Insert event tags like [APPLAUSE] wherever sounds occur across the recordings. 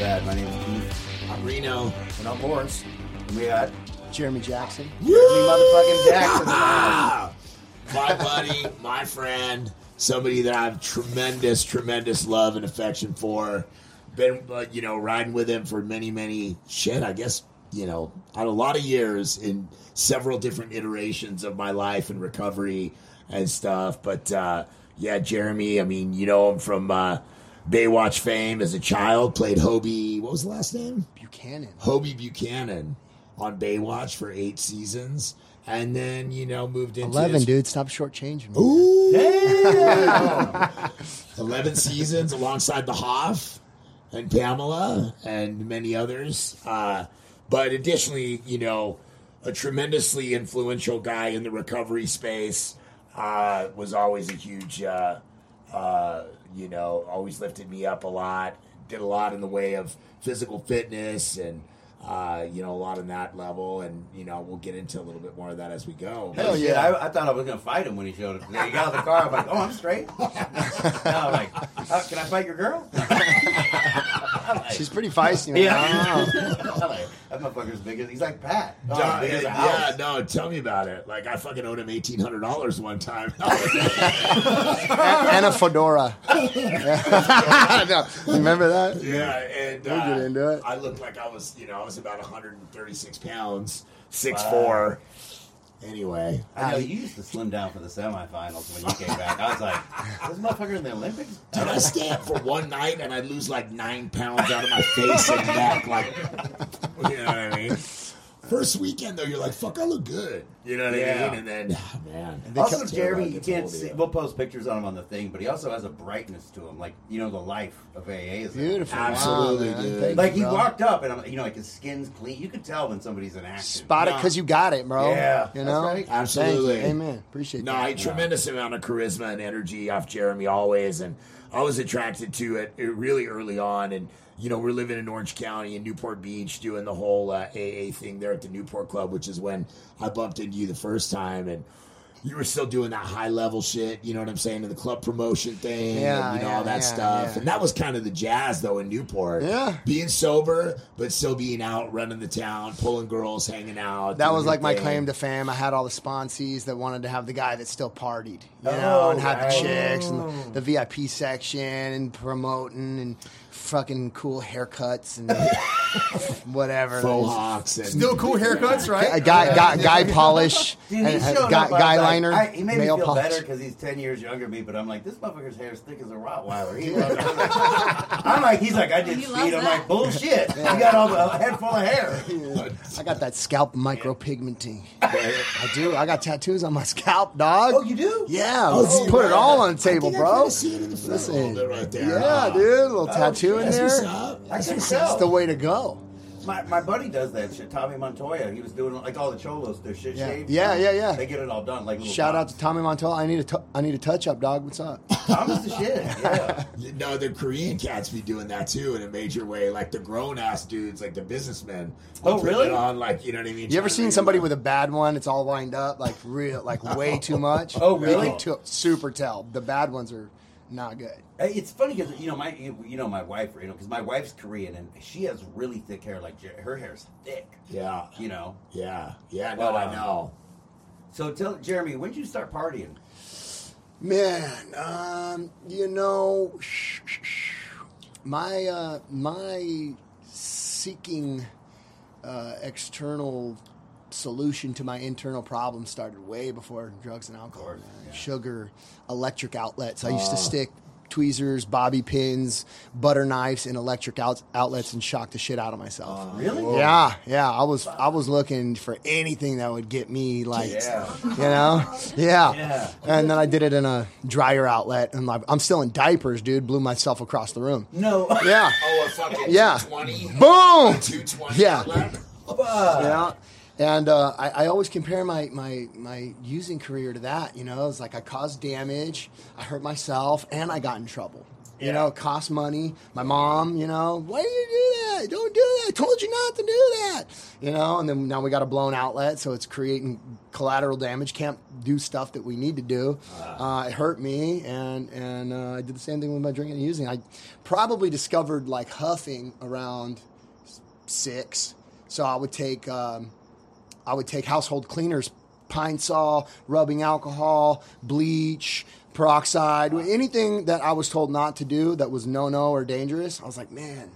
bad. My name is Pete. I'm Reno. And I'm Lawrence. And we got Jeremy Jackson. Jeremy motherfucking Jackson. in the house. my buddy, my friend, somebody that I have tremendous, tremendous love and affection for. Been, uh, you know, riding with him for many, many shit. I guess you know, had a lot of years in several different iterations of my life and recovery and stuff. But uh, yeah, Jeremy. I mean, you know him from uh, Baywatch fame as a child. Played Hobie. What was the last name? Buchanan. Hobie Buchanan on Baywatch for eight seasons, and then you know moved into Eleven, his- dude. Stop shortchanging me. Ooh, Damn. [LAUGHS] eleven seasons alongside the Hoff and Pamela and many others. Uh, but additionally, you know, a tremendously influential guy in the recovery space. Uh, was always a huge, uh, uh, you know, always lifted me up a lot. Did a lot in the way of physical fitness and. Uh, you know, a lot on that level, and you know, we'll get into a little bit more of that as we go. Hell yeah! I, I thought I was gonna fight him when he showed up. Today. He got out of the car. I'm like, oh, I'm straight. [LAUGHS] now I'm like, uh, can I fight your girl? [LAUGHS] I'm like, She's pretty feisty. Man. Yeah. [LAUGHS] Wow. I'm like, that motherfucker's big as he's like Pat. Oh, Duh, big as a yeah, no, tell me about it. Like I fucking owed him eighteen hundred dollars one time. [LAUGHS] and a fedora. [LAUGHS] No, Remember that? yeah, and We'll uh, get into it. I looked like I was, you know, I was about one hundred and thirty six pounds, six four. Anyway, I know you used to slim down for the semifinals when you came back. I was like, this motherfucker in the Olympics? Dude, I stay up for one night and I lose like nine pounds out of my face and neck. Like, you know what I mean? First weekend though, you're like, "Fuck, I look good." You know what Yeah. I mean? And then, man. Also, It's Jeremy, you can't see. yeah. We'll post pictures on him on the thing, but he also has a brightness to him, like you know the life of AA is. Beautiful. Absolutely, wow, man. dude. Thank Like you, he bro. walked up, and I'm, you know, like his skin's clean. You could tell when somebody's in action. Spot it because you got it, bro. Yeah, You that's know? right. Absolutely. Thank you. Amen. Appreciate No, that. I had tremendous amount of charisma and energy off Jeremy always, and I was attracted to it uh, really early on. And you know, we're living in Orange County in Newport Beach, doing the whole uh, AA thing there at the Newport Club, which is when I bumped into you the first time, and you were still doing that high level shit. You know what I'm saying? And the club promotion thing, Yeah, and you know yeah, all that yeah, stuff. And that was kind of the jazz though in Newport. Yeah. being sober but still being out running the town, pulling girls, hanging out. That was like my thing. claim to fame. I had all the sponsees that wanted to have the guy that still partied, you Oh, know, and had right. the chicks and the, the VIP section and promoting and fucking cool haircuts and [LAUGHS] whatever. faux hawks and Still cool haircuts, right? A guy, guy, guy polish, Dude, he and- showed and up, guy, I was guy like- liner, I, he made me feel polish. better because he's ten years younger than me. But I'm like, this motherfucker's hair is thick as a Rottweiler. He [LAUGHS] loves it. I'm like, he's like, I did He speed. I'm like, bullshit. You got all the a head full of hair. [LAUGHS] I got that scalp micropigmenting. I do. I got tattoos on my scalp, dog. Oh, you do? Yeah, Oh, let's dude, put it all on the I table, think bro. kinda see it in the front a Listen, right there. yeah, Ah. dude, a little tattoo in That's there. what's up. I can That's tell. the way to go. My, my buddy does that shit. Tommy Montoya. He was doing like all the cholos, their shit Yeah. shaved. Yeah, yeah, yeah. They get it all done. Like little Shout out to Tommy Montoya. I need a t- I need a touch up, dog. What's up? [LAUGHS] Tommy's the shit. Yeah. [LAUGHS] You know, the Korean cats be doing that too in a major way. Like the grown ass dudes, like the businessmen. Oh, will put really? it On like you know what I mean. You ever seen somebody with a bad one? It's all lined up, like real, like way [LAUGHS] too much. Oh, You really? can t- super tell. The bad ones are not good. It's funny because you know my you know my wife you know because my wife's Korean and she has really thick hair like her hair's thick Yeah, you know yeah, yeah. No, Well, I um, know. so tell Jeremy when did you start partying Man, um, you know, my uh, my seeking uh, external solution to my internal problem started way before drugs and alcohol. yeah. Sugar, electric outlets. I used to oh. stick tweezers, bobby pins, butter knives in electric out- outlets and shock the shit out of myself. Oh, really Yeah, yeah. I was I was looking for anything that would get me like, Yeah. you know, yeah. [LAUGHS] Yeah. And then I did it in a dryer outlet, and like, I'm still in diapers, dude. Blew myself across the room. no Yeah, [LAUGHS] Oh, a fucking Yeah. 220? boom. 220 Yeah. outlet? Yeah. And uh, I, I always compare my, my, my using career to that. You know, it's like I caused damage, I hurt myself, and I got in trouble. You know, it costs money. My mom, you know, why do you do that? Don't do that. I told you not to do that. You know, and then now we got a blown outlet, so it's creating collateral damage. Can't do stuff that we need to do. Uh, it hurt me, and and uh, I did the same thing with my drinking and using. I probably discovered like huffing around six, so I would take. Um, I would take household cleaners, Pine-Sol, rubbing alcohol, bleach, peroxide, anything that I was told not to do that was no no or dangerous. I was like, man,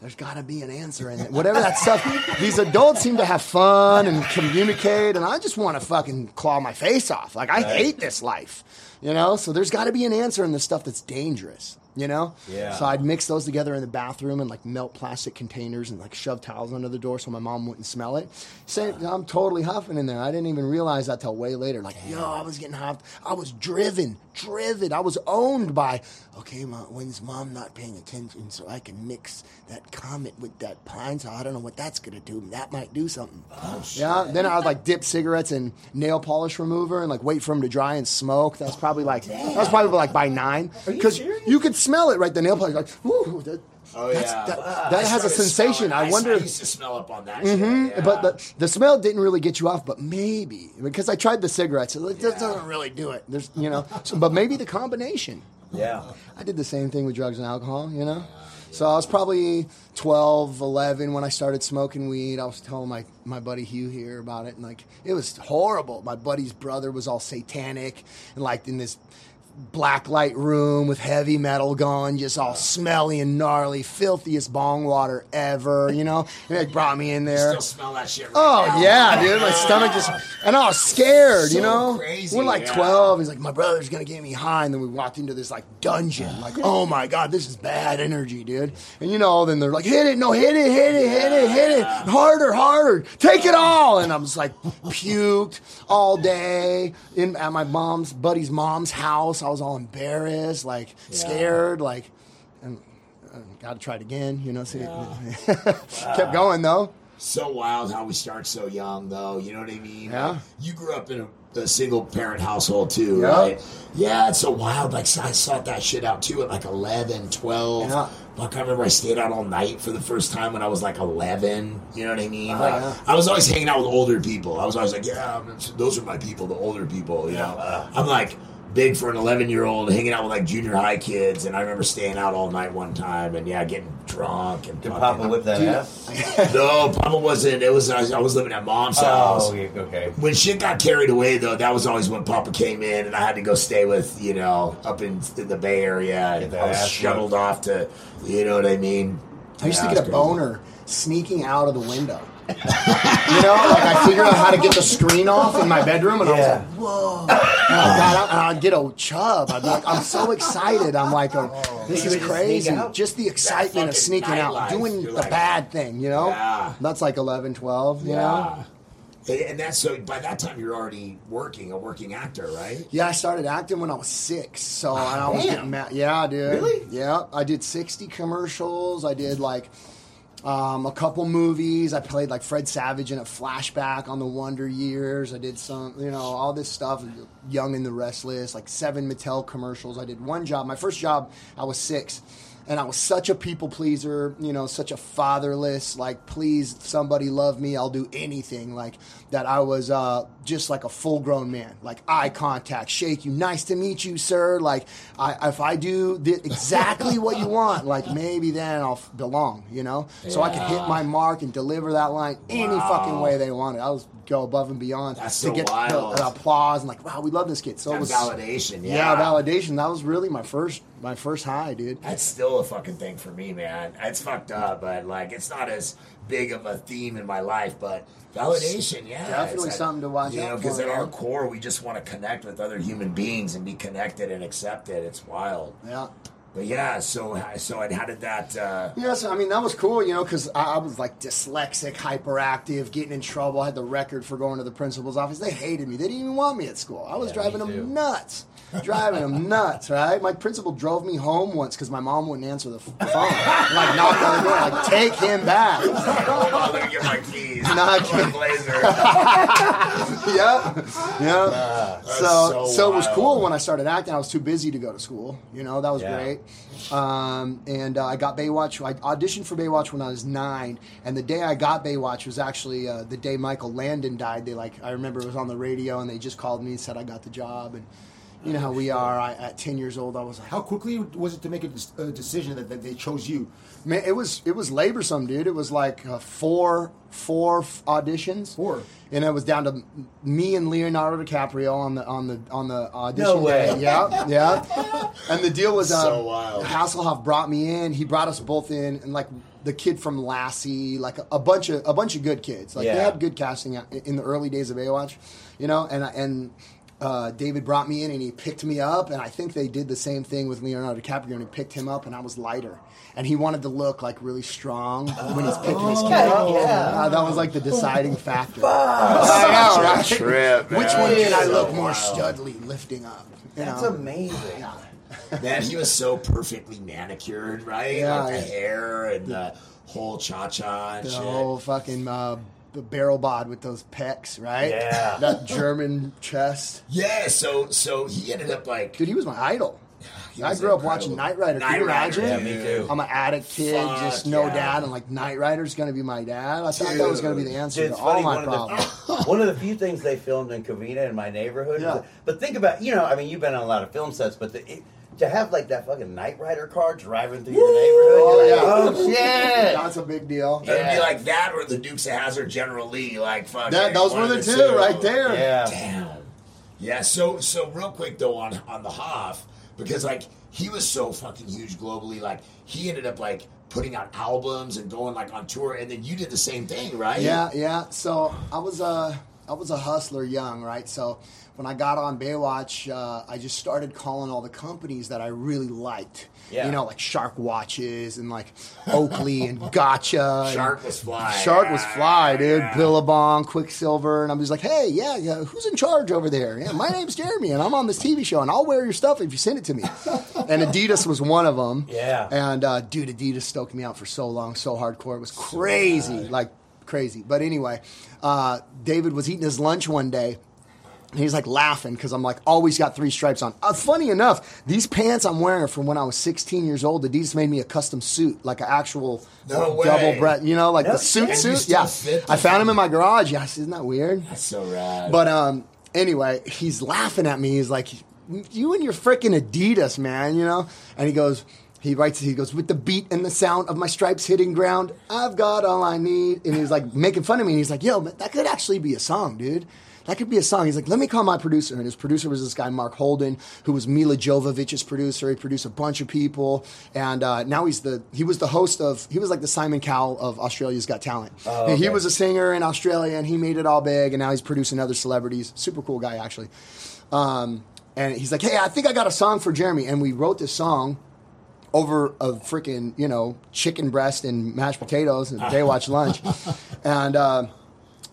there's got to be an answer in it. Whatever that stuff. [LAUGHS] These adults seem to have fun and communicate, and I just want to fucking claw my face off. Like I hate this life, you know. So there's got to be an answer in the stuff that's dangerous. You know, Yeah. So I'd mix those together in the bathroom and like melt plastic containers and like shove towels under the door so my mom wouldn't smell it. Say, I'm totally huffing in there. I didn't even realize that till way later. Like, yo, I was getting huffed. I was driven, driven. I was owned by. Okay, mom, when's mom not paying attention so I can mix that comet with that Pine-Sol? I don't know what that's gonna do. That might do something. Oh, yeah. Then I would like dip cigarettes in nail polish remover and like wait for them to dry and smoke. That's probably like that was probably like by nine because serious? you could smell it right. The nail polish like, whoo, that, Oh that's- yeah, that, Wow. that has a sensation. smelling- I wonder. I if- used to smell up on that. Mhm, shit. Yeah. But the, the smell didn't really get you off, but maybe because I tried the cigarettes, it just doesn't really do it. There's, you know, so, but maybe the combination. Yeah. I did the same thing with drugs and alcohol, you know. So I was probably 12, 11 when I started smoking weed. I was telling my, my buddy Hugh here about it, and like it was horrible. My buddy's brother was all satanic and like in this black light room with heavy metal going, just all smelly and gnarly, filthiest bong water ever, you know. And they brought me in there. still smell that shit. Right Oh now. yeah, dude! My stomach just and I was scared, you know. crazy, We're like yeah. twelve. He's like, my brother's gonna get me high, and then we walked into this like dungeon. Like, oh my god, this is bad energy, dude. And you know, then they're like, hit it, no, hit it, hit it, hit it, hit it, harder, harder, take it all. And I'm just like puked all day in at my mom's buddy's mom's house. I was all embarrassed, like scared, like. And, uh, Got to try it again, you know. See, [LAUGHS] kept going though. So wild how we start so young, though. You know what I mean? Yeah. You grew up in a, a single parent household, too, Yeah. right? Yeah, it's so wild. Like, I sought that shit out, too, at like 11, 12. Yeah. Like, I remember I stayed out all night for the first time when I was like 11. You know what I mean? Oh, like, yeah. I was always hanging out with older people. I was always like, yeah, I'm- those are my people, the older people, you know? I'm like, big for an 11 year old hanging out with like junior high kids and i remember staying out all night one time and yeah getting drunk and Did fucking- Papa whip that Dude. ass? [LAUGHS] no, Papa wasn't. It was I was, I was living at mom's oh, house. Oh, yeah, okay. When shit got carried away, though, that was always when Papa came in, and I had to go stay with you know up in, in the Bay Area. And I was ass shuttled off to, you know what I mean. I used Yeah, to get a crazy. boner sneaking out of the window. You know, like I figured out how to get the screen off in my bedroom, and I was like, "Whoa!" And I got out, and I'd get a chub. I'd be like, "I'm so excited!" I'm like, oh, "This is just crazy!" Just the excitement of sneaking out, doing You're the like- bad thing. You know, Yeah. that's like 11, 12, You know, Yeah. And- And that's so. By that time, you're already working, a working actor, right? Yeah, I started acting when I was six, so and I was damn. getting mad. Yeah, dude. Really? Yeah, I did sixty commercials. I did like um, a couple movies. I played like Fred Savage in a flashback on the Wonder Years. I did some, you know, all this stuff. Young and the Restless, like seven Mattel commercials. I did one job. My first job, I was six. And I was such a people pleaser, you know, such a fatherless, like, please, somebody love me, I'll do anything. Like, that I was uh, just like a full grown man, like eye contact, shake you, nice to meet you, sir. Like, I, if I do the, exactly what you want, like, maybe then I'll f- belong, you know? So I could hit my mark and deliver that line any Wow. fucking way they wanted. I was go above and beyond That's to so get wild. the applause and, like, wow, we love this kid. So it was validation, yeah. yeah, validation. That was really my first, my first high, dude. That's still a fucking thing for me, man. It's fucked up, but like it's not as big of a theme in my life, but validation, yeah. Definitely it's something to watch You know, because at our core, we just want to connect with other human beings and be connected and accepted. It's wild. Yeah. But yeah, so so how did that? Uh, Yes, I mean that was cool, you know, because I, I was like dyslexic, hyperactive, getting in trouble. I had the record for going to the principal's office. They hated me. They didn't even want me at school. I was Yeah, driving them nuts, driving them nuts. Right? My principal drove me home once because my mom wouldn't answer the phone. like knocked on the door, like take him back. let me get my keys. [LAUGHS] Not my kidding. blazer. [LAUGHS] yeah, yeah. so, so so, it was cool when I started acting. I was too busy to go to school. You know, that was Yeah. great. Um, and uh, I got Baywatch. I auditioned for Baywatch when I was nine, and the day I got Baywatch was actually uh, the day Michael Landon died. They like I remember it was on the radio, and they just called me and said I got the job. And you know how we are. I, at ten years old, I was like, How quickly was it to make a, a decision that, that they chose you? Man, it was it was laborsome, dude. It was like uh, four four f- auditions. Four. and it was down to me and Leonardo DiCaprio on the on the on the audition. No way. day. Yeah, yeah. [LAUGHS] And the deal was uh, So wild. Hasselhoff brought me in. He brought us both in, and like the kid from Lassie, like a, a bunch of a bunch of good kids. Like they had good casting in the early days of Baywatch, you know. And and uh, David brought me in and he picked me up, and I think they did the same thing with Leonardo DiCaprio. And he picked him up, and I was lighter, and he wanted to look like really strong when he's picking his kid up. yeah. Uh, that was like the deciding factor. Such I know, a right? trip, [LAUGHS] Which one did I So look more wild. studly lifting up? You That's know? amazing. [LAUGHS] Man, he was so perfectly manicured, right? Yeah, like the yeah. hair and the whole cha cha and shit. The shit. whole fucking uh, b- barrel bod with those pecs, right? Yeah. That German chest. Yeah, so so he ended up like Dude, he was my idol. [SIGHS] he I grew up incredible. watching Knight Rider. Can Knight you Rider, imagine? Yeah, me too. I'm an addict kid, Fuck, just no yeah. dad, and like Knight Rider's gonna be my dad. I thought that was gonna be the answer Dude, to all funny. my One problems. of, the, [COUGHS] one of the few things they filmed in Covina in my neighborhood. Yeah. But think about, you know, I mean, you've been on a lot of film sets, but the, it, to have like that fucking Knight Rider car driving through your neighborhood, Oh, you're yeah. oh shit. That's a big deal. It'd be like that or the Dukes of Hazzard General Lee, like fucking. That, those one were of the two right there. Yeah. Damn. Yeah. So so real quick though on on the Hoff because like he was so fucking huge globally. Like he ended up like putting out albums and going like on tour, and then you did the same thing, right? Yeah, yeah. So I was a I was a hustler young, right? So when I got on Baywatch, uh, I just started calling all the companies that I really liked. Yeah. You know, like Shark Watches and like Oakley and Gotcha. and- Shark was fly. Shark was fly, dude. Yeah. Billabong, Quiksilver, and I'm just like, hey, yeah, yeah, who's in charge over there? Yeah, my name's Jeremy, and I'm on this TV show, and I'll wear your stuff if you send it to me. [LAUGHS] and Adidas was one of them. Yeah. And uh, dude, Adidas stoked me out for so long, so hardcore. It was crazy, like crazy. But anyway, uh, David was eating his lunch one day. And he's like laughing because I'm like always got three stripes on. Uh, funny enough, these pants I'm wearing are from when I was 16 years old. Adidas made me a custom suit, like an actual No double breast. You know, like No the suit. Suit. Yeah, I found him in my garage. Yes, isn't that weird? That's so rad. But um, anyway, he's laughing at me. He's like, "You and your freaking Adidas, man," you know. And he goes, he writes, he goes, "With the beat and the sound of my stripes hitting ground, I've got all I need." And he's like making fun of me. And he's like, "Yo, that could actually be a song, dude." That could be a song. He's like, let me call my producer. And his producer was this guy, Mark Holden, who was Milla Jovovich's producer. He produced a bunch of people. And uh, now he's the, he was the host of, he was like the Simon Cowell of Australia's Got Talent. And he was a singer in Australia and he made it all big. And now he's producing other celebrities. Super cool guy, actually. Um, and he's like, hey, I think I got a song for Jeremy. And we wrote this song over a freaking, you know, chicken breast and mashed potatoes and Baywatch lunch. [LAUGHS] And uh,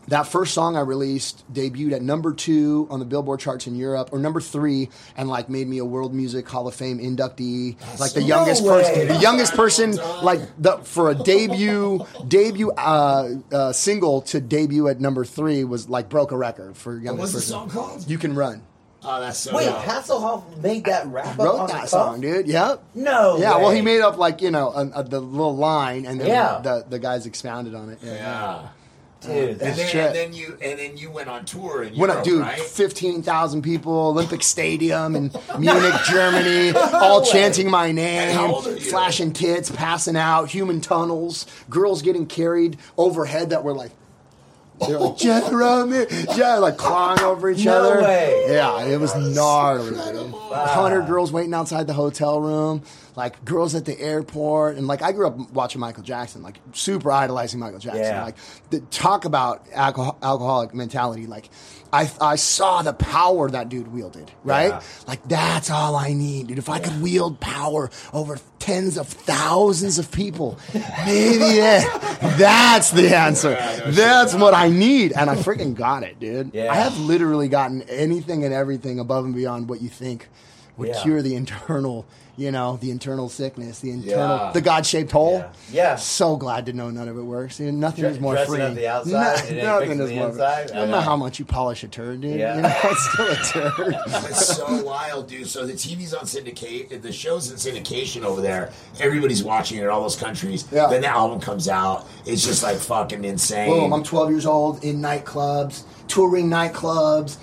that first song I released debuted at number two on the Billboard charts in Europe, or number three, and like made me a World Music Hall of Fame inductee. like the no youngest person, the youngest person, like the for a debut debut uh, uh, single to debut at number three was like broke a record for youngest what's the person. song called? You can run. oh, that's so. Wait, dope. Hasselhoff made that rap up Wrote on that the song, cuff? dude. Yep. No. Yeah, well, he made up like you know a, a, the little line, and then Yeah. the the guys expounded on it. Yeah, Yeah. Dude, And then, and then you and then you went on tour and I Europe, dude, right? fifteen thousand people, Olympic Stadium in [LAUGHS] Munich, Germany, all chanting my name, how old are you? flashing tits, passing out, human tunnels, girls getting carried overhead that were like. They're like [LAUGHS] Jeremy, yeah, like clawing over each No other. way. Yeah, it was gnarly. Hundred girls waiting outside the hotel room, like girls at the airport, and like I grew up watching Michael Jackson, like super idolizing Michael Jackson. Yeah. Like the, talk about alcohol, alcoholic mentality. Like I, I saw the power that dude wielded. Right, Yeah. like that's all I need, dude. If I could wield power over tens of thousands of people, maybe [LAUGHS] that, that's the answer. That's what I need, and I freaking got it, dude. Yeah. I have literally gotten anything and everything above and beyond what you think would Yeah. cure the internal, you know, the internal sickness, the internal, Yeah. the God shaped hole. Yeah. Yeah. So glad to know none of it works. Dude, nothing Dre- is more dressing free. up the outside, No- nothing is the more. inside. I No matter know. how much you polish a turd, dude. Yeah. You know, [LAUGHS] it's still a turd. It's so wild, dude. So the TV's on syndicate, the show's in syndication over there. Everybody's watching it in all those countries. Yeah. Then the album comes out. It's just like fucking insane. Boom! I'm 12 years old in nightclubs, touring nightclubs,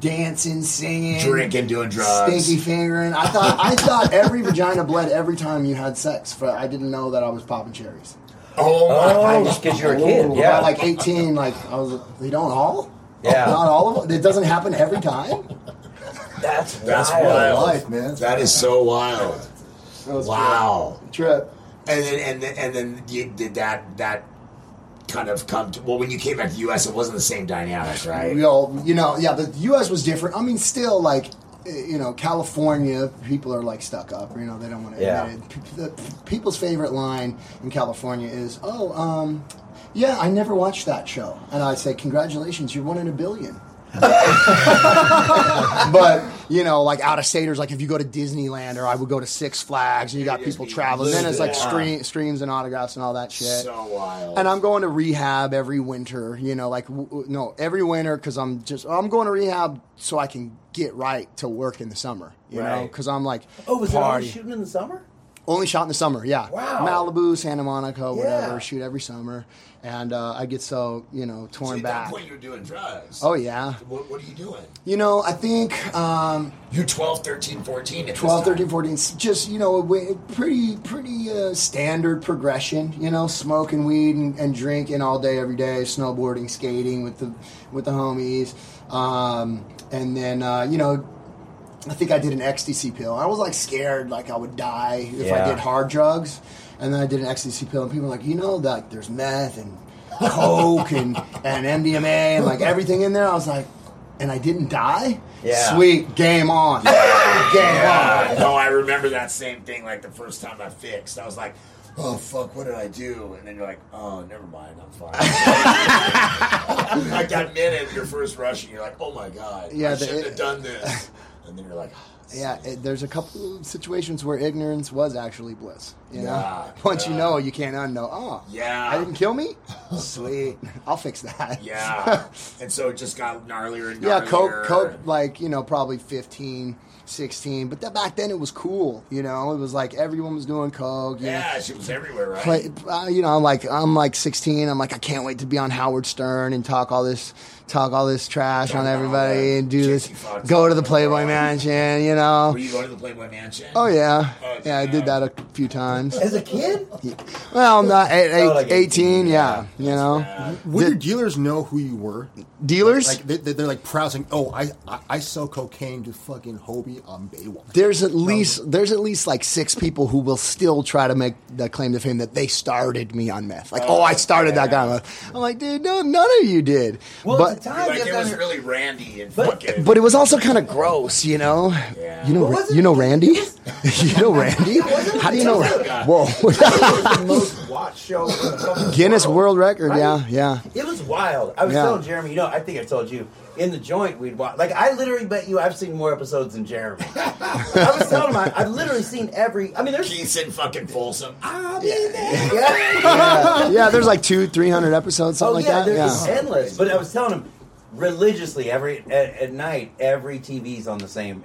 dancing, singing, Drinking, doing drugs. stinky fingering. I thought I thought every vagina bled every time you had sex. But I didn't know that I was popping cherries. oh my! Oh, just because you're a kid. Ooh, Yeah. By like 18, like I was. They don't all. Yeah. Not all of them. It doesn't happen every time. That's That's wild. wild. Life, man. That is so wild. That was Wow. a Trip. And then and then, and then you did that that kind of come to well when you came back to the U.S. It wasn't the same dynamic, right? We all, you know, yeah. The U.S. was different. I mean, still like. eh, You know, California people are like stuck up. You know, they don't want to Yeah. admit it. P- the- people's favorite line in California is, "Oh, um, yeah, I never watched that show," and I say, "Congratulations, you're one in a billion. [LAUGHS] but you know, like out of staters, like if you go to Disneyland or I would go to Six Flags, and you got people be traveling. Then it's like losing stream, streams and autographs and all that shit. So wild. And I'm going to rehab every winter, you know, like w- w- no, every winter because I'm just I'm going to rehab so I can get right to work in the summer, you know, Right. because I'm like Oh, was it party. only shooting in the summer? Only shot in the summer, yeah. Wow. Malibu, Santa Monica, whatever. Yeah. Shoot every summer, and uh, I get so you know So torn at back. that point, you were doing drugs. Oh yeah, What, what are you doing? you know I think um, You're 12, 13, 14 at this 12, time. 13, 14, s- just, you know, a pretty, pretty uh, standard progression, you know, smoking weed and, and drinking all day, every day, snowboarding, skating with the, with the homies. Um, and then, uh, you know, I think I did an ecstasy pill. I was like scared, like I would die if I did hard drugs. And then I did an ecstasy pill, and people were like, you know, that there's meth and coke and, and MDMA and like everything in there. I was like, and I didn't die. Yeah. Sweet, game on, game Yeah, on. no, I remember that same thing. Like the first time I fixed, I was like, "Oh fuck, what did I do?" And then you're like, "Oh, never mind, I'm fine." [LAUGHS] I got minute your first rush, and you're like, "Oh my god, Yeah, I shouldn't have done this." And then you're like, Yeah, it, there's a couple of situations where ignorance was actually bliss. You know, Yeah, [LAUGHS] once you know, you can't unknow. Oh, Yeah. I didn't kill me. [LAUGHS] Sweet, I'll fix that. "Yeah," [LAUGHS] and so it just got gnarlier and gnarlier. yeah. Coke, Coke, like you know, probably 15, 16. But that, back then, it was cool. You know, it was like everyone was doing coke. You know. Yeah, she was everywhere, right? Play, uh, you know, I'm like I'm like 16. I'm like I can't wait to be on Howard Stern and talk all this talk all this trash Talk on everybody all the and do chicks this. you Go to the Playboy all. Mansion. You know. Were you going to the Playboy Mansion? Oh yeah, Oh, yeah. I did that a few times. As a kid? Well, not eight, eight, Oh, like 18, 18, yeah. yeah. You know, bad. Would The- your dealers know who you were? dealers. Like they, they- they're like proud saying, "Oh, I, I I sell cocaine to fucking Hobie on Baywatch." there's at least there's at least like six people who will still try to make the claim to fame that they started me on meth. Like, oh, oh I started that guy on meth. I'm like, dude, no, none of you did. Well, but at the time, Like it was to- really Randy and But- fucking. but it was also kind of gross, you know. Yeah. You know, What Ra- you know Randy. [LAUGHS] you know Randy. How do you know? Whoa, it was the most [LAUGHS] watched show in the fucking Guinness World Record. Right? Yeah, yeah. It was wild. I was Yeah. telling Jeremy, you know, I think I told you in the joint we'd watch. Like I literally bet you I've seen more episodes than Jeremy. [LAUGHS] I was telling him I, I've literally seen every. I mean, there's Keith and fucking Folsom. I'll be there. Yeah. Yeah. [LAUGHS] yeah, there's like two, three hundred episodes, something Oh like yeah, that. there's Yeah. it's endless. But I was telling him religiously every at, at night, every TV's on the same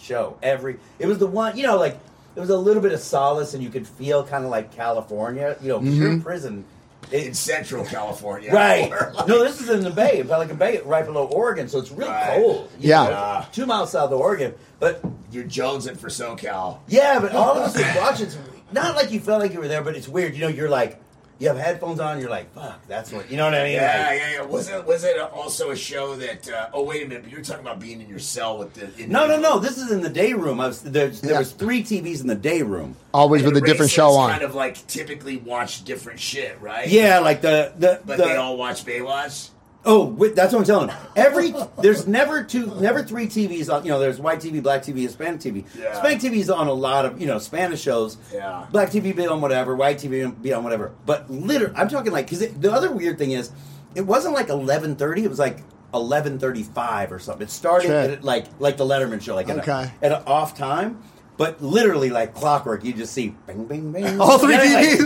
show. Every it was the one, you know, like it was a little bit of solace, and you could feel kind of like California, you know, you're Mm-hmm. in prison. In Central California. Right. [LAUGHS] Like- No, this is in the Bay, Pelican Bay, right below Oregon, so it's really Right. cold. Yeah. know, two miles south of Oregon. But You're jonesing for SoCal. yeah, but all of us would watch it. Not like you felt like you were there, but it's weird. You know, you're like, you have headphones on, you're like, fuck, that's what, you know what I mean? Yeah, Like- yeah, yeah. Was it was it also a show that? Uh, oh wait a minute, but you're talking about being in your cell with the. No, no, no. This is in the day room. I was, there's, there Yeah. was three TVs in the day room. Always And with a different show on. Kind of like typically watch different shit, right? Yeah, like the the, but the they all watch Baywatch. Oh, wait, that's what I'm telling. you. Every there's never two, never three TVs on. You know, there's white TV, black TV, Hispanic TV. Yeah. Hispanic TV is on a lot of you know Spanish shows. Yeah. Black TV be on whatever, white TV be on whatever. But literally, I'm talking like because the other weird thing is, it wasn't like 11:30. It was like eleven thirty five or something. It started Shit. at, like like the Letterman show, like at, Okay. a, at an off time. But literally, like clockwork, you just see bing, bing, bing. [LAUGHS] All three yeah,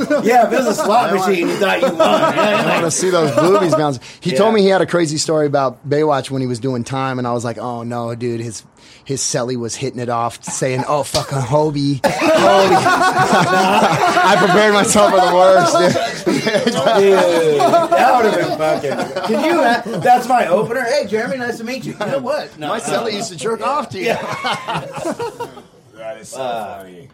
like- yeah, if it was a slot [LAUGHS] machine, you thought you won. [LAUGHS] I want to see those boobies bounce. He Yeah. told me he had a crazy story about Baywatch when he was doing time, and I was like, "Oh no, dude, his his celly was hitting it off, saying, "Oh fucking Hobie, Hobie." I prepared myself for the worst. Dude. Dude, that would have been fucking. Can you? ma- That's my opener. Hey, Jeremy, nice to meet you. You know what? No, My uh, celly used to jerk off to you. That is so Uh, funny.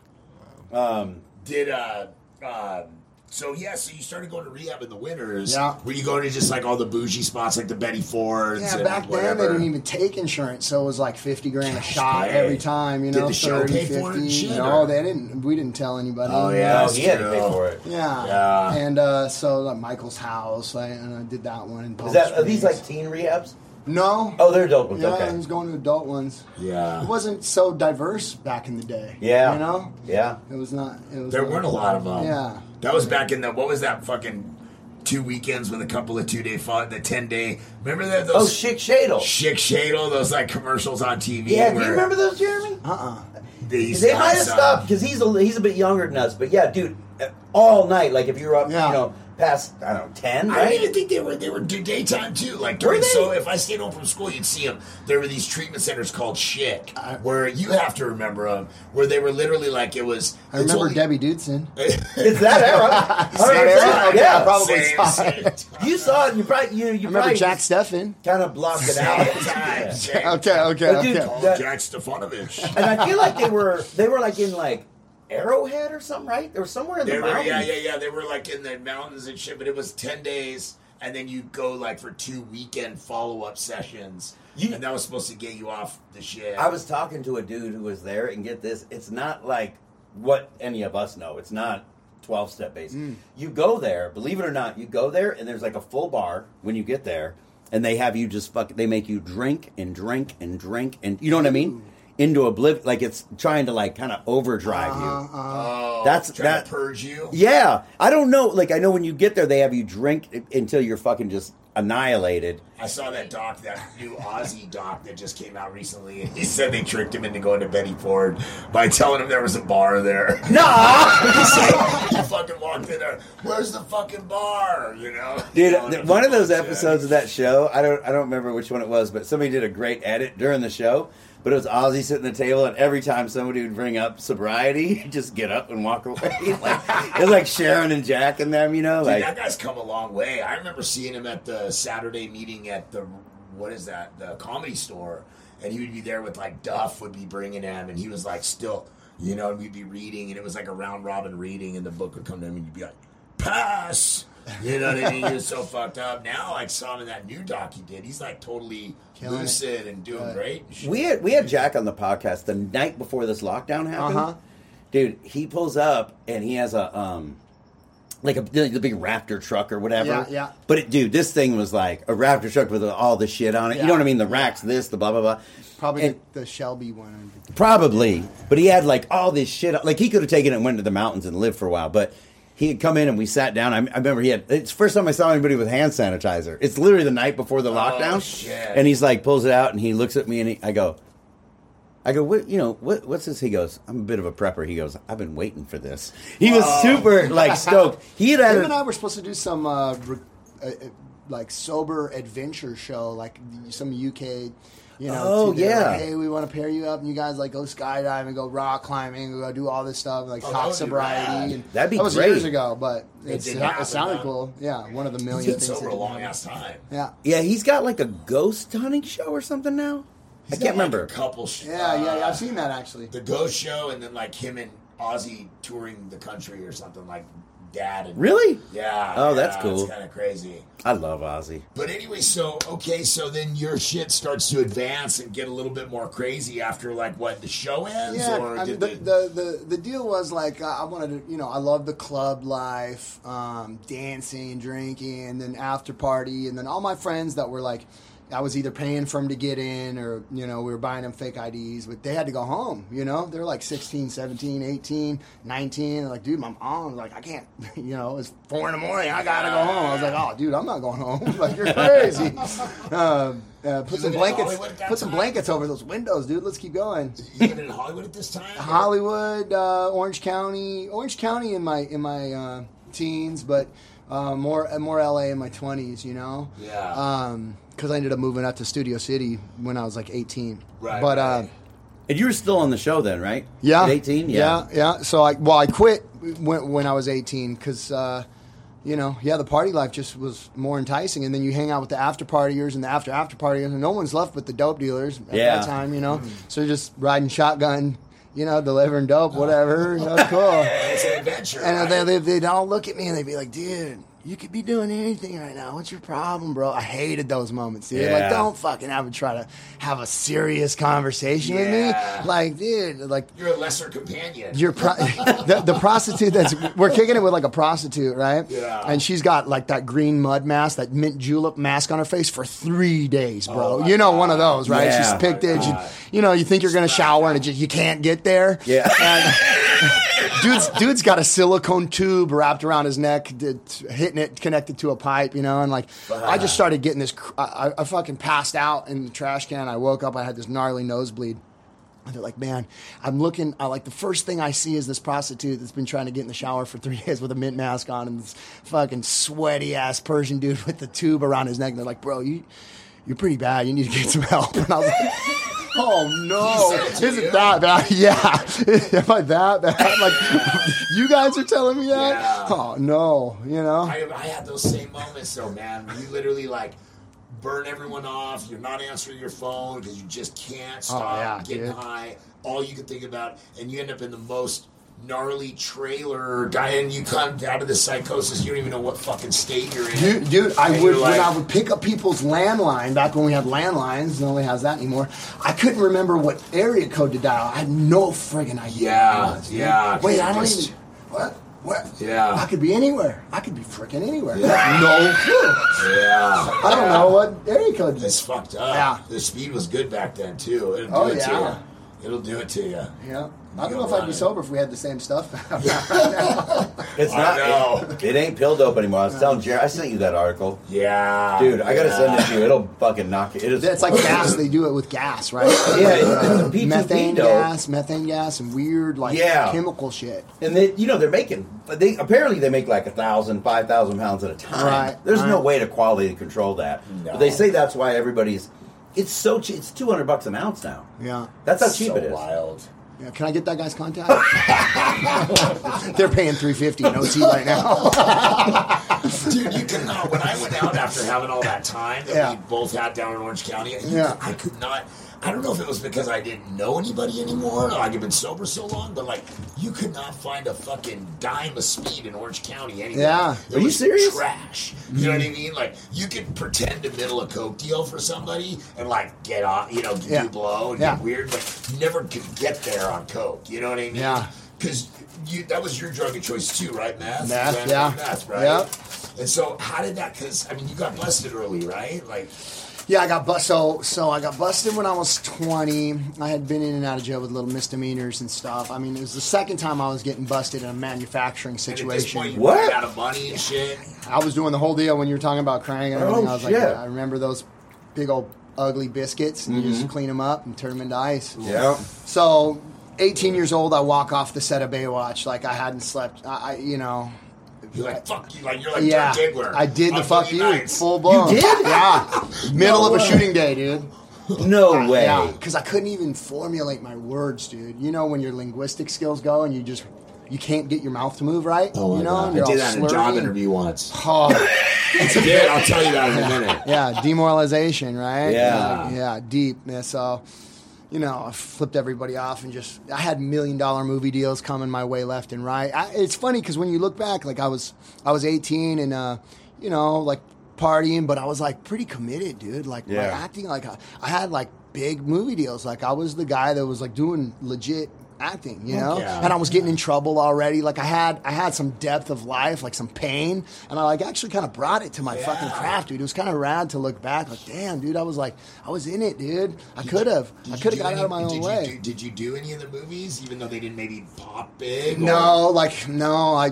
Um, Did uh, um, so yeah. So you started going to rehab in the winters. Yeah. Were you going to just like all the bougie spots, like the Betty Fords? Yeah, and back then they didn't even take insurance, so it was like fifty grand a shot great. every time. You Did know, the show 30, pay for it 50. shit, No, or- they didn't. We didn't tell anybody. Oh, yeah. no, That's he had to pay for it. Yeah. Yeah. And uh, so like Michael's house, I, and I did that one in Palm Is that are these like teen rehabs? No. Oh, they're adult ones. yeah, okay. I was going to adult ones. Yeah. It wasn't so diverse back in the day. Yeah. You know? Yeah. It was not. It was There not- weren't a lot of them. Yeah. That was back in the what was that fucking two weekends with a couple of two day fun the ten day. Remember that those Oh, Schick Shadel. Schick Shadel, those like commercials on TV. Yeah, do you remember those, Jeremy? Uh-uh. They, used They to might have stopped because he's a he's a bit younger than us. But yeah, dude, uh, all night. Like if you're up, Yeah. you know, past I don't know ten, I right? didn't even think they were they were daytime too. Like during Were they? so if I stayed home from school, you'd see them. There were these treatment centers called Schick, where you have to remember them, where they were literally like it was. I remember only- Debbie Dudson. It's [LAUGHS] that era. Is that era? 100%, yeah, probably Same, saw same it. You saw it. You probably you you I remember Jack Steffen. kind of blocked it out. Same time, same [LAUGHS] Okay, okay, But dude, okay. Called that- Jack Stefanovich. and I feel like they were they were like in like Arrowhead or something, right? They were somewhere in They the were, mountains. yeah, yeah, yeah. They were like in the mountains and shit, but it was ten days, and then you go like for two weekend follow up sessions, You- and that was supposed to get you off the shit. I was talking to a dude who was there, and get this, it's not like what any of us know. It's not 12 step based. Mm. You go there, believe it or not, you go there, and there's like a full bar when you get there, and they have you just fuck, they make you drink and drink and drink, and you know what I mean? Into oblivion, like it's trying to like kind of overdrive you. Uh-huh, uh-huh. oh, that's- trying that- to purge you. Yeah, I don't know. Like I know when you get there, they have you drink until you're fucking just annihilated. I saw that doc, that new Ozzy doc that just came out recently, and he said they tricked him into going to Betty Ford by telling him there was a bar there. [LAUGHS] Nah, [LAUGHS] he fucking walked in there. Where's the fucking bar? You know, dude. Telling one of those fuck episodes of that show, I don't, I don't remember which one it was, but somebody did a great edit during the show. But it was Ozzy sitting at the table, and every time somebody would bring up sobriety, [LAUGHS] he'd just get up and walk away. [LAUGHS] like it was like Sharon and Jack and them, you know, Dude, like that guy's come a long way. I remember seeing him at the Saturday meeting at the what is that the comedy store, and he would be there with like Duff would be bringing him, and he was like still, you know, and we'd be reading, and it was like a round robin reading, and the book would come to him, and you'd be like, pass. You know what I mean? He was so [LAUGHS] fucked up. Now I saw him in that new doc he did. He's like totally Killing it. and doing Right. great. We had we had Jack on the podcast the night before this lockdown happened. Uh-huh. Dude, he pulls up and he has a um like a the big Raptor truck or whatever. Yeah, yeah. But it, dude, this thing was like a Raptor truck with all the shit on it. You know what I mean? The racks, this, the blah blah blah. Probably And- the, the Shelby one. Probably, but he had like all this shit. Like he could have taken it and went to the mountains and lived for a while, but he had come in and we sat down. I, I remember he had. It's the first time I saw anybody with hand sanitizer. It's literally the night before the lockdown, Oh, shit. and he's like pulls it out and he looks at me and he, I go, I go, what you know, what what's this? He goes, I'm a bit of a prepper. He goes, I've been waiting for this. He was super like stoked. He had had Him a- and I were supposed to do some uh, re- uh, uh, like sober adventure show, like some UK. You know, Oh, to- yeah. like, hey, we want to pair you up, and you guys like go skydiving, go rock climbing, go do all this stuff, like Oh, that talk would be sobriety. And That'd be that was great. years ago, but It it's, didn't it, sounded huh? cool. Yeah, one of the He's million been things. sober that- a long ass time. Yeah, yeah, he's got like a ghost hunting show or something now. I can't got, like, remember. a couple. sh- yeah, yeah, yeah. uh, I've seen that actually. the Ghost Show, and then like him and Ozzy touring the country or something like Dad and Really? Yeah. Oh, that's cool. It's kind of crazy. I love Ozzy. But anyway, so okay, so then your shit starts to advance and get a little bit more crazy after like what the show ends, Yeah, or I mean, did the, the, the, the, the deal was like, uh, I wanted to, you know, I love the club life, um, dancing, drinking, and then after party, and then all my friends that were like, I was either paying for them to get in or, you know, we were buying them fake IDs, but they had to go home, you know? They're like 16, 17, 18, 19. They're like, dude, my mom's like, I can't, [LAUGHS] you know, it's four in the morning. I got to go home. I was like, oh, dude, I'm not going home. [LAUGHS] like, you're crazy. [LAUGHS] Um, uh, put some blankets, Hollywood at put some blankets over those windows, dude. Let's keep going. You living in Hollywood at this time? Hollywood, uh, Orange County, Orange County in my in my uh, teens, but uh, more uh, more LA in my twenties. You know, Yeah. because I ended up moving out to Studio City when I was like eighteen. Right, but uh. And you were still on the show then, right? yeah, At 18? yeah, yeah. So I well, I quit when when I was eighteen because. Uh, you know, yeah, the party life just was more enticing, and then you hang out with the after partiers and the after after partiers, and no one's left but the dope dealers at Yeah. that time, you know. So you're just riding shotgun, you know, delivering dope, whatever. You know, it's cool. [LAUGHS] It's an adventure. And right? they, they, they'd all look at me and they'd be like, dude, you could be doing anything right now. What's your problem, bro? I hated those moments, dude. Like, don't fucking ever try to have a serious conversation Yeah. with me. Like, dude, like, You're a lesser companion. you're pro- [LAUGHS] the, the prostitute that's we're kicking it with like a prostitute, right? Yeah. And she's got like that green mud mask, that mint julep mask on her face for three days, bro. Oh, you know, one of those, right? Yeah. She's picked Oh, it. You, oh you know, you think you're gonna shower and it just, you can't get there. Yeah. And [LAUGHS] dude's dude's got a silicone tube wrapped around his neck, d- hitting it connected to a pipe, you know, and like I just started getting this. I, I- I fucking passed out in the trash can. I woke up. I had this gnarly nosebleed. And they're like, man, I'm looking. I like the first thing I see is this prostitute that's been trying to get in the shower for three [LAUGHS] days with a mint mask on and this fucking sweaty ass Persian dude [LAUGHS] with the tube around his neck. And they're like, bro, you you're pretty bad. You need to get some help. [LAUGHS] And I was like, oh no, said it to is it that bad? [LAUGHS] Yeah, [LAUGHS] am I that bad? [LAUGHS] Like, you guys are telling me that? Yeah. Oh no, you know. I, I had those same moments though, man. You literally like burn everyone off. You're not answering your phone because you just can't oh, stop Oh, yeah, getting dude. high. All you can think about, and you end up in the most gnarly trailer guy, and you come out of the psychosis. You don't even know what fucking state you're in. Dude, dude, I And would you're when I would pick up people's landline back when we had landlines. Nobody has that anymore. I couldn't remember what area code to dial. I had no friggin' idea. Yeah, was, yeah, Wait, I don't just- even. What? What? Yeah. I could be anywhere. I could be freaking anywhere. Yeah. [LAUGHS] No clue. Yeah, I don't know what area code It's fucked up. Yeah. The speed was good back then too. It'll do Oh, it yeah. to you. It'll do it to you. Yeah. I don't know if I'd be sober if we had the same stuff. [LAUGHS] It's I not. know. It, it ain't pill dope anymore. I was telling Jerry. I sent you that article, Yeah, dude. I gotta send it to you. It'll fucking knock it. It is. it's like gas. They do it with gas, right? Yeah, uh, it's a P2P methane dope. gas, methane gas, and weird like Yeah. chemical shit. And they, you know, they're making. But they apparently they make like a thousand, five thousand pounds at a time. Right, There's no right. way to quality control that. No. But they say that's why everybody's. It's so cheap. It's two hundred bucks an ounce now. Yeah. That's how cheap so it is. wild. Yeah, can I get that guy's contact? [LAUGHS] They're paying three fifty in OT right now. [LAUGHS] Dude, you could not. When I went out after having all that time that Yeah. we both had down in Orange County, Yeah. could- I could not. I don't know if it was because I didn't know anybody anymore, or like I'd been sober so long, but like you could not find a fucking dime of speed in Orange County anywhere. Yeah. it Are you serious? Trash. You know what I mean? Like you could pretend to middle a coke deal for somebody and like get off, you know, Yeah. do blow and Yeah. get weird, but you never could get there on coke. You know what I mean? Yeah. Because you that was your drug of choice too, right, You went yeah. Meth, right? Yep. And so, how did that? Because I mean, you got busted early, right? Like, yeah, I got bust. So, so I got busted when I was twenty. I had been in and out of jail with little misdemeanors and stuff. I mean, it was the second time I was getting busted in a manufacturing and at this situation. point, you What? ran out of money and shit. I was doing the whole deal when you were talking about crying and everything. Oh, I was shit. like, I remember those big old ugly biscuits, and you Mm-hmm. just clean them up and turn them into ice. Yeah. So, 18 years old, I walk off the set of Baywatch like I hadn't slept. I, I you know, You're like, fuck you. Like, you're like yeah, Dirk Diggler. I did the fuck you Nights. full blown. You did? Yeah, [LAUGHS] middle No of a way. shooting day, dude. No way. Yeah, because I couldn't even formulate my words, dude. You know when your linguistic skills go and you just you can't get your mouth to move right. Oh my you know, god! I did that in a job interview once. Oh, [LAUGHS] I did. I'll tell you that in a minute. yeah, demoralization, right? Yeah. Like, yeah, deep. Yeah, so, you know, I flipped everybody off and just I had million dollar movie deals coming my way left and right. I, it's funny because when you look back, like I was I was 18 and uh, you know, like partying, but I was like pretty committed, dude. Like my acting, like I, I had like big movie deals. Like I was the guy that was like doing legit acting, you know. yeah. And I was getting in trouble already. Like I had I had some depth of life, like some pain, and I like actually kind of brought it to my fucking craft, dude. It was kind of rad to look back, like damn, dude, I was like I was in it, dude. I could have I could have do got any- out of my own did way. You do, did you do any of the movies, even though they didn't maybe pop big? or- No, like no, I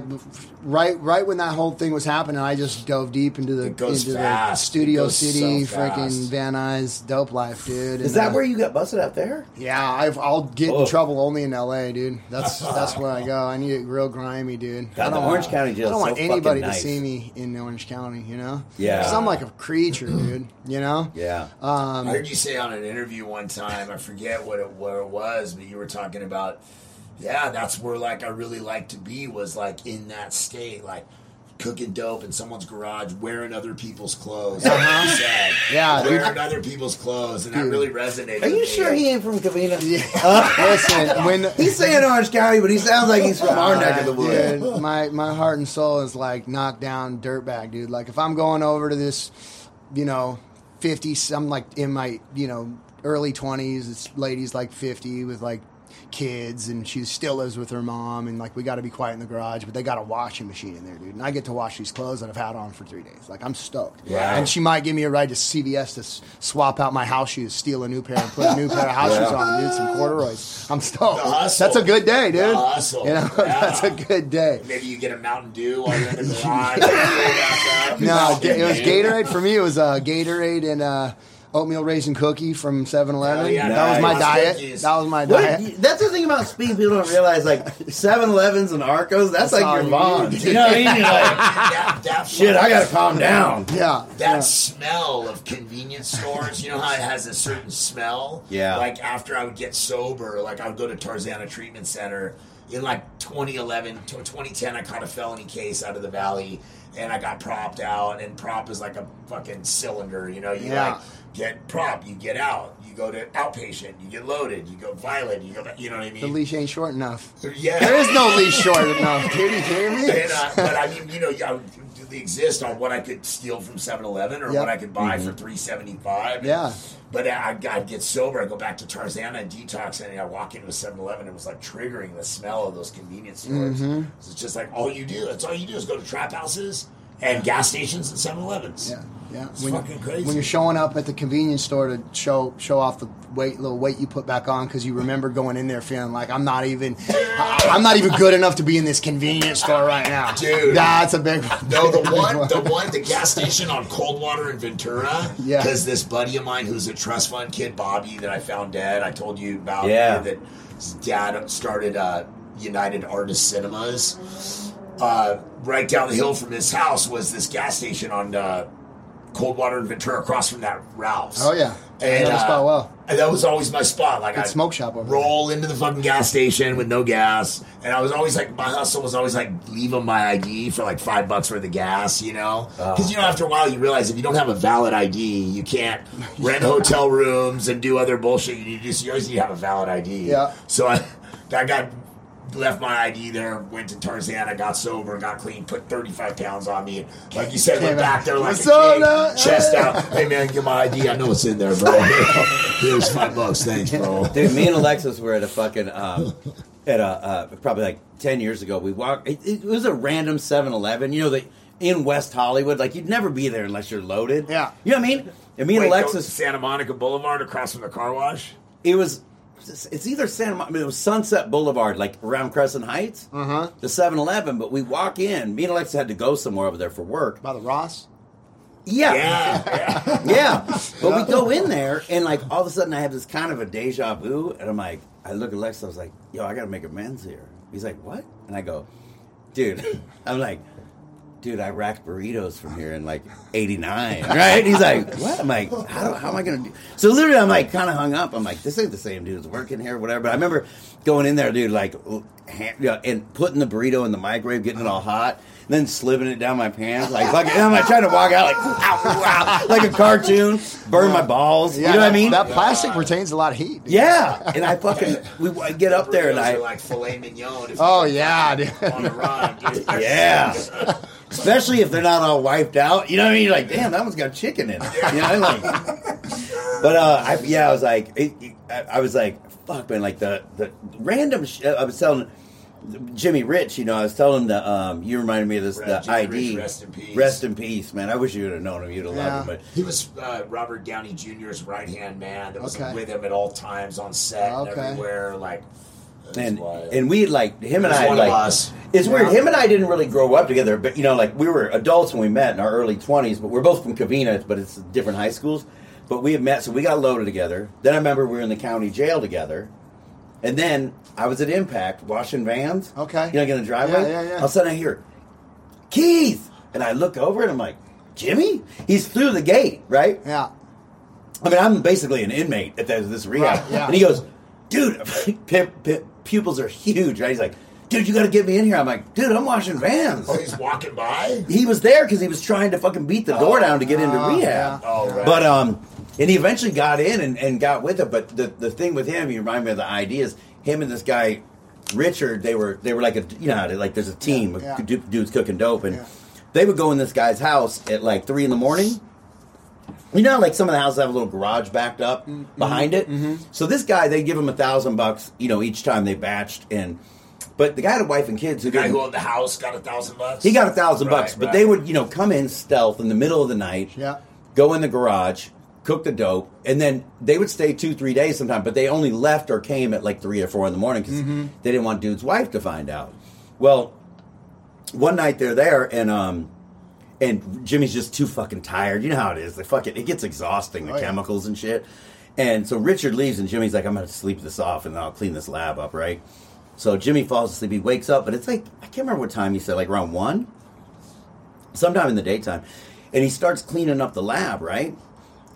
right right when that whole thing was happening, I just dove deep into the It goes into the. Studio It goes so City, freaking Van Nuys, dope life, dude. Is And, that uh, where you got busted out there? Yeah, I've, I'll get Oh. in trouble only in L.A., dude. That's [LAUGHS] that's where I go. I need it real grimy, dude. God, I don't Orange want- County jail's I don't want so anybody fucking to see me in Orange County, you know. Yeah. 'Cause I'm like a creature, dude. You know. [CLEARS THROAT] Yeah. Um, I heard you say on an interview one time, I forget what it, where it was, but you were talking about, yeah, that's where like I really like to be was like in that state, like cooking dope in someone's garage, wearing other people's clothes. Like said. Uh-huh. Yeah, dude. wearing other people's clothes, and that really resonated. Are you with me. sure he ain't from Covina? [LAUGHS] [LAUGHS] Listen, when [LAUGHS] He's saying Orange County, but he sounds like he's from our neck of the Uh, woods. dude, my my heart and soul is like knocked down dirtbag, dude. Like if I'm going over to this, you know, fifty, I'm like in my you know early twenties. This lady's like fifty with like kids, and she still lives with her mom, and like we got to be quiet in the garage, but they got a washing machine in there, dude. And I get to wash these clothes that I've had on for three days. Like I'm stoked. Yeah. And she might give me a ride to CVS to s- swap out my house shoes, steal a new pair, and put a new pair of house [LAUGHS] shoes on, dude. Some corduroys. I'm stoked. That's a good day, dude. The hustle. You know, [LAUGHS] Yeah. that's a good day. Maybe you get a Mountain Dew while you're in the garage. [LAUGHS] No, it was Gatorade for me. It was uh, Gatorade and uh, oatmeal raisin cookie from 7-Eleven. Oh, yeah, that was my diet. Cookies. That was my What- diet. that's the thing about speed people don't realize. Like [LAUGHS] 7-Elevens and Arcos, that's, That's like your you bond. need. [LAUGHS] You know what I mean? Like, [LAUGHS] that, that shit, I gotta calm down. Yeah, That yeah. smell of convenience stores, you know how it has a certain smell? Yeah. Like after I would get sober, like I would go to Tarzana Treatment Center. In like 2011, to 2010, I caught a felony case out of the valley and I got propped out. And prop is like a fucking cylinder, you know? You Yeah. like get prop, you get out. You go to outpatient, you get loaded, you go violent, you go back, you know what I mean? The leash ain't short enough. yeah. There is no leash short enough, dude. You hear me? And, uh, but I mean, you know, yeah, they exist on what I could steal from 7-Eleven or Yep. what I could buy for three seventy five. Yeah. But I, I'd get sober. I go back to Tarzana and detox, and I walk into a 7-Eleven. It was like triggering the smell of those convenience stores. Mm-hmm. It's just like all you do. That's all you do is go to trap houses and gas stations and 7-Elevens. Yeah, yeah. It's when, fucking crazy. When you're showing up at the convenience store to show show off the weight, little weight you put back on because you remember going in there feeling like I'm not even, I, I'm not even good enough to be in this convenience store right now, Dude. That's a big one. No, the Big [LAUGHS] one, the one, the gas station on Coldwater in Ventura. Yeah. Because this buddy of mine, who's a trust fund kid, Bobby, that I found dead, I told you about. Yeah. That his dad started uh, United Artist Cinemas. Uh, right down the hill from his house was this gas station on uh, Coldwater in Ventura, across from that Ralph's. Oh yeah, And, know uh, spot well. and that was always my spot. Like I smoke shop over roll into the fucking gas station with no gas, and I was always like, my hustle was always like, leave them my ID for like five bucks worth of gas, you know? Because you know, after a while, you realize if you don't have a valid ID, you can't [LAUGHS] rent hotel rooms and do other bullshit. You need to do. You always need to have a valid ID. Yeah. So I, I got left my ID there, went to Tarzana, got sober, got clean, put 35 pounds on me. Like you said, went back there like a up, king, chest out. Hey man, get my ID. I know it's in there, bro. [LAUGHS] Here's five bucks. Thanks, bro. Dude, me and Alexis were at a fucking um, at a uh, probably like ten years ago. We walked. It, it was a random 7-Eleven. You know that in West Hollywood, like you'd never be there unless you're loaded. Yeah. you know what I mean. And me and Wait, Alexis, Santa Monica Boulevard across from the car wash. it was. It's either Santa Monica, it was Sunset Boulevard, like around Crescent Heights. Uh Uh-huh. The 7-Eleven, but we walk in. Me and Alexa had to go somewhere over there for work. By the Ross. Yeah, Yeah, [LAUGHS] yeah. But we go in there, and like all of a sudden, I have this kind of a deja vu, and I'm like, I look at Lex, I was like, Yo, I got to make amends here. He's like, What? And I go, Dude, [LAUGHS] I'm like, Dude, I racked burritos from here in like '89, [LAUGHS] right? He's like, "What?" I'm like, "How, how am I gonna do?" So literally, I'm like, kind of hung up. I'm like, "This ain't the same dude who's working here, whatever." But I remember going in there, dude, like, hand, yeah, and putting the burrito in the microwave, getting it all hot, and then slipping it down my pants, like, fucking, and I'm like trying to walk out like, [LAUGHS] ow, ow, like a cartoon, burn my balls. you know what I mean? That plastic retains a lot of heat. dude. yeah. And I fucking, we I get up there and I, are like filet mignon. Oh, you yeah, put dude. on the run, dude. [LAUGHS] yeah. Especially if they're not all wiped out. You know what I mean? You're like, damn, that one's got chicken in it. You know, like. [LAUGHS] But uh, I, yeah, I was like, it, it- I, I was like, fuck, man, like the the random. Sh- I was telling Jimmy Rich, you know, I was telling him the um, you reminded me of this Right, the Jimmy ID. Rich, rest in peace. Rest in peace, man. I wish you would have known him. You'd have Yeah. loved him, but. He was uh, Robert Downey Jr.'s right hand man that was Okay. with him at all times on set and Okay. everywhere. Like, that's and wild. and we like him and I like it's weird. Him and I didn't really grow up together, but you know, like we were adults when we met in our early twenties. But we're both from Covina, but it's different high schools. But we had met, so we got loaded together. Then I remember we were in the county jail together, and then I was at Impact washing vans. Okay. you know, in the driveway. Yeah, yeah, yeah. All of a sudden I hear Keith, and I look over and I'm like, Jimmy, he's through the gate, right? Yeah. I mean, I'm basically an inmate at this, this rehab. Right, yeah. And he goes, dude, [LAUGHS] pu- pu- pupils are huge, right? He's like, dude, you got to get me in here. I'm like, dude, I'm washing vans. oh, he's walking by. He was there because he was trying to fucking beat the door down to get into Oh, rehab. yeah. Oh, right. But um, and he eventually got in and, and got with it. But the the thing with him, he reminded me of the ideas. Him and this guy, Richard, they were they were like a you know like there's a team of Yeah. du- dudes cooking dope, and Yeah. they would go in this guy's house at like three in the morning. You know, like some of the houses have a little garage backed up Mm-hmm. behind it. So this guy, they give him a thousand bucks, you know, each time they batched, and but the guy had a wife and kids who The guy who owned the house got a thousand bucks. he got a thousand bucks, but right. they would, you know, come in stealth in the middle of the night, Yeah. go in the garage, cook the dope, and then they would stay two, three days sometimes. But they only left or came at like three or four in the morning because Mm-hmm. they didn't want dude's wife to find out. Well, one night they're there, and um, and Jimmy's just too fucking tired. You know how it is. The fucking it gets exhausting, the Oh, yeah. chemicals and shit. And so Richard leaves, and Jimmy's like, "I'm gonna sleep this off, and then I'll clean this lab up, right?" So Jimmy falls asleep. He wakes up, but it's like I can't remember what time he said, like around one, sometime in the daytime, and he starts cleaning up the lab, right?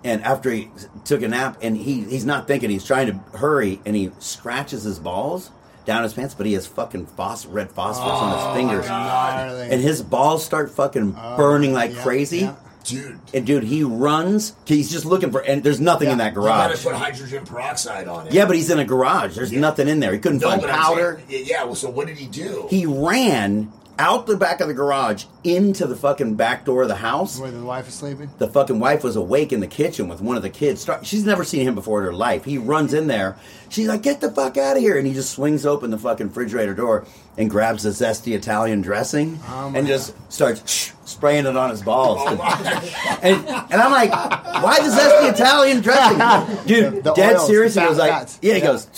And after he took a nap, and he he's not thinking, he's trying to hurry, and he scratches his balls down his pants, but he has fucking phos- red phosphorus on his oh fingers, Gnarly. and his balls start fucking oh, burning like yeah, crazy. yeah. dude. And dude, he runs. He's just looking for, and there's nothing in Yeah. that You gotta garage. put hydrogen peroxide on it. Yeah, but he's in a garage. There's nothing in there. He couldn't no, find but I'm powder. saying- yeah. Well, so what did he do? He ran out the back of the garage into the fucking back door of the house. Where the wife is sleeping. The fucking wife was awake in the kitchen with one of the kids. She's never seen him before in her life. He runs in there. She's like, "Get the fuck out of here!" And he just swings open the fucking refrigerator door and grabs the zesty Italian dressing Oh and just starts spraying it on his balls. Oh, [LAUGHS] and and I'm like, "Why the zesty Italian dressing, [LAUGHS] dude?" The dead oils, serious. He was like. "Yeah." He Yeah. goes,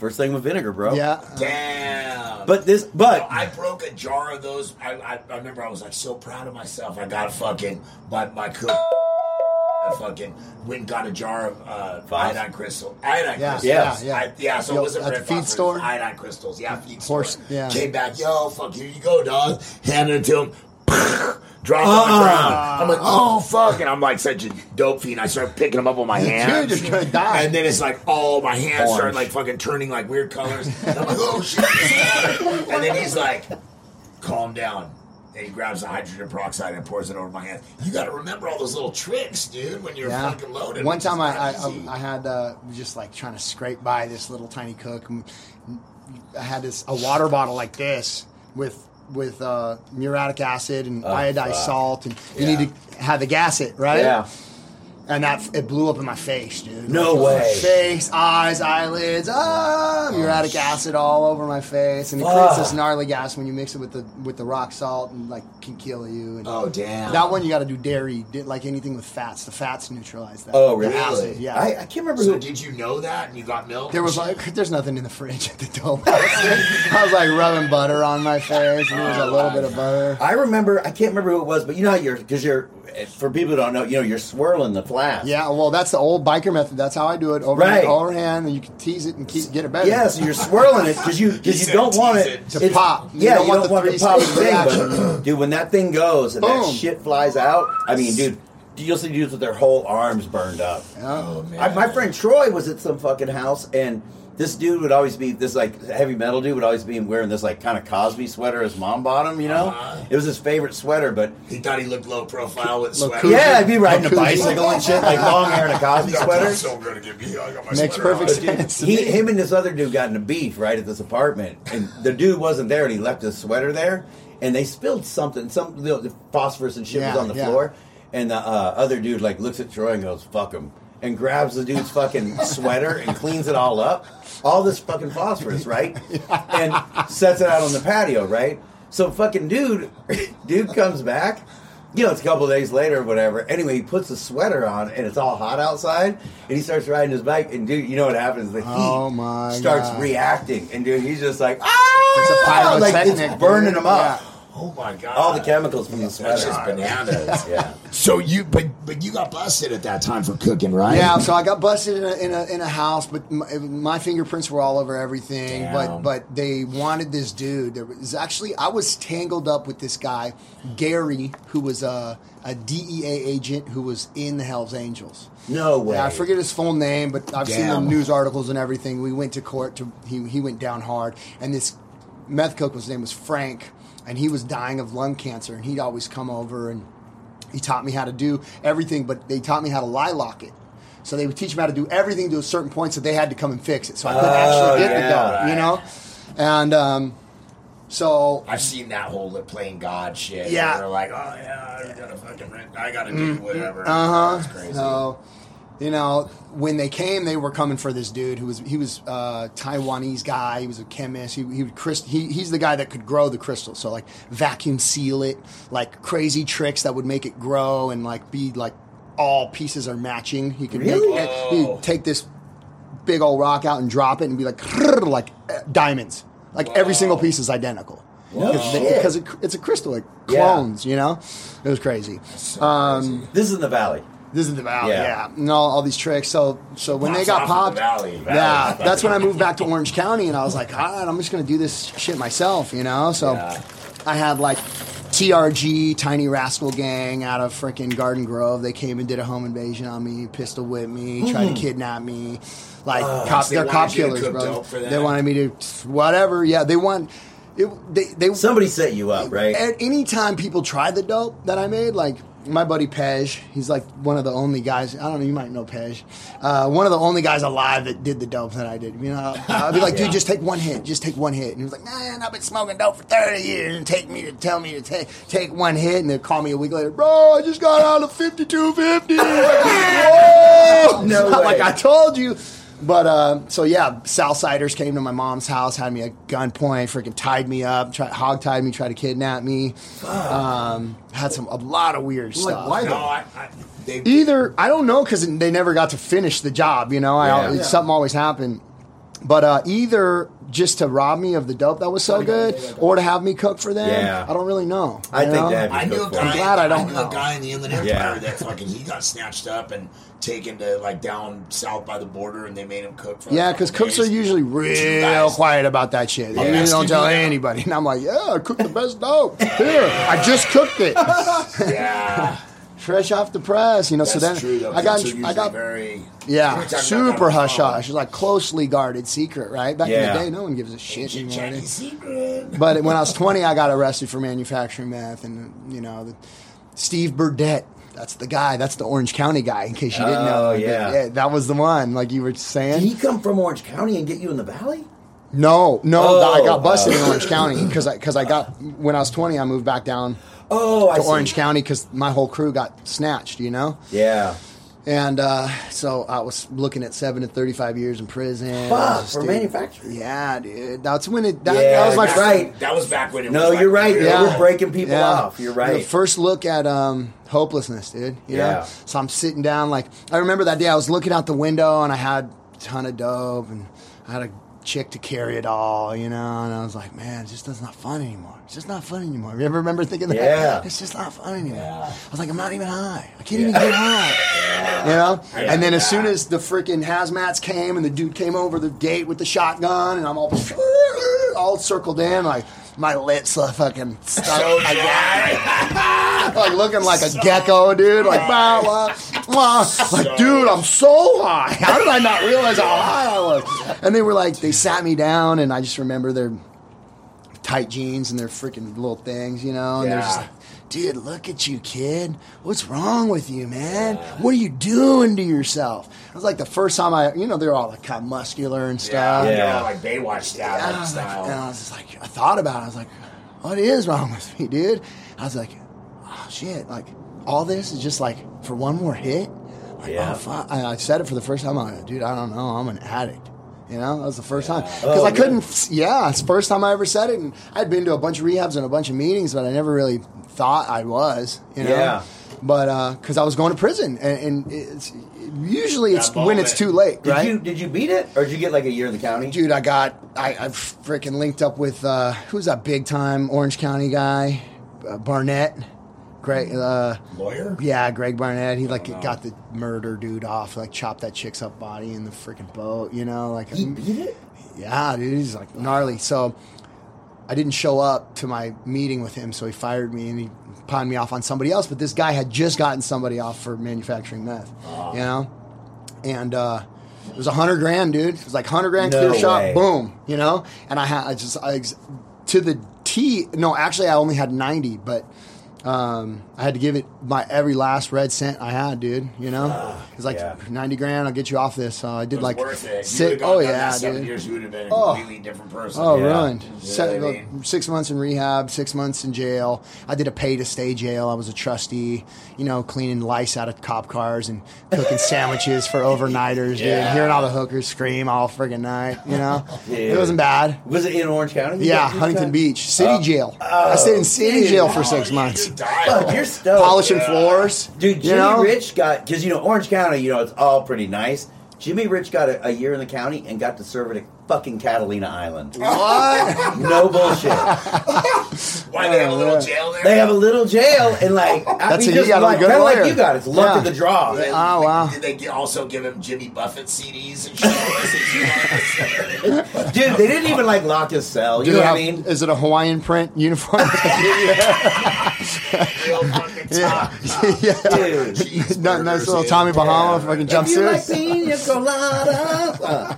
first thing with vinegar, bro." Yeah. Damn. But this, but I broke a jar of those. I, I, I remember I was like so proud of myself. I got a fucking my my cook. [LAUGHS] I fucking went and got a jar of uh, Phos? iodine crystal. Iodine Yeah, crystals. Yeah, yeah. I, yeah, so Yo, it wasn't at the feed store? Iodine crystals. Yeah, feed Horse- store. yeah. Came back, yo, fuck, here you go, dog. Handed it to him. [LAUGHS] Drop on the Uh-uh. ground. I'm like, oh fuck, and I'm like such a dope fiend. I start picking them up with my hands. Dude, you're gonna die. And then it's like, oh, my hands start like fucking turning like weird colors. [LAUGHS] And I'm like, oh shit. and then he's like, calm down. And he grabs the hydrogen peroxide and pours it over my hands. You got to remember all those little tricks, dude, when you're Yeah. fucking loaded. One time I, I. I, I had uh, just like trying to scrape by this little tiny cook. and I had this a water bottle like this with with uh, muriatic acid and iodized fuck. salt, and you need to have the gasket right. yeah, And that it blew up in my face, dude. No My way. Face, eyes, eyelids, ah, muriatic acid all over my face, and it creates this gnarly gas when you mix it with the with the rock salt, and like can kill you. And oh, damn. that one you got to do dairy, like anything with fats. The fats neutralize that. Oh, really? acid, yeah. I, I can't remember So who. did you know that and you got milk? There was like, [LAUGHS] there's nothing in the fridge at the dope [LAUGHS] house. I was like rubbing butter on my face, and there was a little bit of butter. I remember. I can't remember who it was, but you know how you're because you're. For people who don't know, you know you're swirling the flask. Yeah, well, that's the old biker method. That's how I do it. Over Right. overhand, and you can tease it and keep get it better. Yeah, so you're swirling it because you because you don't want it, it. To it's- pop. You Yeah, don't you want don't the want it to pop thing, but dude, when that thing goes and that shit flies out, I mean, dude, you'll see dudes with their whole arms burned up. Oh man. I, my friend Troy was at some fucking house, and this dude would always be this like heavy metal dude would always be wearing this like kind of Cosby sweater his mom bought him. You know, Uh-huh. it was his favorite sweater, but He thought he looked low profile with sweater. cool. yeah, I'd be riding a bicycle and shit, like long hair and a Cosby sweater. so gonna get me. I got my Makes sweater perfect on. sense. He, him and this other dude got in a beef right at this apartment, and the dude wasn't there, and he left his sweater there, and they spilled something, some the, the phosphorus and shit was on the yeah. floor, and the uh, other dude like looks at Troy and goes, "Fuck him," and grabs the dude's fucking sweater and cleans it all up, all this fucking phosphorus, right, [LAUGHS] and sets it out on the patio, right. So fucking dude, [LAUGHS] dude comes back. You know, it's a couple of days later or whatever. Anyway, he puts the sweater on and it's all hot outside, and he starts riding his bike. And dude, you know what happens? The heat Oh, my starts God. reacting, and dude, he's just like, ah, It's a like pyrotechnic, it's burning him up. Yeah. Oh my god. All the chemicals from the That's just bananas. Yeah. [LAUGHS] So you, but but you got busted at that time for cooking, right? Yeah, so I got busted in a, in a, in a house, but my, my fingerprints were all over everything. Damn. But but they wanted this dude. There was actually I was tangled up with this guy, Gary, who was a, a DEA agent who was in the Hell's Angels. No way. Yeah, I forget his full name, but I've seen the news articles and everything. We went to court to he he went down hard, and this meth cook his name was Frank, and he was dying of lung cancer, and he'd always come over and he taught me how to do everything, but they taught me how to lie lock it. So they would teach me how to do everything to a certain point, so they had to come and fix it. So I couldn't Oh, actually get yeah, the dough, right. you know. And um, so I've seen that whole lip playing God shit. Yeah. They're like, oh yeah, I gotta fucking rent. I gotta do whatever. Uh That's huh. crazy. So, you know, when they came, they were coming for this dude who was he was uh, Taiwanese guy. He was a chemist. He he would crystal. He, he's the guy that could grow the crystal. So like vacuum seal it, like crazy tricks that would make it grow and like be like all pieces are matching. He could Really? make he'd take this big old rock out and drop it and be like like uh, diamonds. Like every single piece is identical. No Because, because it, it's a crystal, like Yeah. clones, you know. It was crazy. So Um, This is in the valley. This is the valley, Yeah. yeah, and all, all these tricks. So, so when they got popped, the valley. Valley. yeah, that's when I moved back to Orange County, and I was like, all right, I'm just gonna do this shit myself, you know. So, Yeah. I had like TRG, Tiny Rascal Gang, out of freaking Garden Grove. They came and did a home invasion on me, pistol whipped me, tried to kidnap me. Like cop, they they're cop killers, bro. They wanted me to whatever. Yeah, they want. It, they they Somebody set you up, right? at any time people try the dope that I made, like my buddy Pej, he's like one of the only guys. I don't know, you might know Pej. Uh, one of the only guys alive that did the dope that I did. You know, I'd be like, dude, just take one hit, just take one hit. And he was like, man, I've been smoking dope for thirty years, and take me to tell me to take take one hit, and they'd call me a week later, bro, I just got out of fifty two [LAUGHS] fifty. No not [LAUGHS] like. I told you. But uh, so yeah, Southsiders came to my mom's house, had me at gunpoint, freaking tied me up, tried, hog tied me, tried to kidnap me. Um, had some a lot of weird Like, stuff. why No. I, I, they, Either I don't know because they never got to finish the job. You know, I, Yeah. it's- something always happened. But uh, either just to rob me of the dope that was so good, or to have me cook for them. Yeah. I don't really know. I you think know? that- I knew a I'm glad I don't knew know. a guy in the Inland Empire Yeah. that fucking he got snatched up and taken to like down south by the border, and they made him cook for. Yeah, because couple cooks are usually real quiet about that shit. They Yeah. don't tell anybody. And I'm like, yeah, I cooked the best dope. Here, I just cooked it. [LAUGHS] Yeah, fresh off the press, you know. that's so then true. I got, Cooks I got, very yeah, We're talking about super that hush before. hush, like closely guarded secret, right? Back in the day, no one gives a shit ancient anymore. Secret. But when I was 20, I got arrested for manufacturing meth, and you know, the, Steve Burdett. That's the guy. That's the Orange County guy. In case you didn't know, Oh, But, yeah. that was the one. Like you were Did saying. he come from Orange County and get you in the valley? No, no, Oh, I got oh. busted in oh. [LAUGHS] Orange County because I because I got when I was 20, I moved back down Oh, I to see. Orange County because my whole crew got snatched. You know. Yeah. And uh, so I was looking at seven to thirty-five years in prison. Fuck, Just, for dude, manufacturing. Yeah, dude. That's when it. That, Yeah, that was my that's right. That was back when it No, was like you're right. real. They Yeah. were breaking people Yeah. off. You're right. The right. first look at um, hopelessness, dude. You Yeah. know? So I'm sitting down, like I remember that day. I was looking out the window and I had a ton of dope and I had a chick to carry it all, you know. And I was like, man, it's just that's not fun anymore. It's just not fun anymore. You ever remember thinking that? Yeah. It's just not fun anymore. Yeah. I was like, I'm not even high. I can't even get high. You know? And then as soon as the freaking hazmats came and the dude came over the gate with the shotgun and I'm all [LAUGHS] all circled in, like my lips are fucking stuck So like [LAUGHS] looking like a gecko, dude. Like, bah, bah, bah. like, dude, I'm so high. How did I not realize how high I was? And they were like, they sat me down, and I just remember their tight jeans and their freaking little things, you know. And they're just like, dude, look at you, kid. What's wrong with you, man? What are you doing to yourself? It was like the first time I, you know, they're all like kind of muscular and Yeah, stuff. they're Yeah. all like Baywatch style. And I, like was like, style. and I was just like, I thought about it. I was like, what is wrong with me, dude? I was like, oh shit, like all this is just like for one more hit. Like, Yeah. oh. I, I said it for the first time. I'm like, dude, I don't know. I'm an addict. You know, that was the first time because Oh, I couldn't. Yeah, it's the first time I ever said it, and I'd been to a bunch of rehabs and a bunch of meetings, but I never really thought I was. You know, Yeah. but because I was going to prison, and, and it's usually it's when it's too late, Did right? you did you beat it or did you get like a year in the county? Dude, I got I, I freaking linked up with uh, who's that big time Orange County guy, uh, Barnett, Greg. Uh, Lawyer? yeah, Greg Barnett. He like got the murder dude off, like chopped that chick's up body in the freaking boat. You know, like He beat it. yeah, dude, he's like gnarly. So I didn't show up to my meeting with him, so he fired me and he pawned me off on somebody else. But this guy had just gotten somebody off for manufacturing meth, you know, and uh, it was a hundred grand, dude. It was like hundred grand No clear shot, boom, you know. And I had I just I, to the T. No, actually, I only had ninety, but. Um, I had to give it my every last red cent I had, dude. You know, it's like yeah. ninety grand. I'll get you off this. So I did like. Six. Oh yeah, dude. years, you would have been a Oh. completely different person. Oh, Yeah. ruined. You know Se- I mean? Six months in rehab, six months in jail. I did a pay to stay jail. I was a trustee, you know, cleaning lice out of cop cars and cooking sandwiches for overnighters, dude. Hearing all the hookers scream all friggin' night, you know? [LAUGHS] It wasn't bad. Was it in Orange County? Yeah, You Huntington Beach, city Oh. jail. I stayed in city dude. jail for six months. Could die. Fuck, you're stoked. Polishing Yeah. floors. Dude, you Jimmy know? Rich got because you know Orange County, you know it's all pretty nice. Jimmy Rich got a, a year in the county and got to serve at fucking Catalina Island. What? [LAUGHS] No bullshit. [LAUGHS] Why they have a little uh, jail there? They have a little jail and like I [LAUGHS] That's mean, it, you just gotta be like, good kind of like you got. It's luck Yeah. of the draw. They- Oh, wow. Did they gi- also give him Jimmy Buffett CDs and shit? Dude, they didn't even like lock his cell. You Do know they what I have- mean? Is it a Hawaiian print uniform? Real fucking top. yeah. Dude. Cheeseburgers Nice nice little Tommy Bahama fucking If you like jumpsuit. pina colada. Uh,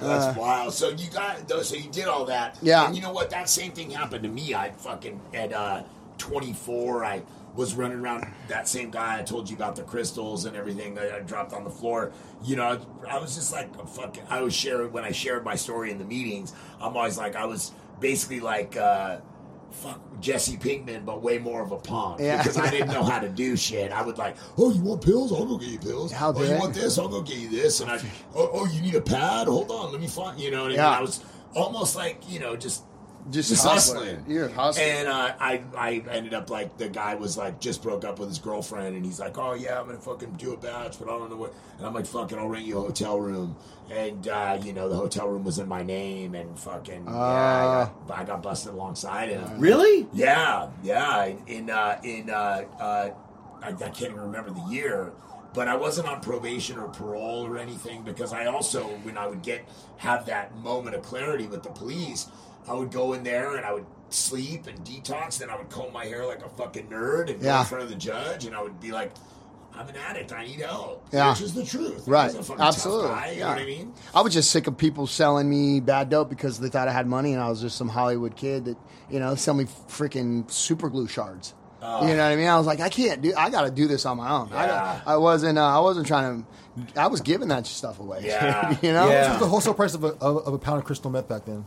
That's wild. So you got though. So you did all that. Yeah. And you know what? That same thing happened to me. I fucking at uh, 24. I was running around. That same guy I told you about the crystals and everything that I dropped on the floor. You know, I was just like a fucking. I was sharing when I shared my story in the meetings. I'm always like I was basically like. uh Fuck Jesse Pinkman, but way more of a punk Yeah. because I didn't know how to do shit. I would like, oh, you want pills? I'll go get you pills. How oh, you want this? I'll go get you this. And I, oh, oh, you need a pad? Hold on, let me find. You know what I mean? Yeah. I was almost like you know just Just just hustling. hustling. You're hustling. And uh, I I ended up like the guy was like just broke up with his girlfriend and he's like, oh yeah, I'm gonna fucking do a batch, but I don't know what. And I'm like, fucking, I'll rent you a hotel room. And uh, you know the hotel room was in my name and fucking yeah, I got, I got busted alongside him. really? Yeah, yeah. In in uh, in uh, uh, I, I can't even remember the year, but I wasn't on probation or parole or anything because I also when I would get have that moment of clarity with the police, I would go in there and I would sleep and detox. Then I would comb my hair like a fucking nerd and go in front of the judge, and I would be like. I'm an addict. I need help. Yeah. Which is the truth. Right. a fucking tough Absolutely. guy, you know what I mean? I was just sick of people selling me bad dope because they thought I had money and I was just some Hollywood kid that, you know, sell me freaking super glue shards. Oh. You know what I mean? I was like, I can't do. I got to do this on my own. I, Yeah. got- I wasn't. Uh, I wasn't trying to. I was giving that stuff away. [LAUGHS] Yeah. you know, Yeah. What was the wholesale price of a, of, of a pound of crystal meth back then?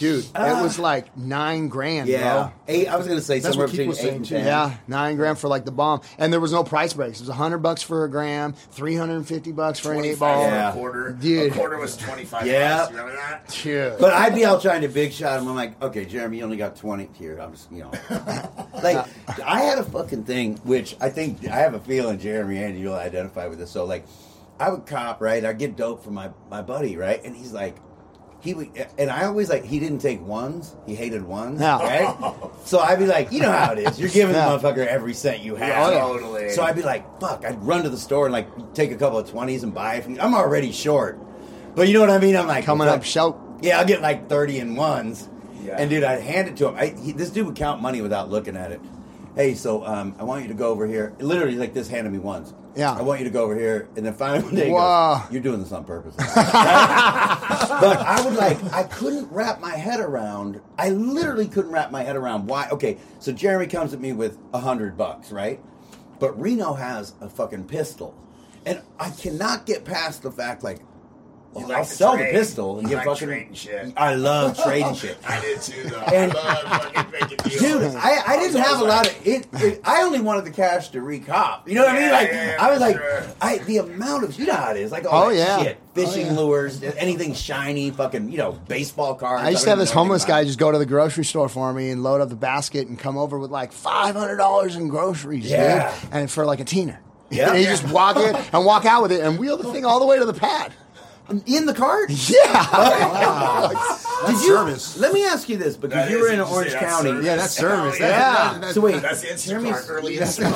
Dude, it was like nine grand. Yeah. bro. Eight. I was gonna say That's somewhere what Keith between eight saying, and ten. Yeah, nine grand for like the bomb, and there was no price breaks. It was hundred bucks for a gram, three hundred and fifty bucks for an eight ball. Yeah. a quarter. Dude. A quarter was 25 Yeah. bucks. Remember that? Dude. But I'd be out trying to big shot him. I'm like, okay, Jeremy, you only got 20 here. I'm just, you know. [LAUGHS] like, I had a fucking thing, which I think, I have a feeling, Jeremy, and you'll identify with this. So, like, I would cop, right? I'd get dope from my, my buddy, right? And he's like, he would, and I always like, he didn't take ones. He hated ones, Yeah. right? So I'd be like, you know how it is. You're giving Yeah. the motherfucker every cent you have. Yeah. Totally. So I'd be like, fuck, I'd run to the store and like take a couple of 20s and buy a few. I'm already short. But you know what I mean? I'm like, Coming fuck. up, short. Yeah, I'll get like 30 in ones. Yeah. And dude, I'd hand it to him. I, he, this dude would count money without looking at it. Hey, so um, I want you to go over here. Literally, like this handed me once. Yeah. I want you to go over here, and then finally one day, he goes, "You're doing this on purpose." [LAUGHS] but I would like, I couldn't wrap my head around. I literally couldn't wrap my head around why. Okay, so Jeremy comes at me with a hundred bucks, right? But Reno has a fucking pistol, and I cannot get past the fact like. You Well, like I'll to sell trade. the pistol and You get like fucking. trading shit. I love trading shit. [LAUGHS] I did too, though. And- I love fucking making [LAUGHS] deals. Dude, I, I didn't was have a lot of it, it. I only wanted the cash to recop. You know what I mean? Like yeah, yeah, I was like, sure. I the amount of you know how it is. Like all Oh, that yeah. shit, oh, fishing Oh, yeah. lures, anything shiny, fucking you know, baseball cards. I used to have this homeless guy just go to the grocery store for me and load up the basket and come over with like five hundred dollars in groceries, Yeah. dude, and for like a teener. Yeah. and he just walk in [LAUGHS] and walk out with it and wheel the thing all the way to the pad. It. in the card. [LAUGHS] Yeah, oh, Did you? service. Let me ask you this because That you is- were in you say Orange that's County. service? Yeah, that's service. Oh, That's- yeah. that- that- So wait, That's the Jeremy's- Instacart, early [LAUGHS] [LAUGHS] Instacart.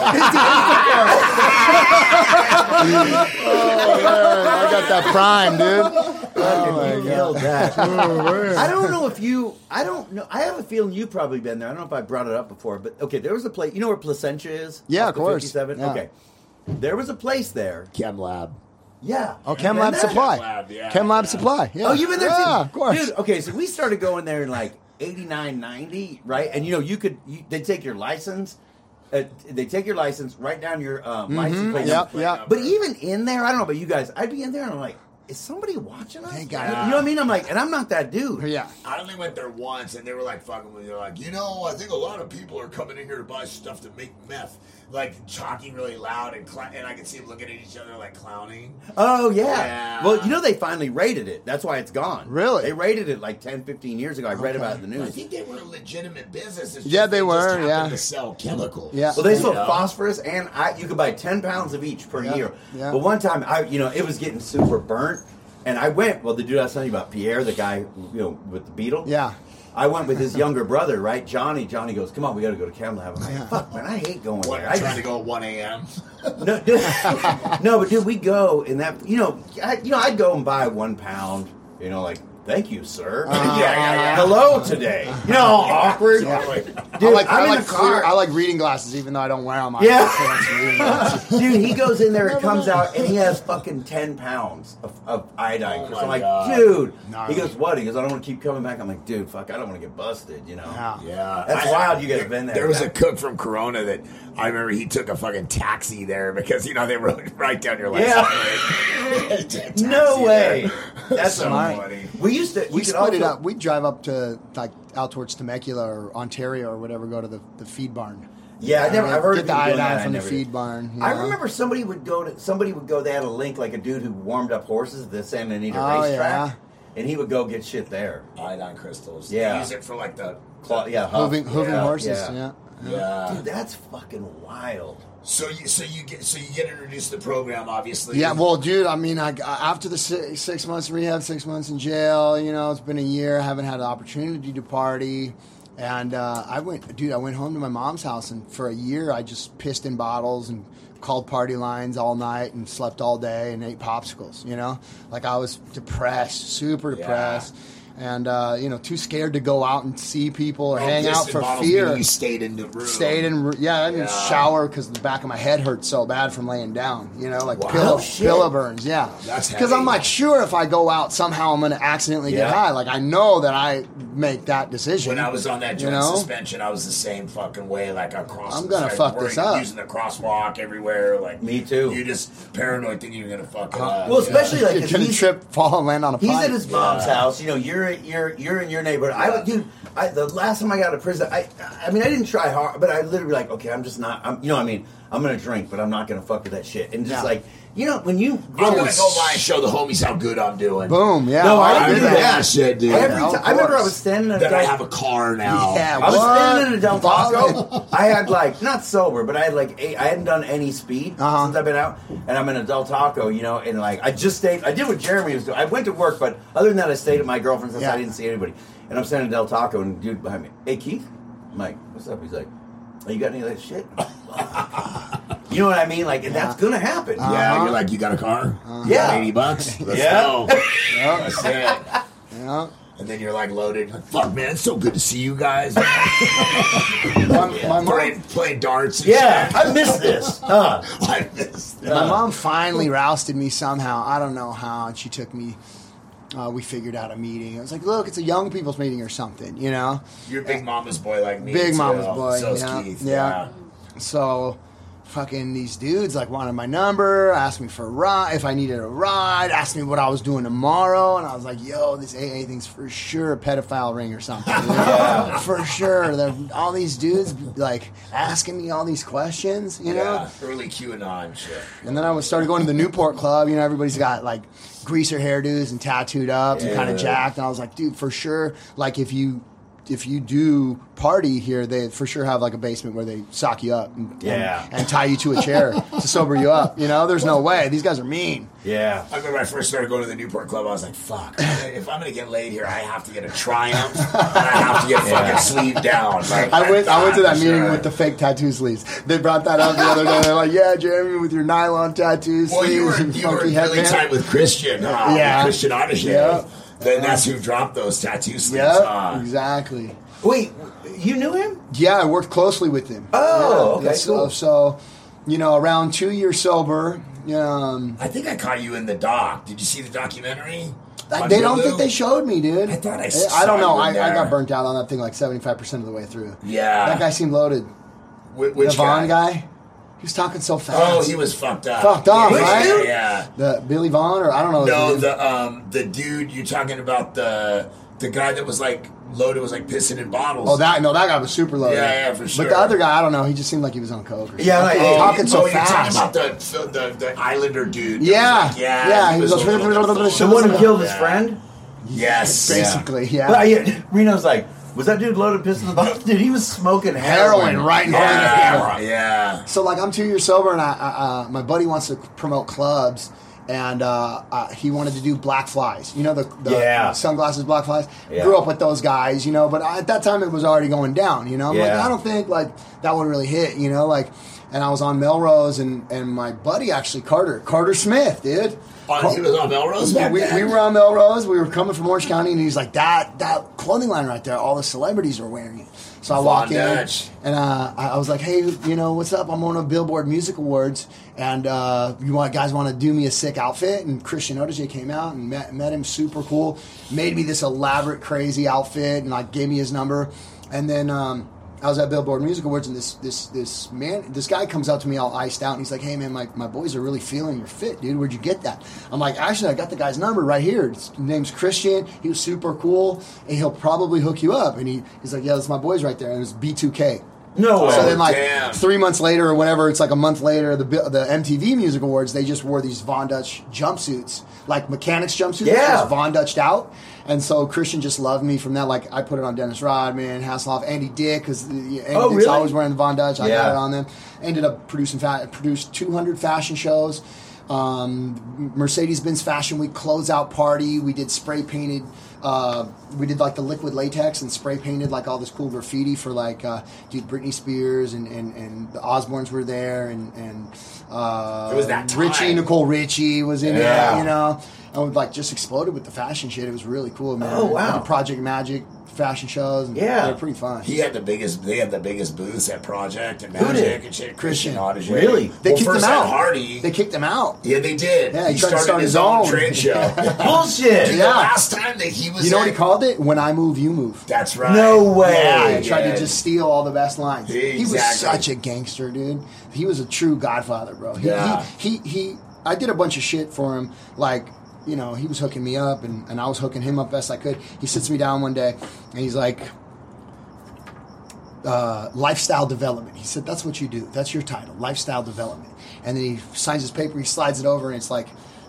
Oh, I got that prime, dude. Oh you killed that. Oh, I don't know if you. I don't know. I have a feeling you've probably been there. I don't know if I brought it up before, but okay, there was a place. You know where Placentia is? Yeah, Off of the course. 57? Yeah. Okay, there was a place there. Chem Lab. Yeah. Oh, Chem Lab? Supply. Lab, yeah, Chem Lab yeah. Supply. Yeah. Oh, you've been there Yeah, too? of course. Dude, okay, so we started going there in like 89, 90, right? And you know, you could, you, they take your license, uh, they take your license, write down your um, license plate. Mm-hmm. Yep, number. yep. But even in there, I don't know about you guys, I'd be in there and I'm like, is somebody watching us? Thank God. You know what I mean? I'm like, and I'm not that dude. Yeah. I only went there once, and they were like fucking with me. They're like, you know, I think a lot of people are coming in here to buy stuff to make meth. Like talking really loud, and cl- and I could see them looking at each other like clowning. Oh, yeah. Yeah. Well, you know, they finally rated it. That's why it's gone. Really? They rated it like 10, 15 years ago. I read about it in the news. I think they were a legitimate business. It's just Yeah, they just were, happened yeah. To sell chemicals. Yeah. Well, they sold know? phosphorus, and I, you could buy ten pounds of each per Yeah, year. yeah. But one time, I you know it was getting super burnt, and I went. Well, the dude I was telling you about, Pierre, the guy you know with the beetle. Yeah. I went with his younger brother, right, Johnny. Johnny goes, "Come on, we got to go to Chem Lab." I'm like, Yeah. "Fuck, man, I hate going What, there." I trying to go at 1 a.m. [LAUGHS] no, dude, no, but dude, we go in that. You know, I, you know, I'd go and buy one pound. You know, like. Thank you, sir. [LAUGHS] Uh-huh. yeah, yeah, yeah. Hello today. You know, awkward. Yeah. Dude, I like, I'm I in like, the car. clear, I like reading glasses, even though I don't wear them. I Yeah. like reading glasses. [LAUGHS] Dude, he goes in there and comes out, and he has fucking ten pounds of, of iodine. Oh crystal. I'm like, God. dude. Gnarly. He goes, what? He goes, I don't want to keep coming back. I'm like, dude, fuck, I don't want to get busted. You know? Yeah. Yeah, That's wild you guys have been there. There was a cook from Corona that I remember he took a fucking taxi there because you know they wrote [LAUGHS] right down your license. Yeah. No way. there. That's so smart. funny. We used to. you We could split it up. We'd drive up to like out towards Temecula or Ontario or whatever. Go to the, the feed barn. Yeah, I never. I've heard Get of the iodine that, from the feed did. barn. you I remember somebody would go to somebody would go. They had a link like a dude who warmed up horses at the Santa Anita Oh, racetrack, yeah. and he would go get shit there. Iodine crystals. Yeah. They use it for like the. Cla- yeah, huff. Hooving, hooving Yeah, horses. yeah. Yeah. Yeah. Dude, that's fucking wild. So you so you get so you get introduced to the program obviously. Yeah, well, dude, I mean, I, after the six, six months in rehab, six months in jail, you know, it's been a year. I haven't had an opportunity to party. And uh, I went, dude, I went home to my mom's house, and for a year, I just pissed in bottles and called party lines all night and slept all day and ate popsicles, you know? Like I was depressed, super Yeah. Depressed. And, uh, you know, too scared to go out and see people or Oh, hang out for fear. You stayed in the room. Stayed in, yeah, I didn't Yeah. shower because the back of my head hurt so bad from laying down. You know, like Wow. pillow, Oh, shit. pillow burns. Yeah, That's because I'm heavy. like, sure, if I go out somehow, I'm going to accidentally get high. Like I know that I make that decision. When I was on that you know? suspension, I was the same fucking way. Like across. I'm gonna fuck we're this up. Using the crosswalk everywhere. Like Me too. You just paranoid thinking you're gonna fuck Uh, up. Well, yeah. especially like You're [LAUGHS] if gonna trip, fall, and land on a He's pipe. at his mom's Yeah. house. You know, you're you're you're in your neighborhood. I Yeah. dude, I, the last time I got out of prison, I I mean, I didn't try hard, but I literally like, okay, I'm just not. I'm, you know, what I mean, I'm gonna drink, but I'm not gonna fuck with that shit. And just Yeah. like, you know, when you I'm gonna go by and show the homies how good I'm doing. Boom. Yeah. No, I I didn't did do that. that. shit, dude. Every Yeah, of time, I remember I course. was standing at a That I have a car now. Yeah, I was What? standing in a Del Taco. I had like not sober, but I had like eight, I hadn't done any speed Uh-huh. since I've been out, and I'm in a Del Taco, you know, and like I just stayed. I did what Jeremy was doing. I went to work, but other than that, I stayed at my girlfriend's house. Yeah. I didn't see anybody, and I'm standing in Del Taco, and dude behind me, hey Keith, I'm like, what's up? He's like, oh, you got any of that shit? You know what I mean? Like, and that's gonna happen. Uh-huh. Yeah, you're like, you got a car? You got Yeah. 80 bucks? [LAUGHS] Let's Yeah. go. Yeah. That's it. Yeah. And then you're like loaded. Like, Fuck, man, it's so good to see you guys. [LAUGHS] My, my mom, playing, playing darts. And Yeah, shit. I missed this. Huh. [LAUGHS] I missed that. my mom finally rousted me somehow. I don't know how, and she took me. Uh, we figured out a meeting. I was like, "Look, it's a young people's meeting or something," you know. You're a big mama's boy like me. Big too. mama's boy, So's yeah, Keith. yeah. So, fucking these dudes like wanted my number, asked me for a ride if I needed a ride, asked me what I was doing tomorrow, and I was like, "Yo, this AA thing's for sure a pedophile ring or something, [LAUGHS] dude. for sure." They're, all these dudes like asking me all these questions, you know. Yeah. Early QAnon shit. And then I was started going to the Newport Club. You know, everybody's got like greaser hairdos and tattooed up and kind of jacked. And I was like, dude, for sure. Like if you if you do party here, they for sure have like a basement where they sock you up and, Yeah. and, and tie you to a chair [LAUGHS] to sober you up. You know, there's no way. These guys are mean. Yeah. I remember when I first started going to the Newport Club, I was like, fuck, if I'm going to get laid here, I have to get a Triumph and I have to get fucking Yeah. sleeved down. [LAUGHS] Like, I went. I went to that meeting sure. with the fake tattoo sleeves. They brought that up the other day. They're like, "Yeah, Jeremy, with your nylon tattoo Well, you sleeves were, and you were funky really headband." tight with Christian, huh? Yeah. With Christian Audigier. Yeah. Then that's who dropped those tattoo sleeves. Yep, huh? exactly. Wait, you knew him? Yeah, I worked closely with him. Oh, Yeah, okay, so, cool. So, you know, around two years sober. Um, I think I caught you in the doc. Did you see the documentary? On they don't think they showed me, dude. I thought I I don't know. I, I got burnt out on that thing like seventy five percent of the way through. Yeah. That guy seemed loaded. Wh- which the Vaughn guy? He was talking so fast. Oh, he was fucked up. Fucked up, yeah, right? Yeah, yeah. the Billy Vaughn, or I don't know. No, his the um the dude you're talking about the the guy that was like loaded was like pissing in bottles. Oh, that no, that guy was super loaded. Yeah, yeah, for sure. But the other guy, I don't know. He just seemed like he was on coke. Or Yeah, something. like, He was oh, talking so oh, you're fast. talking about the, the the Islander dude. Yeah, like, yeah, yeah, he was a like- little [LAUGHS] bit The one who killed his friend? Yes, Basically, yeah. But I, Reno's like, was that dude loaded piss in the bottle? Dude, he was smoking heroin. Heroin right in front of the camera. Yeah, yeah. So like I'm two years sober, and I, I uh, my buddy wants to promote clubs, and uh, uh, he wanted to do Black Flys. You know the, the Yeah. sunglasses Black Flys. Yeah. Grew up with those guys, you know. But I, at that time, it was already going down. You know, I'm like I don't think like that would really hit. You know, like. And I was on Melrose, and, and my buddy actually Carter Carter Smith, dude. On, he was on Melrose back we, then? we were on Melrose. We were coming from Orange County, and he's like, "That that clothing line right there, all the celebrities are wearing it." So I walk in, Dutch. and uh, I I was like, "Hey, you know what's up? I'm on a Billboard Music Awards, and uh, you want guys want to do me a sick outfit?" And Christian Audigier came out and met met him, super cool, made me this elaborate, crazy outfit, and like gave me his number, and then. Um, I was at Billboard Music Awards, and this this this man, this guy comes out to me all iced out, and he's like, "Hey man, my, my boys are really feeling your fit, dude. Where'd you get that?" I'm like, "Actually, I got the guy's number right here. His name's Christian. He was super cool, and he'll probably hook you up." And he, he's like, "Yeah, that's my boys right there." And it's B2K. No. So then, like damn. three months later or whatever, it's like a month later, the the MTV Music Awards, they just wore these Von Dutch jumpsuits, like mechanics jumpsuits, Yeah. just Von Dutched out. And so Christian just loved me from that. Like I put it on Dennis Rodman, Hasselhoff, Andy Dick, because Andy Oh, Dick's really? always wearing the Von Dutch. I Yeah. got it on them. Ended up producing fa- produced 200 fashion shows. Um, Mercedes Benz Fashion Week closeout party. We did spray painted. Uh, we did like the liquid latex and spray painted like all this cool graffiti for like uh, dude Britney Spears and, and, and the Osbournes were there and and uh, It was that time. Richie Nicole Richie was in Yeah. there you know and we like just exploded with the fashion shit it was really cool man Oh, wow. Project Magic fashion shows and Yeah. they're pretty fun He had the biggest. They had the biggest booths at Project and Who Magic did? and shit. Christian. Audigier. Really? they well, kicked first him out Hardy. they kicked him out yeah, they did. Yeah, he he tried started start his his own trade [LAUGHS] show. Bullshit. Dude, Yeah. The last time that he was, you know what he called it when I move you move That's right. No way. Yeah, he tried Yeah. to just steal all the best lines. He was such a gangster, dude. He was a true godfather, bro. He, Yeah. he, he, he, I did a bunch of shit for him. Like, you know, he was hooking me up and, and I was hooking him up best I could. He sits me down one day and he's like, uh, lifestyle development. He said, that's what you do. That's your title, lifestyle development. And then he signs his paper, he slides it over, and it's like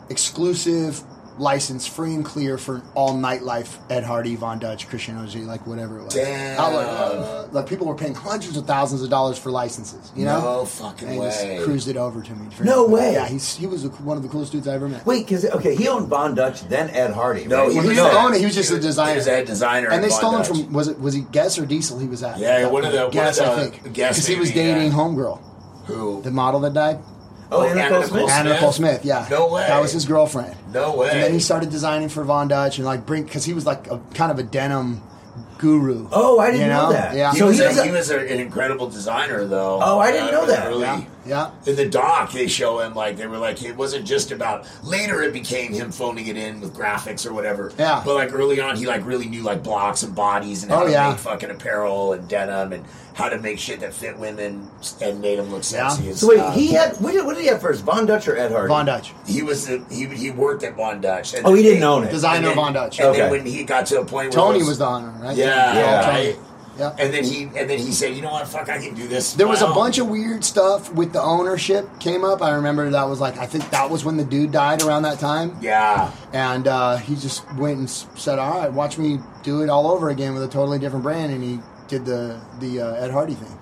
exclusive license, free and clear for all nightlife. Ed Hardy, Von Dutch, Christian Audigier, like whatever it was. Damn. I like, uh, like people were paying hundreds of thousands of dollars for licenses. You know, No fucking and he way. just cruised it over to me. No way. Yeah, he's he was the- one of the coolest dudes I ever met. Wait, because okay, he owned Von Dutch, then Ed Hardy. No, right? he When he was was at- on it, he was just a He designer. was a designer. and they Von stole him from was it was he Guess or Diesel? He was at Yeah, at one of the- one Guess, I think, Guess because he was maybe, yeah. dating Homegirl, who? the model that died. Oh, Anna Nicole Smith? Anna Nicole Smith, yeah. No way. That was his girlfriend. No way. And then he started designing for Von Dutch and like bring because he was like a kind of a denim guru. Oh, I didn't you know that. Yeah. He So was, he a, was a- he was a, an incredible designer, though. Oh, I didn't uh, know that. Really, yeah. Yeah. In the doc, they show him like they were like it wasn't just about. Later, it became him phoning it in with graphics or whatever. Yeah. But like early on, he like really knew like blocks and bodies and how Oh, to yeah. make fucking apparel and denim and how to make shit that fit women and made them look Yeah. sexy. And So wait, stuff. he had what did, what did he have first? Von Dutch or Ed Hardy? Von Dutch. He was the, he he worked at Von Dutch. And Oh, he didn't they- own it. Designer and then- Von Dutch. And then when he got to a point where Tony it was the owner, right? Yeah, Yeah. right. Yeah. And then he and then he said, you know what, fuck, I can do this. There was a own." bunch of weird stuff with the ownership came up. I remember that was like I think that was when the dude died around that time, yeah. and uh, he just went and said, "All right, watch me do it all over again with a totally different brand." And he did the the uh, Ed Hardy thing,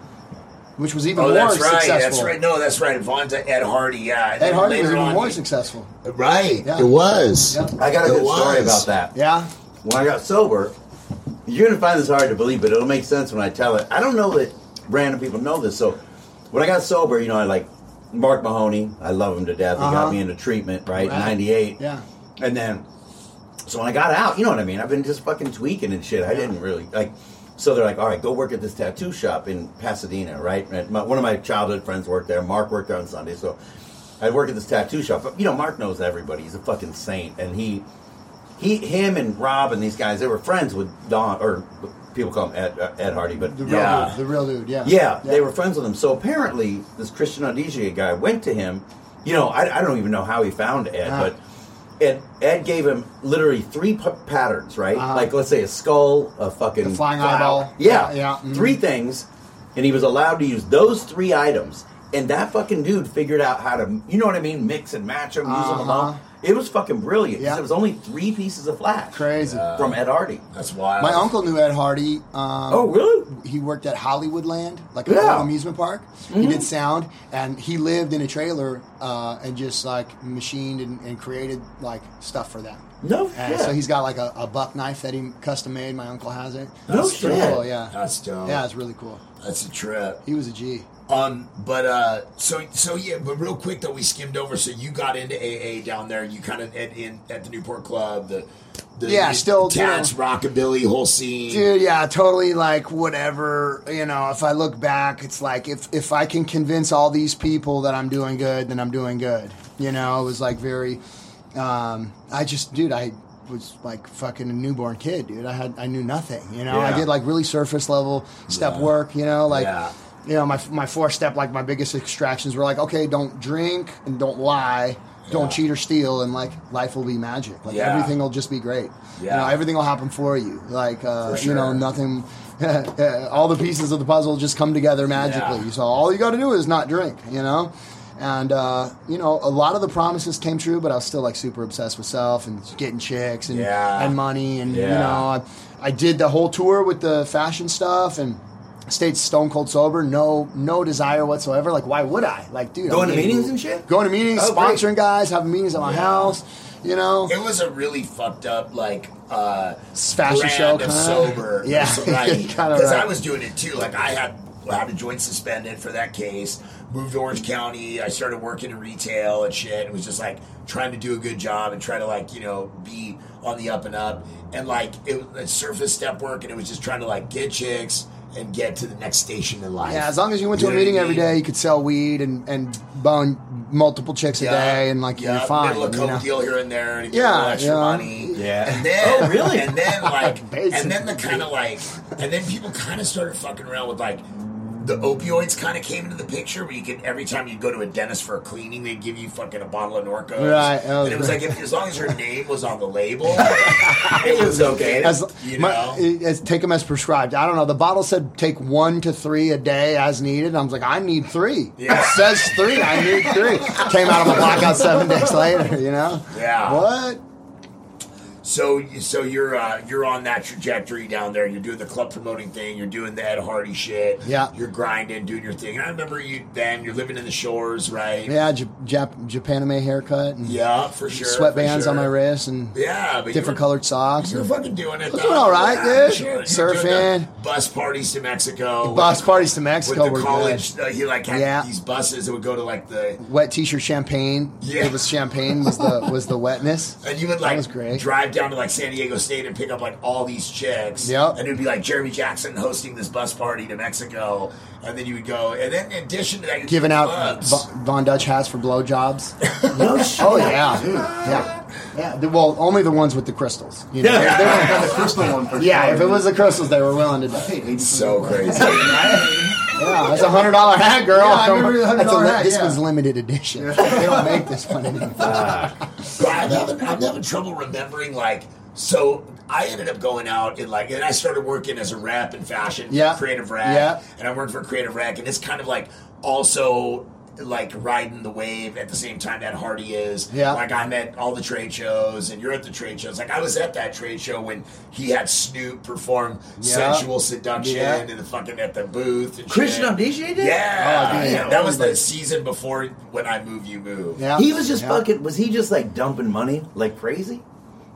which was even Oh, more that's right. successful. That's right. No, that's right. Von to Ed Hardy. Yeah. Ed Hardy was even on, more he- successful. Right. Yeah. It was. Yeah. I got a It good story about that. Yeah, When I got sober, you're gonna find this hard to believe, but it'll make sense when I tell it. I don't know that random people know this. So when I got sober, you know, I like Mark Mahoney. I love him to death. He Uh-huh. got me into treatment, right? Right. '98. yeah. And then, so when I got out, you know what I mean? I've been just fucking tweaking and shit. I didn't really like. So they're like, all right, go work at this tattoo shop in Pasadena, right? And my, one of my childhood friends worked there. Mark worked there on Sunday, so I work at this tattoo shop. But you know, Mark knows everybody. He's a fucking saint, and he, he, him, and Rob and these guys, they were friends with Don, or people call him Ed, uh, Ed Hardy, but The real Yeah. dude. The real dude. Yeah. yeah, they were friends with him. So apparently, this Christian Audigier guy went to him. You know, I, I don't even know how he found Ed, Ah. but Ed, Ed gave him literally three p- patterns, right? Uh-huh. Like, let's say a skull, a fucking The flying eyeball. Yeah, Yeah, yeah, mhm. three things, and he was allowed to use those three items. And that fucking dude figured out how to, you know what I mean, mix and match them, use them Uh-huh. All. It was fucking brilliant. Yeah. It was only three pieces of flash Crazy. from Ed Hardy. That's wild. My uncle knew Ed Hardy. Um, oh, really? he worked at Hollywoodland, like a Yeah. little amusement park. He did sound, and he lived in a trailer uh, and just like machined and, and created like stuff for them. No And shit. so he's got like a, a buck knife that he custom made. My uncle has it. No It's shit. Cool, yeah, That's dope. yeah, it's really cool. That's a trip. He was a G. Um, but uh, so so yeah, but real quick though, we skimmed over. So you got into AA down there. You kind of at in at the Newport Club, the, the Yeah, the still, you know. rockabilly, whole scene. Dude, yeah, totally like whatever. You know, if I look back, it's like if if I can convince all these people that I'm doing good, then I'm doing good. You know, it was like very. Um, I just, dude, I was like fucking a newborn kid, dude. I had I knew nothing. You know, I did like really surface level step Yeah. work. You know, like. Yeah. You know, my my four step, like my biggest extractions were like, okay, don't drink and don't lie, don't Yeah. cheat or steal, and like life will be magic. Like Yeah. everything will just be great. You Yeah. know, everything will happen for you. Like uh, For you know, nothing. [LAUGHS] all the pieces of the puzzle just come together magically. Yeah. So all you got to do is not drink. You know, and uh, you know, a lot of the promises came true, but I was still like super obsessed with self and getting chicks and Yeah. and money and you know, I, I did the whole tour with the fashion stuff and. Stayed stone cold sober, no no desire whatsoever. Like, why would I? Like, dude, Going I'm to getting- meetings and shit? Going to meetings, Oh, great. sponsoring guys, having meetings at my Yeah. house. You know, It was a really fucked up like uh Fashion show of kinda. sober. [LAUGHS] Yeah, right. [LAUGHS] Because I was doing it too. Like I had had a joint suspended for that case. Moved to Orange County. I started working in retail and shit. It was just like trying to do a good job and try to like you know be on the up and up. And like it was surface step work, and it was just trying to like get chicks and get to the next station in life. Yeah, as long as you went to a know I meeting every mean? day, you could sell weed and, and bone multiple chicks a day, and like yeah, you're fine. Middle of you coke know? deal here and there to get Yeah, a little extra yeah. money. Yeah. And then Oh, really? And then like [LAUGHS] and then the kind of like and then people kind of started fucking around with like the opioids kind of came into the picture where you could every time you go to a dentist for a cleaning they'd give you fucking a bottle of Norco. Right, and it was like if, as long as your name was on the label, [LAUGHS] it was okay. As, you my- know. as- take them as prescribed. I don't know. The bottle said take one to three a day as needed. I was like, I need three. Yeah. It says three. I need three. [LAUGHS] Came out of my blackout seven days later. You know. Yeah. What? So, so you're uh, you're on that trajectory down there. You're doing the club promoting thing. You're doing the Ed Hardy shit. Yeah. You're grinding, doing your thing. And I remember you then. You're living in the shores, right? Yeah, J- Jap- haircut and Yeah, for sure. sweatbands for on my sure. wrist and Yeah, different colored socks. You're and fucking doing it. though. doing all right, Yeah, dude. sure. Surfing. Bus parties to Mexico. Bus with- parties to Mexico With were the college, uh, he like had Yeah. these buses that would go to like the. Wet T-shirt champagne. Yeah. It was champagne was the was the wetness. And you would That like was great. drive down to like San Diego State and pick up like all these chicks. Yep. And it would be like Jeremy Jackson hosting this bus party to Mexico. And then you would go. And then in addition to that, you'd Giving out clubs. Von Von Dutch hats for blowjobs. [LAUGHS] No oh, shit. Oh yeah, yeah, yeah. The- Well, only the ones with the crystals. You know? Yeah. They weren't- the crystal one for yeah, sure. if it was the crystals, they were willing to do. I paid 80 so crazy. [LAUGHS] Yeah, that's a hundred dollar hat, girl. Yeah, I remember the $100 That's a li- hat, This yeah. was limited edition. they don't make this one anymore. But I'm having, I'm having trouble remembering like so I ended up going out and like and I started working as a rep in fashion Yeah. creative rep, Yeah. and I worked for creative rep, and it's kind of like also like riding the wave at the same time that Hardy is. Yeah. Like I'm at all the trade shows and you're at the trade shows. Like I was at that trade show when he had Snoop perform Yeah. sensual seduction Yeah. and the fucking at the booth and Christian shit. DJ did? Yeah, Oh, yeah, that was the season before when I move you move. Yeah, He was just yeah. fucking. Was he just like dumping money like crazy?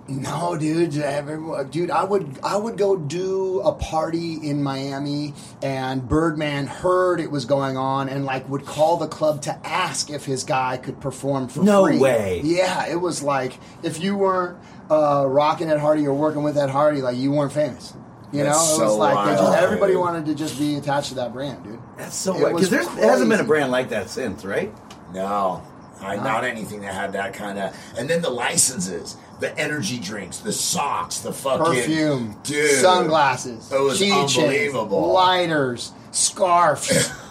No, dude, everyone- dude, I would I would go do a party in Miami, and Birdman heard it was going on, and like would call the club to ask if his guy could perform for No free. way. Yeah, it was like if you weren't uh, rocking Ed Hardy or working with Ed Hardy, like you weren't famous. You know, That's it was so like they just, everybody dude. wanted to just be attached to that brand, dude. That's so It weird. Because there hasn't been a brand like that since, right? No, I, not anything that had that kind of. And then the licenses, the energy drinks, the socks, the fucking Perfume, dude, sunglasses, It was unbelievable. lighters, scarves, [LAUGHS]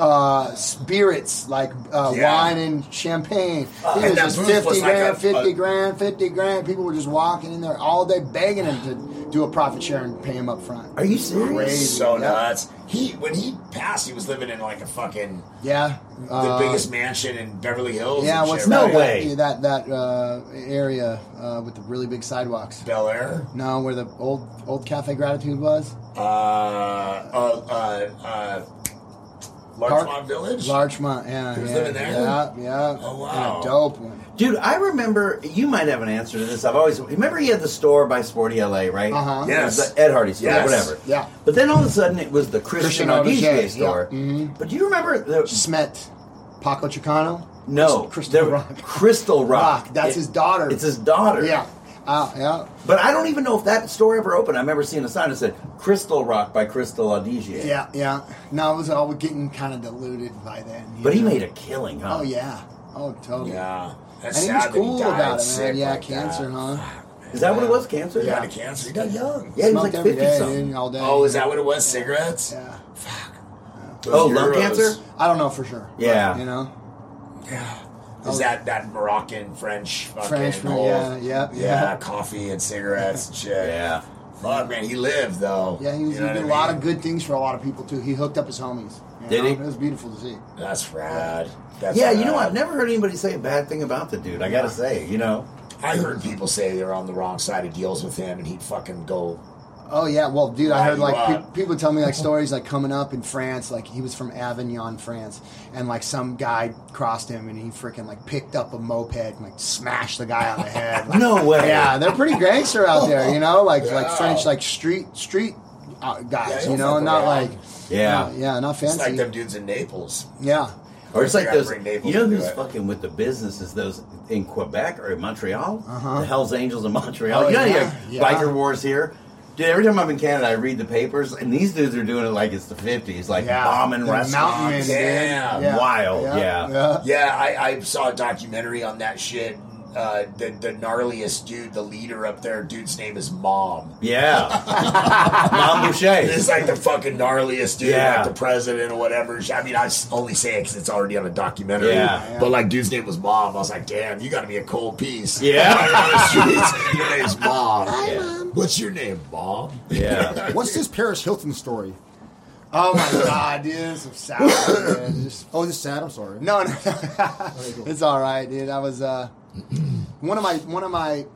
uh, spirits like uh, Yeah. wine and champagne. Uh, it was just fifty was like grand, a- fifty a- grand, fifty grand. People were just walking in there all day begging him to do a profit share and pay him up front. Are you serious? Crazy. So Yeah. nuts. He when he passed, he was living in like a fucking Yeah, the uh, biggest mansion in Beverly Hills. Yeah, and what's shit, No right? way. That that uh, area uh, with the really big sidewalks. Bel Air. No, where the old old Cafe Gratitude was. Uh, uh, uh, Larchmont Village. Larchmont, yeah. He was yeah, living there? Yeah, yeah. Oh, wow. And a dope one. Dude, I remember. You might have an answer to this. I've always remember he had the store by Sporty LA, right? Uh-huh. It Yes. the Ed Hardy store, Yes. whatever. Yeah. But then all of a sudden it was the Christian, Christian Audigier Audigier, store. yeah. Mhm. But do you remember the Smet, Paco Chicano. no Crystal Rock. Crystal [LAUGHS] Rock. Rock. That's It- his daughter. It's his daughter. Yeah. Uh, yeah. But I don't even know if that store ever opened. I remember seeing a sign that said Crystal Rock by Crystal Audigier. Yeah. Yeah. No, it was all getting kind of diluted by then. you But he made a killing, huh? Oh yeah. Oh totally. Yeah, that's And he was cool that he died about it, man. Yeah, like cancer, that. huh? Is that what it was? Cancer? He died cancer. He died young. Yeah, he was like every 50 day, something. dude, all day. Oh, is that what it was? Cigarettes? Yeah. Those Oh, lung cancer? I don't know for sure. Yeah. You know, Yeah. Is that that Moroccan French fucking French, whole- yeah, yeah, yeah, yeah. coffee and cigarettes and shit. Yeah. Fuck man, he lived though. Yeah, he, was, You know he did a what I lot of good things for a lot of people too. He hooked up his homies. you Did know? he? It was beautiful to see. That's rad. That's Yeah, you know, rad. I've never heard anybody say a bad thing about the dude. I gotta say, you know. I heard people say they're on the wrong side of deals with him, and he'd fucking go. Oh yeah, well, dude, I heard like pe- people tell me like stories like coming up in France, like he was from Avignon, France, and like some guy crossed him and he freaking like picked up a moped and like smashed the guy on the head. Like, [LAUGHS] No way. Yeah, they're pretty gangster out there, you know, like like French like street street uh, guys, he'll you know, fuck not like Yeah. not- yeah, not It's fancy. like them dudes in Naples. yeah, Or it's like Gotta those. bring Naples You know into who's it. fucking with the businesses? Those in Quebec or in Montreal? Uh-huh. The Hell's Angels in Montreal. Oh, you know, you yeah, have yeah. biker wars here. Dude, every time I'm in Canada, I read the papers, and these dudes are doing it like it's the 50s, like yeah, bombing The restaurants. mountain men, dude. Damn. Yeah, Wild, yeah. yeah. Yeah, I, I saw a documentary on that shit. Uh, the the gnarliest dude, the leader up there, dude's name is Mom. Yeah. [LAUGHS] Mom Boucher. It's like the fucking gnarliest dude, Yeah. like the president or whatever. I mean, I only say it because it's already on a documentary. Yeah. But like, dude's name was Mom. I was like, damn, you got to be a cold piece. Yeah. Running on the streets, your name's Mom. Yeah. What's your name, Mom? Yeah. [LAUGHS] What's this Paris Hilton story? Oh my god, dude, this is sour. man. Just [LAUGHS] Oh, this is sad. I'm sorry. No, no, it's all right, dude. I was uh, [CLEARS THROAT] one of my one of my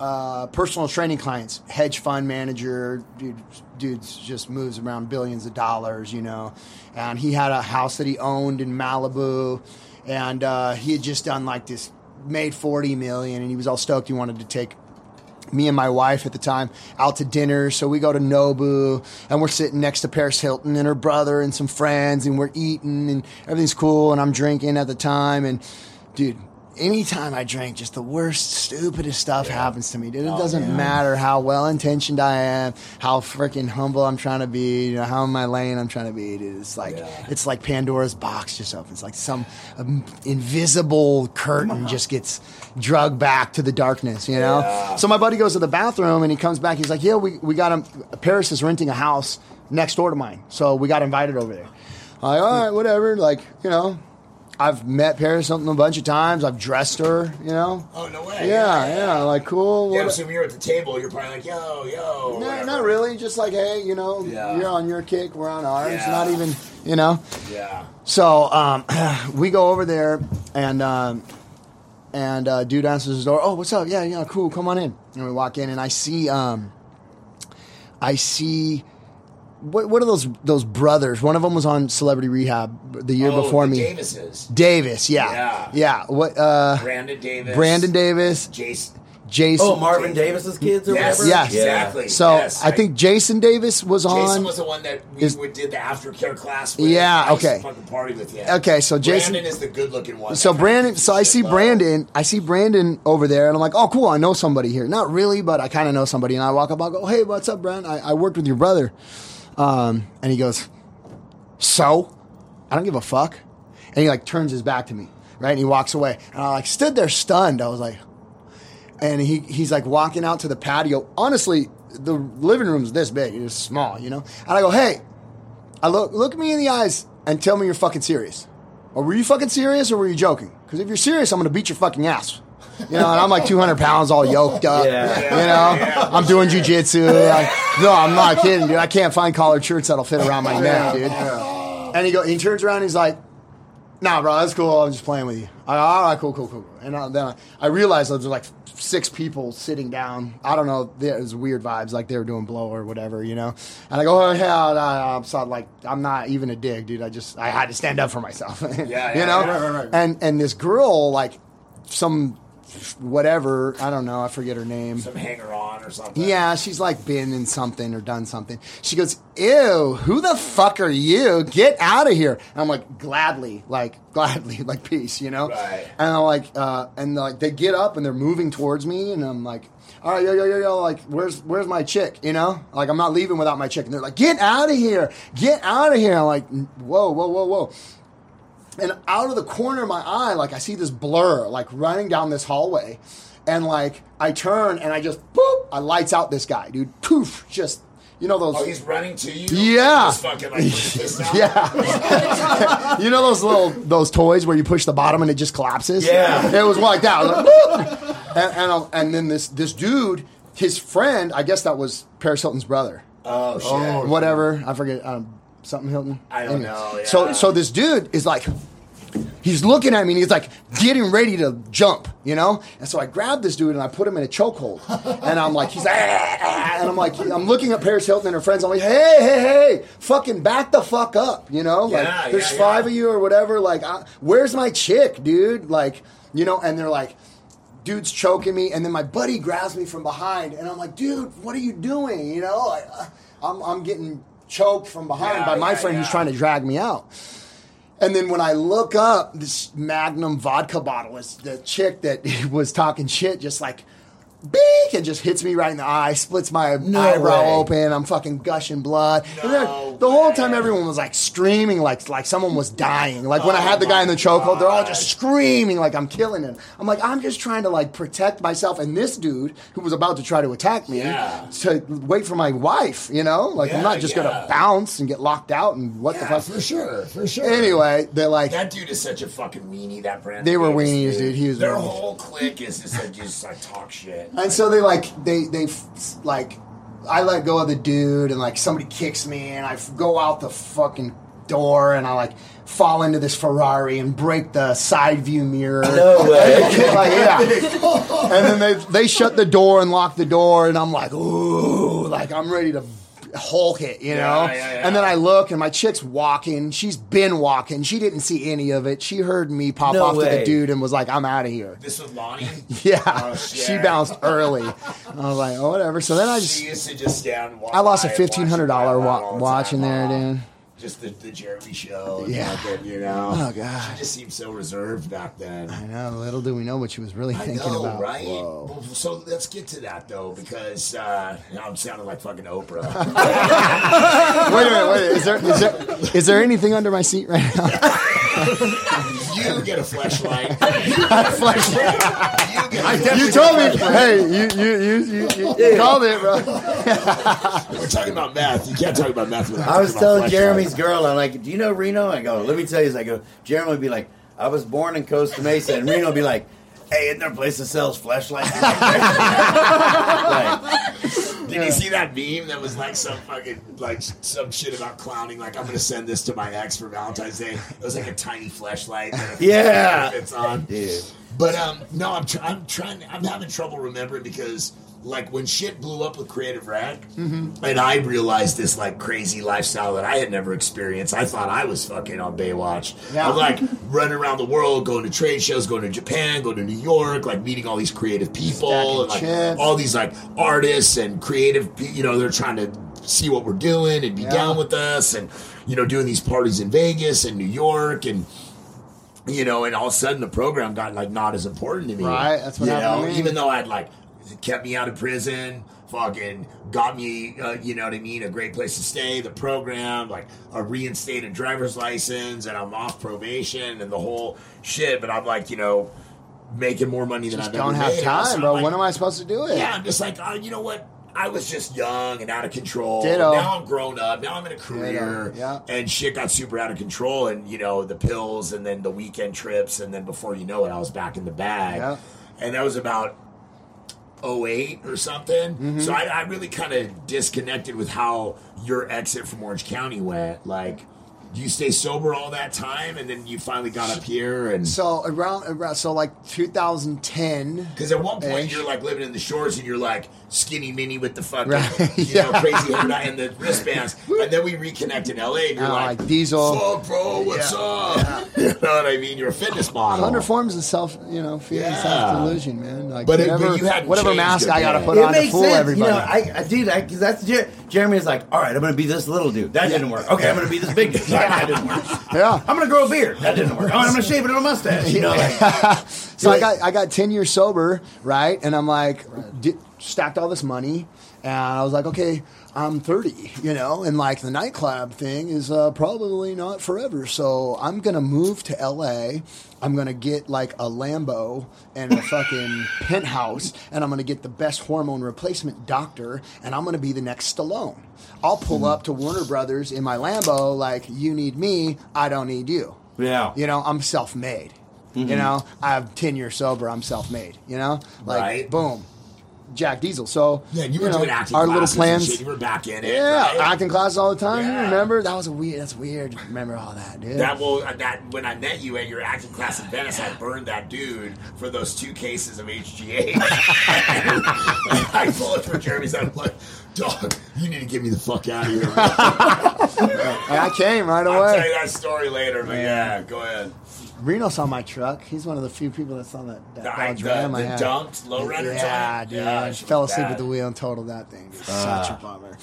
uh, personal training clients, hedge fund manager, dude, dudes just moves around billions of dollars, you know. And he had a house that he owned in Malibu, and uh, he had just done like this, made forty million, and he was all stoked. He wanted to take me and my wife at the time out to dinner. So we go to Nobu and we're sitting next to Paris Hilton and her brother and some friends and we're eating and everything's cool and I'm drinking at the time and dude, anytime I drink, just the worst, stupidest stuff happens to me, dude. It doesn't matter how well intentioned I am, how freaking humble I'm trying to be, you know, how in my lane I'm trying to be, dude. It's like it's like Pandora's box just opens. Like some um, invisible curtain just [LAUGHS] gets drugged back to the darkness, you know? So my buddy goes to the bathroom and he comes back, he's like, Yeah, we, we got him Paris is renting a house next door to mine. So we got invited over there. I'm like, all right, whatever. Like, you know, I've met Paris Hilton a bunch of times. I've dressed her, you know. Oh no way! Yeah, yeah, like cool. Yeah, what- so when you're at the table, you're probably like, yo, yo. no, whatever. not really. Just like, hey, you know, Yeah. you're on your kick, we're on ours. Yeah. Not even, you know. Yeah. So um, [CLEARS THROAT] we go over there, and um, and uh, dude answers the door. Oh, what's up? Yeah, yeah, cool. Come on in. And we walk in, and I see, um, I see. What, what are those those brothers? One of them was on Celebrity Rehab the year Oh, before the me. Davises. Davis, yeah, Yeah. yeah. What? Uh, Brandon Davis. Brandon Davis, Jason. Jason. Oh, Marvin Davis's kids or Yes, whatever. Yes. exactly. So yes. I think Jason Davis was on. Jason was the one that we is- would did the aftercare class with. Yeah, I okay. fucking party with you. Okay, so Jason- Brandon is the good-looking one. so Brandon, so I see it low. Brandon, I see Brandon over there, and I'm like, oh, cool, I know somebody here. Not really, but I kind of know somebody. And I walk up, I go, hey, what's up, Brandon? I, I worked with your brother. Um, and he goes, so? I don't give a fuck. And he like turns his back to me, right? And he walks away. And I like stood there stunned. I was like, and he he's like walking out to the patio. Honestly, the living room's this big. It's small, you know. And I go, hey, I look look me in the eyes and tell me you're fucking serious. Or were you fucking serious or were you joking? Because if you're serious, I'm gonna beat your fucking ass. You know, and I'm like 200 pounds, all yoked up. Yeah. You know, I'm doing jujitsu. Like, no, I'm not kidding, dude. I can't find collared shirts that'll fit around my neck, dude. And he go, he turns around, he's like, "Nah, bro, that's cool. I'm just playing with you." I "All right, cool, cool, cool." And I, then I, I realized there was like six people sitting down. I don't know. There was weird vibes, like they were doing blow or whatever, you know. And I go, "Oh yeah," I'm so like, I'm not even a dig, dude. I just I had to stand up for myself. Yeah, [LAUGHS] yeah, you know. yeah. Right, right, right. And and this girl, like some whatever, I don't know. I forget her name. Some hanger on or something. Yeah, she's like been in something or done something. She goes, "Ew, who the fuck are you? Get out of here!" And I'm like, gladly, like [LAUGHS] gladly, like peace, you know. Right. And I'm like, uh, and like they get up and they're moving towards me, and I'm like, "All right, yo, yo, yo, yo, like, where's where's my chick? You know, like I'm not leaving without my chick." And they're like, "Get out of here! Get out of here!" I'm like, "Whoa, whoa, whoa, whoa." And out of the corner of my eye, like I see this blur, like running down this hallway, and like I turn and I just boop, I lights out this guy, dude. Poof, just you know those. Oh, he's running to you. Yeah. Fucking like push this [LAUGHS] out. yeah, [LAUGHS] you know those little those toys where you push the bottom and it just collapses. Yeah. it was like that. I was like, "Boop." and and, um, and then this this dude, his friend, I guess that was Paris Hilton's brother. Oh shit. whatever. I forget um, something Hilton. I don't know, yeah. So so this dude is like, he's looking at me and he's like getting ready to jump, you know. And so I grab this dude and I put him in a chokehold, and I'm like, he's like, "Ah, ah," and I'm like, I'm looking at Paris Hilton and her friends. I'm like, hey hey hey, fucking back the fuck up, you know. Like Yeah, there's yeah, five of you or whatever. Like, I, where's my chick, dude? Like, you know. And they're like dude's choking me, and then my buddy grabs me from behind, and I'm like, dude, what are you doing? You know, like, uh, I'm, I'm getting choked from behind by my friend who's trying to drag me out. And then when I look up, this Magnum vodka bottle is the chick that [LAUGHS] was talking shit, just like, beak, and just hits me right in the eye, splits my eyebrow way. open. I'm fucking gushing blood. and then No the whole time, everyone was like screaming, like like someone was dying. Like when I had the oh guy in the chokehold, they're all just screaming like I'm killing him. I'm like, I'm just trying to like protect myself and this dude who was about to try to attack me Yeah. to wait for my wife. You know, like I'm not just yeah. gonna bounce and get locked out and what the fuck. for sure, for sure. Anyway, they're like, That dude is such a fucking weenie. That brand. They were weenies, dude. He was Their whole clique is just like just like talk shit. And so they like they they like I let go of the dude and like somebody kicks me and I go out the fucking door and I like fall into this Ferrari and break the side view mirror. No [LAUGHS] way. like, yeah. [LAUGHS] And then they they shut the door and lock the door, and I'm like, ooh, like I'm ready to Hulk it, you know. Yeah, yeah, yeah. And then I look, and my chick's walking. She's been walking. She didn't see any of it. She heard me pop No off to the dude and was like, "I'm out of here." This was Lonnie. [LAUGHS] Yeah, Oh, she bounced early. [LAUGHS] I was like, "Oh, whatever." So then I just She used to just stand. I lost a fifteen hundred dollar watch it wa- all the watch in there, dude. Just the, the Jeremy show. and Yeah. fucking, you know. Oh, God. She just seemed so reserved back then. I know. Little do we know what she was really I thinking know, about. right? Whoa. So let's get to that though, because uh, now I'm sounding like fucking Oprah. [LAUGHS] Wait a minute. Wait. Is there is there is there anything under my seat right now? [LAUGHS] [LAUGHS] you get a [LAUGHS] flashlight. you get a you told me. Hey, you you you you, you called it, bro. [LAUGHS] We're talking about math. You can't talk about math without. I was talking about telling fleshlight. Jeremy's girl, I'm like, do you know Reno? I go, let me tell you. this. I go, Jeremy would be like, I was born in Costa Mesa, and Reno would be like, hey, isn't there a place that sells flashlights? like, Did you see that meme that was like some fucking like some shit about clowning? Like I'm gonna send this to my ex for Valentine's Day. It was like a tiny flashlight. Yeah. it's on. dude. But um, no, I'm try- I'm trying. I'm having trouble remembering because like when shit blew up with Creative Rec, Mm-hmm. and I realized this like crazy lifestyle that I had never experienced. I thought I was fucking on Baywatch. Yeah. I'm like running around the world, going to trade shows, going to Japan, going to New York, like meeting all these creative people, and like all these like artists and creative. You know, they're trying to see what we're doing and be Yeah. down with us, and you know, doing these parties in Vegas and New York and you know, and all of a sudden the program got like not as important to me. Right, that's what you happened know, to me. even though I'd like kept me out of prison, fucking got me, uh, you know what I mean, a great place to stay, the program, like a reinstated driver's license, and I'm off probation and the whole shit. But I'm like, you know, making more money than Just I've don't ever have made. So time, I'm bro. like- When am I supposed to do it? yeah, I'm just like, oh, you know what? I was just young and out of control. Ditto. Now I'm grown up. Now I'm in a career. Yeah. And shit got super out of control. And, you know, the pills and then the weekend trips. And then before you know it, I was back in the bag. Yeah. And that was about 08 or something. Mm-hmm. So I, I really kind of disconnected with how your exit from Orange County went. Like, do you stay sober all that time? And then you finally got up here and. So around, around so like 2010. Because at one point you're like living in the shores and you're like skinny mini with the fucking Right, you know [LAUGHS] crazy hair dye and the wristbands, and then we reconnect in LA and you're Oh, like, like Diesel. "Fuck, bro, what's Yeah, up?" [LAUGHS] You know what I mean? You're a fitness model. Hundred forms of self, you know, fear and Yeah. self delusion, man. Like But it- whatever, but you hadn't whatever changed mask I got to put it on to makes fool sense. everybody. You know, I, I dude, I, cause that's Jer- Jeremy is like, all right, I'm gonna be this little dude. That didn't work. Okay, I'm gonna be this big dude. That didn't work. [LAUGHS] yeah. I'm gonna grow a beard. That didn't work. Oh, I'm gonna shave it on a mustache. You know, like, So I got I got ten years sober, right? And I'm like, di- stacked all this money, and I was like, okay, I'm 30, you know, and like the nightclub thing is uh, probably not forever. So I'm gonna move to LA. I'm gonna get like a Lambo and a [LAUGHS] fucking penthouse, and I'm gonna get the best hormone replacement doctor, and I'm gonna be the next Stallone. I'll pull up to Warner Brothers in my Lambo, like, you need me, I don't need you. yeah. You know, I'm self made. Mm-hmm. You know, I have 10 years sober, I'm self made. You know? Like, Right. boom. Jack Diesel. So, Yeah, you were know, doing acting our little plans. You were back in it. Yeah, right? acting classes all the time. You Yeah. remember? That was a weird, that's weird. Remember all that, dude. That will uh, that when I met you at your acting class in Venice, I burned that dude for those two cases of HGH. [LAUGHS] I pulled it for Jeremy's out. I'm like, dog, you need to get me the fuck out of here. [LAUGHS] I came right away. I'll tell you that story later, but yeah, go ahead. Reno saw my truck. He's one of the few people that saw that, that The, Dodge the, Ram I the had. dumped lowrider Yeah, dude. Yeah, I fell asleep bad. at the wheel and totaled that thing. Ah. Such a bummer.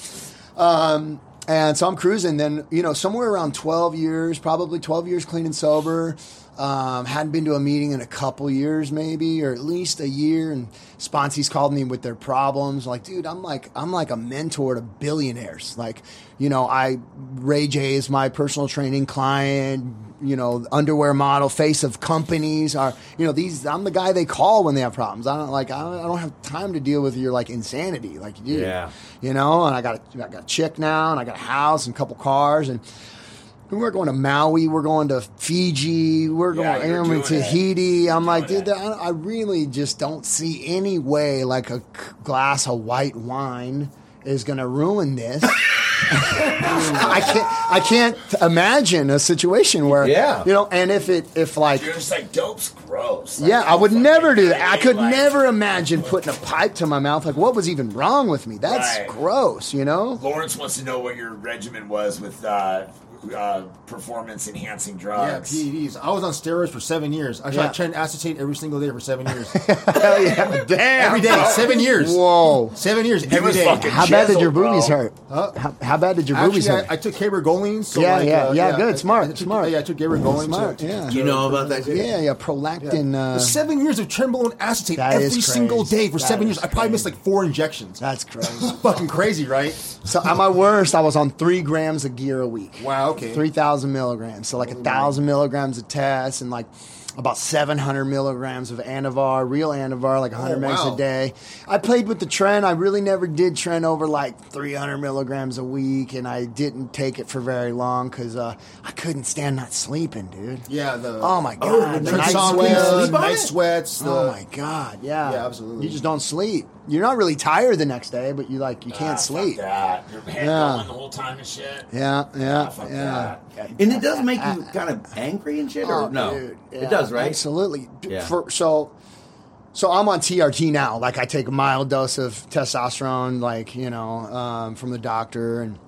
Um, and so I'm cruising. Then you know, somewhere around 12 years, probably 12 years clean and sober. Um, hadn't been to a meeting in a couple years, maybe, or at least a year. And sponsees called me with their problems. Like, dude, I'm like, I'm like a mentor to billionaires. Like, you know, I Ray J is my personal training client. You know, underwear model, face of companies are. You know, these. I'm the guy they call when they have problems. I don't like. I don't, I don't have time to deal with your like insanity, like you do. Yeah. You know, and I got a, I got a chick now, and I got a house and a couple cars, and we're going to Maui, we're going to Fiji, we're Yeah, going you're I'm in doing it. Tahiti. I'm like, dude. I, I really just don't see any way like a glass of white wine is going to ruin this. [LAUGHS] [LAUGHS] I can't. I can't imagine a situation where, Yeah. you know, and if it, if like, You're just like dope's gross. Like, yeah, I would never do that. I could like- never imagine putting a pipe to my mouth. Like, what was even wrong with me? That's Right. gross, you know. Lawrence wants to know what your regimen was with uh, uh, performance enhancing drugs. Yeah. PEDs. I was on steroids for seven years. I Yeah. tried tren acetate every single day for seven years. [LAUGHS] Hell yeah, damn. every day, seven years. Whoa. Seven years, He every was day. How bad did your chiseled, bro. boobies hurt? Huh? How, how bad did your boobies Actually, hurt? I, I took Cabergoline. So Yeah, like, yeah, uh, yeah, good, I- smart, I took, smart. Yeah, I took Cabergoline. Smart, to, yeah. You know about that shit? yeah, yeah, prolactin. Uh, seven years of trenbolone acetate That every single day for That seven is years. I probably missed like four injections. that's [LAUGHS] crazy. fucking crazy, right? so at my worst, I was on three grams of gear a week. Wow. Okay. Three thousand milligrams. So like a thousand milligrams of test and like about 700 milligrams of Anavar, real Anavar, like 100 Oh, megs a day. I played with the tren. I really never did tren over like 300 milligrams a week, and I didn't take it for very long because uh, I couldn't stand not sleeping, dude. Yeah. The Oh my Oh, god, Oh, the night sweats. sleep night sweats. The, Oh my god, yeah, Yeah, absolutely. You just don't sleep. You're not really tired the next day, but you like you Ah, can't fuck sleep. that. Your head Yeah. going the whole time and shit. Yeah, yeah, Ah, fuck yeah. that. And it does make you kind of angry and shit, or Oh, no? dude, yeah, It does, right? Absolutely. Yeah. For, so, so I'm on TRT now. Like I take a mild dose of testosterone, like you know, um, from the doctor, and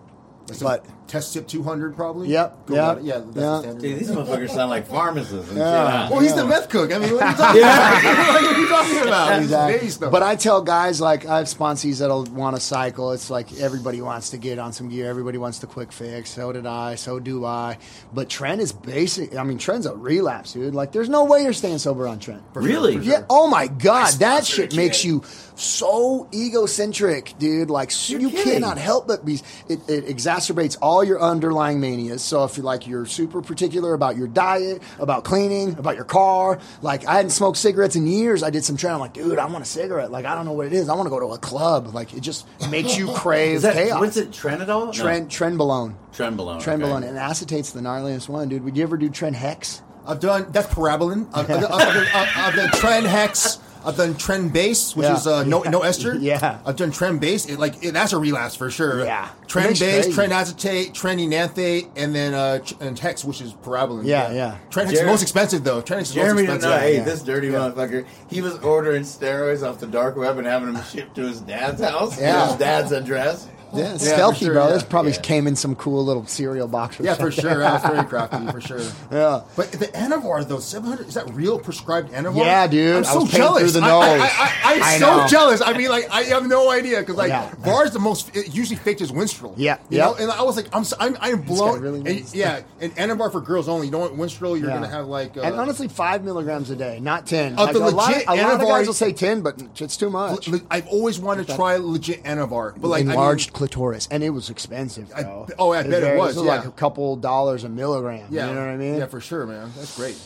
but test tip 200 probably. Yep, Go yep. Yeah, that's yeah. standard. Dude, these motherfuckers sound like pharmacists and Yeah. Well, he's Yeah. the meth cook. I mean, what are you [LAUGHS] talking about? [LAUGHS] what are you talking about? This is baby Exactly. But I tell guys like I have sponsees that'll want to cycle. It's like everybody wants to get on some gear. Everybody wants the quick fix. So did I. So do I. But Tren is basic. I mean, Tren's a relapse, dude. Like, there's no way you're staying sober on Tren. Really? Yeah. Oh my God, that shit makes you so egocentric, dude. Like You're you kidding. cannot help but be. It, it exacerbates all your underlying manias. So if you like, you're super particular about your diet, about cleaning, about your car. Like I hadn't smoked cigarettes in years. I did some tren. I'm like, dude, I want a cigarette. Like I don't know what it is. I want to go to a club. Like it just makes you [LAUGHS] crave Is that, chaos. what's it, Trenadol? Tren Trenbolone. Trenbolone. Trenbolone okay. and acetate's the gnarliest one, dude. Would you ever do Tren Hex? I've done that's parabolin. I've, I've, I've, done, I've, I've done tren hex. I've done tren base, which Yeah. is uh, no no [LAUGHS] ester. Yeah. I've done tren base. It, like it, that's a relapse for sure. Yeah. Tren base, crazy. tren acetate, tren enanthate, and then uh, tr- and hex, which is parabolin. Yeah, yeah. Tren hex is most expensive though. Tren hex is Jeremy most didn't know. expensive. Hey, Yeah. this dirty motherfucker. He was ordering steroids off the dark web and having them shipped to his dad's house. Yeah. His dad's address. Yeah, stealthy, sure, bro. yeah. This probably came in some cool little cereal box. Or Yeah, for sure. That's very [LAUGHS] crafty, for sure. Yeah. But the Anavar though, seven hundred is that real prescribed Anavar? Yeah, dude. I'm so was jealous. I, I, nose. I, I, am so jealous. I mean, like I have no idea because like Yeah. Is the most it usually faked as Winstrol. Yeah, you yeah. know. And I was like, I'm I'm, I'm blown. really and, yeah, and Anavar for girls only. You know what, Winstrol, you're Yeah. gonna have like. Uh, and honestly, five milligrams a day, not ten. Uh, Like, a lot, legit a lot of guys will say ten, but it's too much. le- I've always wanted to try legit Anavar, but like I mean, Enlarged clitoris, and it was expensive. I- oh, I bet it was, This was yeah. like a couple dollars a milligram. yeah, you know what I mean? Yeah, for sure, man. That's great.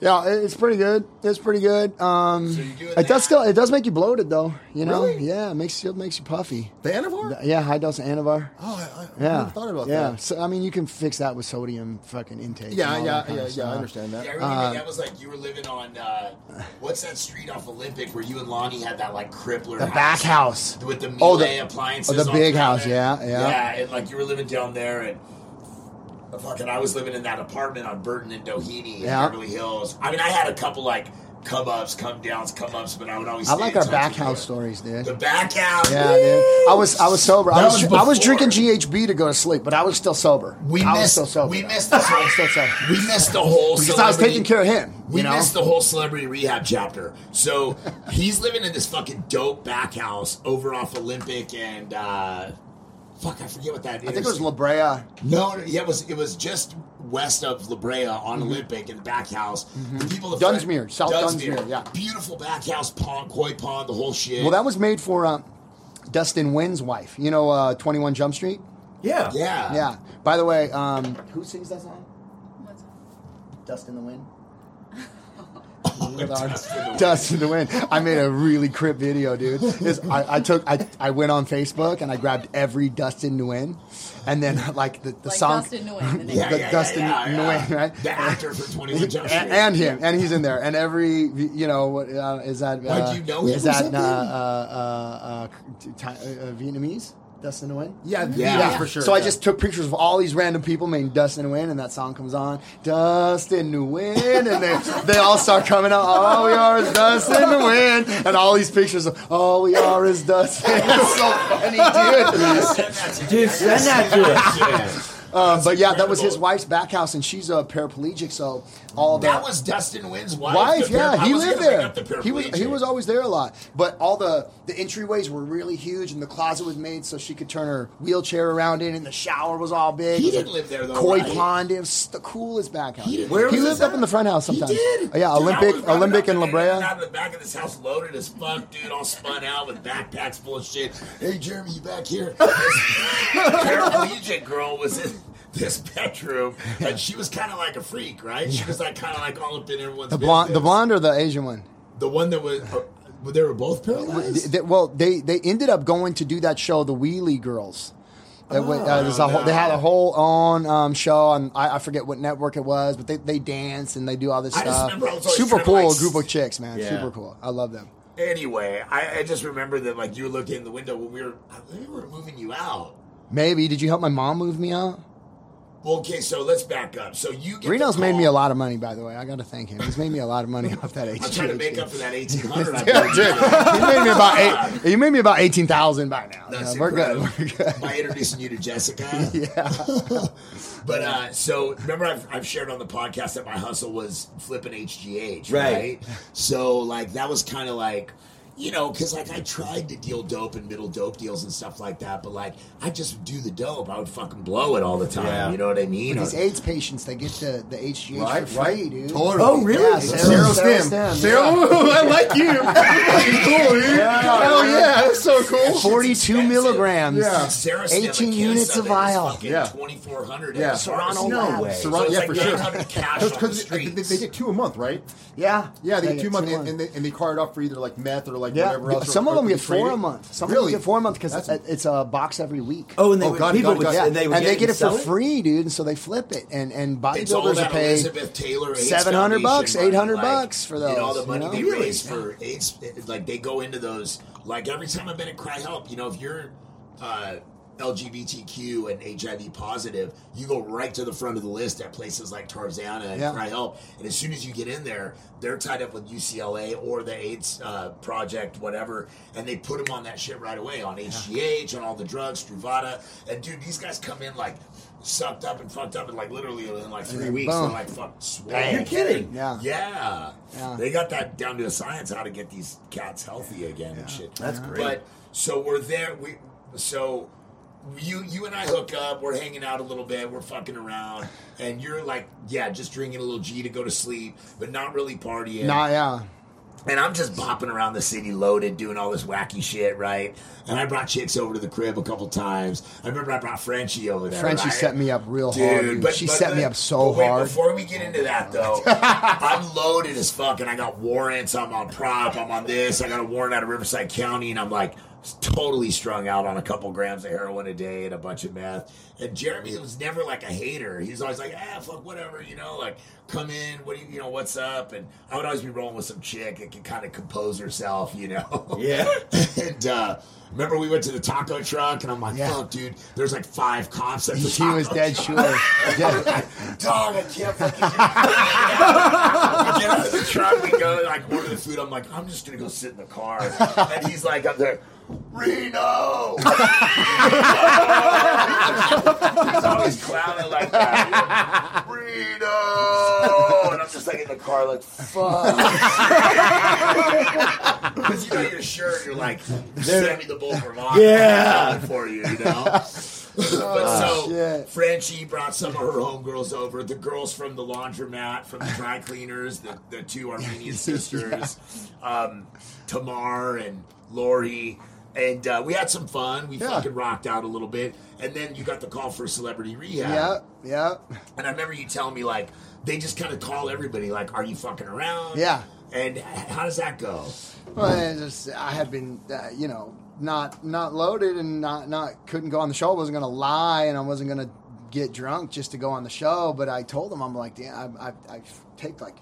Yeah, it's pretty good. It's pretty good. Um, So you're doing it does still. It does make you bloated though. You know? Really? Yeah, it makes you it makes you puffy. The Anavar? Yeah, high dose Anavar. Oh, I, I Yeah, never thought about yeah. that. Yeah, so I mean, you can fix that with sodium fucking intake. Yeah, and yeah, yeah, yeah. stuff. I understand that. Yeah, I remember that was like you were living on uh, what's that street off Olympic where you and Lonnie had that like crippler The house back house. with the melee Oh, the- appliances. oh, the all big together. house, yeah, yeah. yeah. And like you were living down there, and uh, fucking, I was living in that apartment on Burton and Doheny in Yeah. Beverly Hills. I mean, I had a couple like come ups, come downs, come ups, but I would always. I like our touch back house stories, dude. The back house. Yeah, dude. I was I was sober. I was, was I was drinking GHB to go to sleep, but I was still sober. We I was missed. still sober. We missed this I whole. was still sober. [LAUGHS] We missed the whole. because I was taking care of him. We know? missed the whole celebrity rehab chapter. So he's living in this fucking dope back house over off Olympic and uh fuck, I forget what that is. I think it was La Brea. no, no, yeah, it was it was just west of La Brea on Olympic in the back house. The people of Mm-hmm. Dunsmuir, South Dunsmuir, yeah. beautiful back house, pond, koi pond, the whole shit. Well, that was made for uh, Dustin Nguyen's wife. You know, uh, Twenty One Jump Street. Yeah. yeah, Yeah. By the way, um, who sings that song? What's? Dust in the Wind. Dust in the [LAUGHS] Wind. Dust in the wind. I made a really crip video, dude. It's- I, I took, I, I went on Facebook and I grabbed every Dust in the Wind, and then [LAUGHS] like the, the Like song, Dustin Nguyen, the name. Yeah, the yeah, Dustin yeah, yeah, yeah. Nguyen, right? The actor for Twenty One [LAUGHS] Jump Street. and him, and he's in there, and every you know what uh, is that? Why, Uh, do you know him Is that something? uh, uh, uh, uh, Thai- uh, Vietnamese? Dust in the Wind? Yeah, mm-hmm. Yeah. yeah, for sure. So I yeah. just took pictures of all these random people named Dust in the Wind, and that song comes on, Dust in the Wind, and they, they all start coming out, all we are is dust in the wind, and all these pictures of all we are is dust. It's [LAUGHS] so funny, [LAUGHS] dude. Dude, send that to us. [LAUGHS] Um, but yeah, that was his wife's back house, and she's a paraplegic, so all of That was Dustin Nguyen's wife. wife, par- yeah, I he lived there. the He was he was always there a lot. But all the the entryways were really huge, and the closet was made so she could turn her wheelchair around in, and the shower was all big. He didn't live there, though, Koi right? pond. It was the coolest back house. He didn't- Where he was lived this up in the front house sometimes. He sometimes. did. Oh, yeah, Dude, Olympic Olympic and La and in and Brea. Out of the back of this house, loaded as fuck, dude, all spun out with backpacks full of shit. Hey, Jeremy, you back here? [LAUGHS] Paraplegic girl was in this [LAUGHS] bedroom, and she was kind of like a freak, right? She was like kind of like all up in everyone's The blonde, the blonde or the Asian one? the one that was. Uh, they were both paralyzed. Well, they they ended up going to do that show, the Wheelie Girls. Wa- uh, a whole, they had a whole own um, show on I, I forget what network it was, but they, they dance and they do all this I stuff. remember I was Super cool like, group of chicks, man. Yeah. Super cool. I love them. Anyway, I, I just remember that like you were looking in the window when we were we were moving you out. Maybe did you help my mom move me out? Well, okay, so let's back up. So you get Reno's made me a lot of money, by the way. I got to thank him. He's made me a lot of money [LAUGHS] off that HGH. I'm trying to make up for that eighteen hundred. [LAUGHS] Yeah, dude. he made me about eight. [LAUGHS] He made me about eighteen thousand by now. That's Yeah, we're good. incredible. We're good. By introducing you to Jessica. Yeah. But uh, so remember, I've, I've shared on the podcast that my hustle was flipping HGH, Right. right? So like that was kind of like. You know, because like I tried to deal dope and middle dope deals and stuff like that, but like I just do the dope. I would fucking blow it all the time. Yeah. You know what I mean? These Or- AIDS patients, they get the, the HGH Right, for free, right. dude. Totally. Oh, really? Yeah, Sarah Sarah Stem. Stem, Sarah, yeah. [LAUGHS] I like you. [LAUGHS] Fucking cool, dude. Hell yeah, that's so cool. 42 milligrams. Yeah. Sarah 18 units a vial. Yeah, Yeah. twenty four hundred. Yeah. Serrano No way. So Serrano- it's yeah, like for sure. 900 cash on the Because they, they get two a month, right? Yeah. Yeah, they get get two months, two and, and, they, and they card off for either like meth or like Yeah, whatever else. some or- of them get four a month. Some really? of them get four a month because That's- it's a box every week. Oh, and they Oh, would, God, people God, would, God. yeah, and they would and get they get it for sell free, dude. And so they flip it, and and It's all bodybuilders are that paid Elizabeth Taylor AIDS 700 bucks, Foundation 800 like, bucks for You know, all those, the money you know? they Really? raise for AIDS, like they go into those. Like every time I've been at CRI-Help, you know, if you're uh, LGBTQ and HIV positive, you go right to the front of the list at places like Tarzana and Yeah. CRI-Help. And as soon as you get in there, they're tied up with UCLA or the AIDS uh, Project, whatever, and they put them on that shit right away on HGH, on all the drugs, Truvada. And dude, these guys come in like sucked up and fucked up and like literally in like three then weeks boom. they're like fuck swole. You're kidding. Yeah. Yeah. Yeah. They got that down to a science how to get these cats healthy again and shit. That's great. But so we're there we so you you and I hook up, we're hanging out a little bit, we're fucking around, and you're like, yeah, just drinking a little G to go to sleep, but not really partying. Nah, yeah. And I'm just bopping around the city loaded, doing all this wacky shit, right? And I brought chicks over to the crib a couple times. I remember I brought Frenchie over there. Frenchie right? set me up real Dude, hard. Dude. but she but set me up so but wait, hard. Before we get into that, though, [LAUGHS] I'm loaded as fuck, and I got warrants. I'm on prop. I'm on this. I got a warrant out of Riverside County, and I'm like totally strung out on a couple grams of heroin a day and a bunch of meth. And Jeremy was never like a hater. He's always like, ah, fuck, whatever, you know, like come in, what do you, you know, what's up? And I would always be rolling with some chick that can kind of compose herself, you know. [LAUGHS] Yeah. and uh, remember we went to the taco truck, and I'm like, Yeah. fuck, dude, there's like five cops at the She was dead truck. sure. [LAUGHS] Dog, I can't fucking [LAUGHS] get out. we of the truck, we go, like, order the food. I'm like, I'm just gonna go sit in the car. And he's like up there, Reno! he's always clowning like that. Reno! And I'm just like in the car, like, fuck. Because you know you're sure you're like, send me the bull for vodka. Yeah. For you, you know? But so shit. Frenchie brought some of her homegirls over. The girls from the laundromat, from the dry cleaners, the, the two [LAUGHS] Armenian sisters, um, Tamar and Lori. And uh, we had some fun. We Yeah. fucking rocked out a little bit. And then you got the call for celebrity rehab. yeah, yeah. And I remember you telling me, like, they just kind of call everybody, like, are you fucking around? Yeah. And how does that go? Well, it just, I had been, uh, you know, not not loaded and not not couldn't go on the show. I wasn't gonna lie and I wasn't gonna get drunk just to go on the show. But I told them I'm like, yeah, I, I, I take like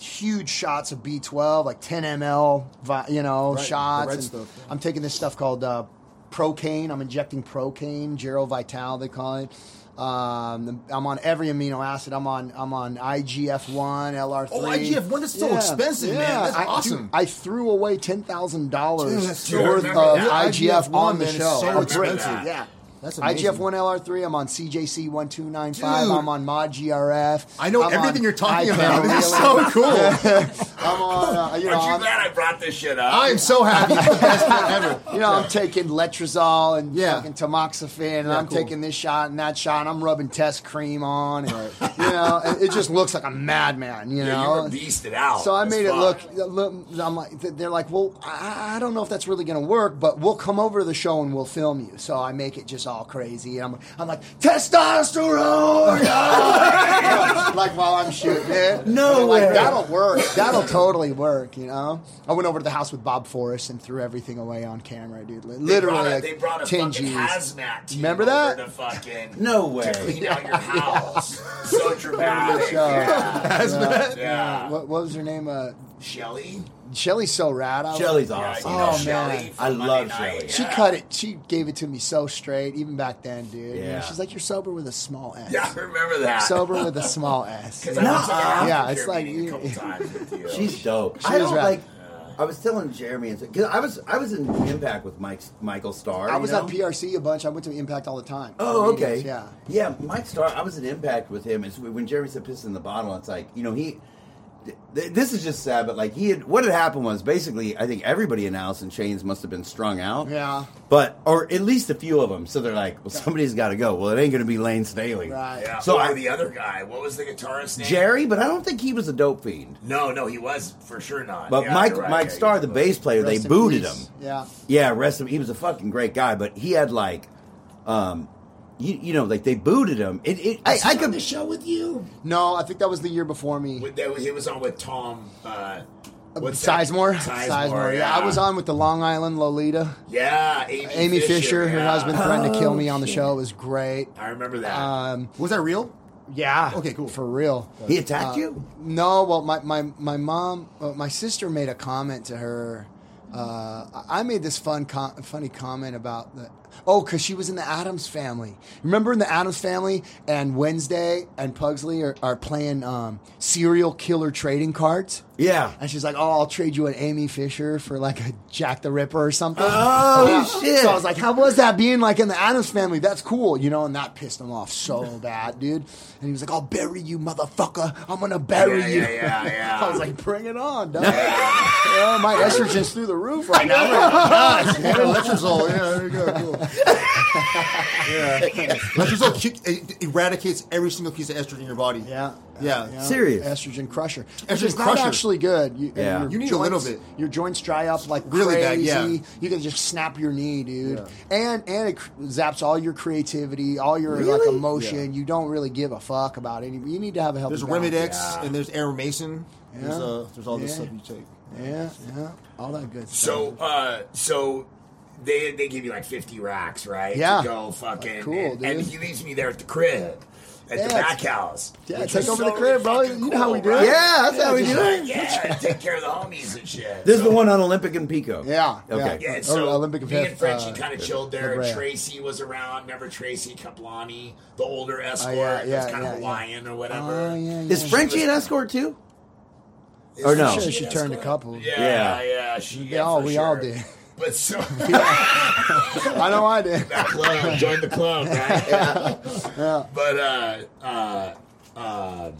huge shots of B12, like 10 ml, you know, Right, shots. and stuff, yeah. I'm taking this stuff called uh, Procaine. I'm injecting Procaine, Gerovital, they call it. Um, I'm on every amino acid. I'm on I'm on IGF one, LR three. Oh, IGF-1, that's so expensive, man. That's I, awesome. dude, I threw away ten thousand dollars worth of. IGF IGF-1, on the show. so expensive. Yeah. That's amazing. IGF one LR three. I'm on CJC one two nine five. Dude. I'm on Mod GRF. I know I'm everything on you're talking iPad about. This is so cool. [LAUGHS] I'm on. Uh, you know, Aren't you I'm, glad I brought this shit up? I am so happy. Best man ever. you know, I'm taking letrozole and Yeah. fucking tamoxifen, and Yeah, I'm cool. taking this shot and that shot, and I'm rubbing test cream on, and you know, and it just looks like a madman, you Yeah, know. you were beasted out. So I as made it look, look. I'm like, they're like, well, I, I don't know if that's really going to work, but we'll come over to the show and we'll film you. So I make it just all crazy. I'm, I'm like, testosterone, [LAUGHS] [LAUGHS] like while I'm shooting it. No And like that'll work. That'll totally work. You know. I went over to the house with Bob Forrest and threw everything away on camera, dude. They Literally, brought a, like they brought a 10 fucking G's. hazmat team Remember over that? To fucking [LAUGHS] No way. clean out your house. so dramatic. Yeah. Yeah. Yeah. What, what was her name? Uh, Shelly. Shelly's so rad. I Shelly's Yeah, awesome. you know Oh, man. from I Monday love night, Shelley. She yeah. cut it. She gave it to me so straight, even back then, dude. You know, Yeah. she's like, "You're sober with a small S." Yeah, I remember that. sober with a small S. [LAUGHS] Because you know? I went to an yeah, it's like you- couple times with you. [LAUGHS] She's dope. She I is don't rad. like. I was telling Jeremy and because I was I was in Impact with Mike Michael Starr. I you was know? at PRC a bunch. I went to Impact all the time. Oh, For okay. meetings, Yeah. Yeah, Mike Starr. I was in Impact with him. It's when Jeremy said "piss in the bottle." It's like you know he. Th- This is just sad, but like he had, what had happened was basically, I think everybody in Alice in Chains must have been strung out. Yeah. But, or at least a few of them. So they're like, well, somebody's got to go. Well, it ain't going to be Lane Staley. Right. Yeah. So So I- the other guy, what was the guitarist name? Jerry, but I don't think he was a dope fiend. No, no, he was for sure not. But Yeah, Mike, right. Mike Yeah, Starr, the bass player, they booted peace. him. Yeah. Yeah, rest of he was a fucking great guy, but he had like, um, you, you know, like they booted him. It, it I, Was he I on could the show with you. No, I think that was the year before me. With, that, he was on with Tom. Uh, what's that? Sizemore. Sizemore. Yeah. I was on with the Long Island Lolita. Yeah, Amy, Amy Fisher, her yeah. husband, threatened to kill Oh, me on the shit. show. It was great. I remember that. Um, Was that real? yeah. Okay, cool. For real. he attacked Uh, you. No, well, my my my mom, uh, my sister made a comment to her. Uh, I I made this fun, com- funny comment about the. Oh, because she was in the Addams family. Remember in the Addams family, and Wednesday and Pugsley are, are playing um, serial killer trading cards. Yeah. And she's like, "Oh, I'll trade you an Amy Fisher for like a Jack the Ripper or something." Oh, [LAUGHS] Yeah. shit. So I was like, "How was that being like in the Addams family? That's cool, you know." And that pissed him off so [LAUGHS] bad, dude. And he was like, "I'll bury you, motherfucker! I'm gonna bury Yeah, you." yeah, yeah, [LAUGHS] yeah. I was like, "Bring it on, dog!" yeah, my estrogen's through the roof right now. I'm ready Yeah, letrozole. Yeah, there you go. Cool. yeah. Letrozole eradicates every single piece of estrogen in your body. Yeah. Yeah. Serious. Estrogen crusher. Estrogen it's not actually good. You, Yeah. You need a little bit. Your joints dry up like Really bad, crazy. yeah. You can just snap your knee, dude. Yeah. And and it zaps all your creativity, all your like Really? emotion. You don't really give a fuck about any. You need to have a healthy. There's balance. Arimidex Yeah. and there's Aromasin. There's, Yeah. uh, there's all this Yeah. stuff you take. Yeah, yeah, all that good stuff. So, uh, so they they give you like fifty racks, right? Yeah. To go fucking Cool, and, and he leaves me there at the crib. At the Yeah, back house. Yeah, take over so the crib, bro. You know how we do it. right? Yeah, that's how we just do like, it. Yeah, take care of the homies and shit. This is the one on Olympic and Pico. Yeah, Okay. Yeah, Oh, so Olympic me Fifth, and Frenchie uh, kind of chilled there. La Brea. Tracy was around. Remember Tracy Kaplani, the older escort, Oh, yeah, that's yeah, kind yeah, of yeah. Hawaiian or whatever. Oh, yeah, Is yeah. Frenchie an escort too? Is Or no? Frenchie She turned a couple. Yeah, Yeah. yeah, she. We yeah, for we sure. all did. But so [LAUGHS] I know I did. that club, join the club, right? [LAUGHS] Yeah. But uh, uh, uh,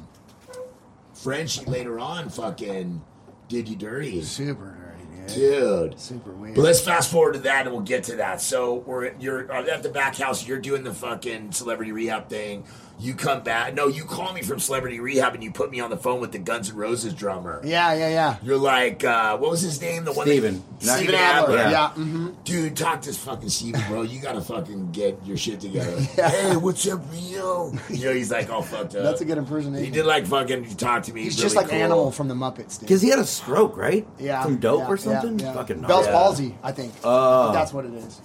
Frenchie later on fucking did you dirty, Super dirty, dude. dude. Super weird. But let's fast forward to that, and we'll get to that. So we're you're uh, at the back house. You're doing the fucking celebrity rehab thing. You come back. No, you call me from celebrity rehab, and you put me on the phone with the Guns N' Roses drummer. yeah, yeah, yeah. You're like, uh, what was his name? The one Steven. That, Steven Adler. Adler. Yeah. hmm Dude, talk to this fucking Steven, bro. You gotta fucking get your shit together. [LAUGHS] Hey, what's up, Rio? You know, he's like all fucked up. That's a good impersonation. He did like fucking talk to me. He's really just like cool. Animal from the Muppets, dude. Because he had a stroke, right? yeah, From dope yeah, or something? Yeah, yeah. Fucking Bell's yeah. palsy, I think. Oh. That's what it is.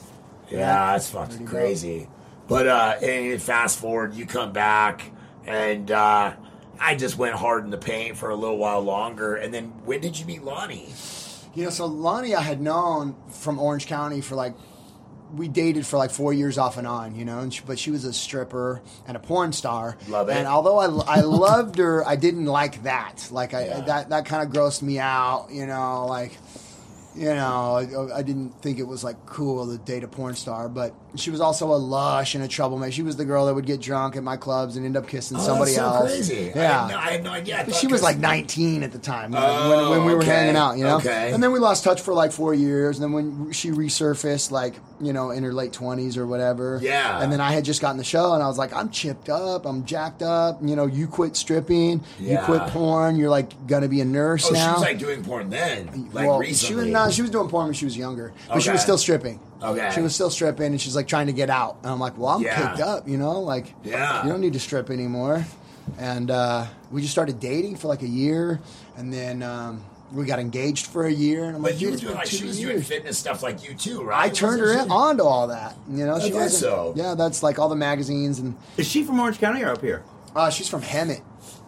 Yeah, that's fucking Pretty dope. But uh and fast forward, you come back and uh I just went hard in the paint for a little while longer. And then when did you meet Lonnie? You know, so Lonnie I had known from Orange County for like we dated for like four years off and on, you know. And she, but she was a stripper and a porn star. Love it. And although I, I loved her, I didn't like that. Like I Yeah. that that kind of grossed me out, you know. Like you know, I, I didn't think it was like cool to date a porn star, but she was also a lush and a troublemaker. She was the girl that would get drunk at my clubs and end up kissing Oh, somebody that's so else. crazy. I Yeah. had no, I had no idea. I she was like 19 at the time when- Oh, when, when we were okay. hanging out, you know? Okay. And then we lost touch for like four years. And then when she resurfaced, like, you know, in her late 20s or whatever. Yeah. And then I had just gotten the show and I was like, I'm chipped up. I'm jacked up. You know, you quit stripping. You quit porn. You're like going to be a nurse Oh, now. she was like doing porn then, like well, recently. she was not. She was doing porn when she was younger, but she was Okay. still stripping. Okay. She was still stripping, and she's like trying to get out. And I'm like, well, I'm Yeah. picked up, you know, like, Yeah. you don't need to strip anymore. And uh, we just started dating for like a year, and then um, we got engaged for a year. And I'm But like, you dude, were it's doing been like two she was doing years. fitness stuff like you too, right? I turned her in, she? on to all that. You know, I she guess wasn't- so. Yeah, that's like all the magazines, and Is she from Orange County or up here? uh, she's from Hemet.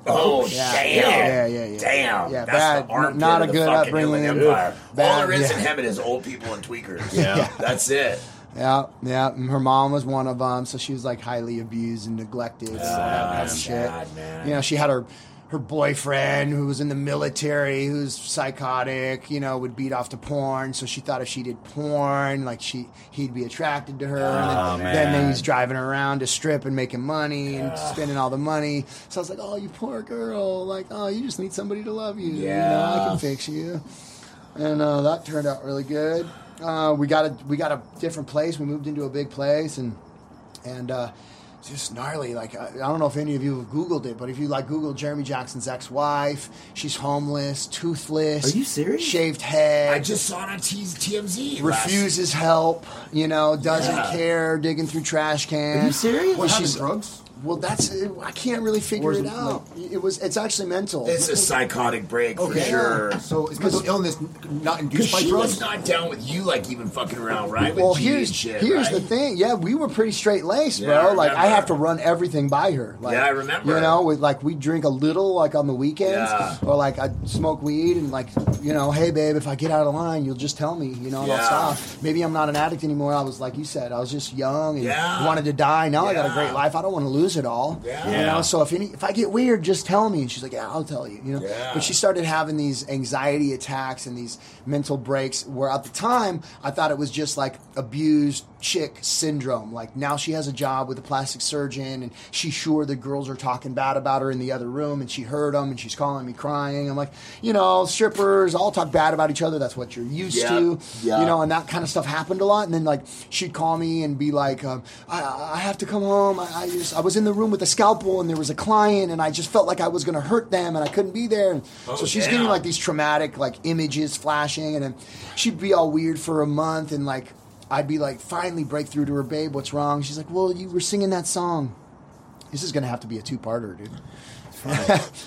Oh, oh Yeah. damn. Yeah, yeah, yeah. Damn. Yeah, That's bad. the Not a the good fucking upbringing. Inland Empire. All there is yeah. in Hemet is old people and tweakers. Yeah. That's it. Yeah, yeah. and Her mom was one of them, so she was like highly abused and neglected. so that, that shit. bad, man. You know, she had her her boyfriend who was in the military, who's psychotic. You know, would beat off to porn. So she thought if she did porn, like she he'd be attracted to her. Oh, and then, then man. he's driving around to strip and making money and spending all the money. So I was like, oh, you poor girl. Like, oh, you just need somebody to love you. You know, I can fix you and uh, that turned out really good. Uh, we got a we got a different place. We moved into a big place, and and uh, just gnarly. Like I, I don't know if any of you have Googled it, but if you like Google Jeremy Jackson's ex-wife, she's homeless, toothless. Are you serious? Shaved head. I just saw it on T- TMZ. last- refuses help. You know, doesn't Yeah. care. Digging through trash cans. Are you serious? Well, she's drugs? Well. That's I can't really figure it it, out. it was. It's actually mental. It's a psychotic break for Okay. sure. So it's mental illness not induced by she drugs? was not down with you, like even fucking around, right? With Well, G here's shit, here's right? the thing. Yeah, we were pretty straight laced, Yeah, bro. I like I have to run everything by her. Like, Yeah, I remember. You know, with like we drink a little like on the weekends, Yeah. or like I smoke weed and like you know, hey babe, if I get out of line, you'll just tell me. You know, and Yeah. I'll stop. Maybe I'm not an addict anymore. I was like you said, I was just young and Yeah. wanted to die. Now I got a great life. I don't want to lose it all. Yeah. You know, so if any if I get weird, just tell me. And she's like, yeah, I'll tell you. You know, Yeah. but she started having these anxiety attacks and these mental breaks where at the time I thought it was just like abused chick syndrome. Like now she has a job with a plastic surgeon and she's sure the girls are talking bad about her in the other room and she heard them and she's calling me crying. I'm like, you know, strippers all talk bad about each other. That's what you're used Yeah. to. Yeah. You know, and that kind of stuff happened a lot. And then like she'd call me and be like, um, I, I have to come home. I, I just I was in the room with a scalpel and there was a client and I just felt like I was going to hurt them and I couldn't be there. And Oh, so she's damn. getting like these traumatic like images flashing and then she'd be all weird for a month and like I'd be like finally break through to her, babe, what's wrong? She's like, well, you were singing that song. This is going to have to be a two-parter, dude.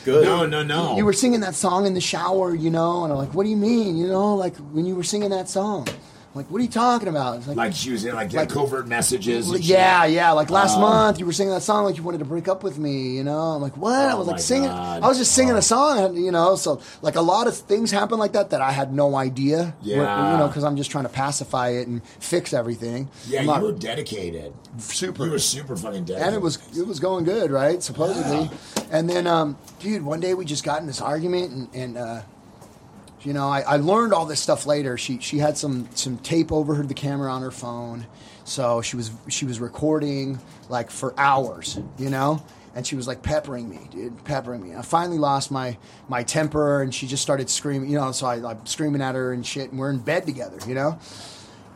Good. [LAUGHS] No, no, no. You were singing that song in the shower, you know, and I'm like, what do you mean? You know, like when you were singing that song. Like, what are you talking about? It's like she was in like, Like- covert messages. yeah, shit. yeah. Like last Oh. month, you were singing that song like you wanted to break up with me. You know, I'm like, what? I Oh was like singing. God. I was just singing Oh. a song, you know. So like a lot of things happen like that that I had no idea. Yeah. What- you know, because I'm just trying to pacify it and fix everything. Yeah, I'm you not were dedicated. super. You were super fucking dedicated. and it was it was going good, right? Supposedly. And then, um, dude, one day we just got in this argument, and, and uh, you know, I, I learned all this stuff later. She she had some some tape over her the camera on her phone, so she was she was recording like for hours, you know. And she was like peppering me, dude, peppering me. I finally lost my my temper, and she just started screaming, you know. So I, I'm screaming at her and shit, and we're in bed together, you know.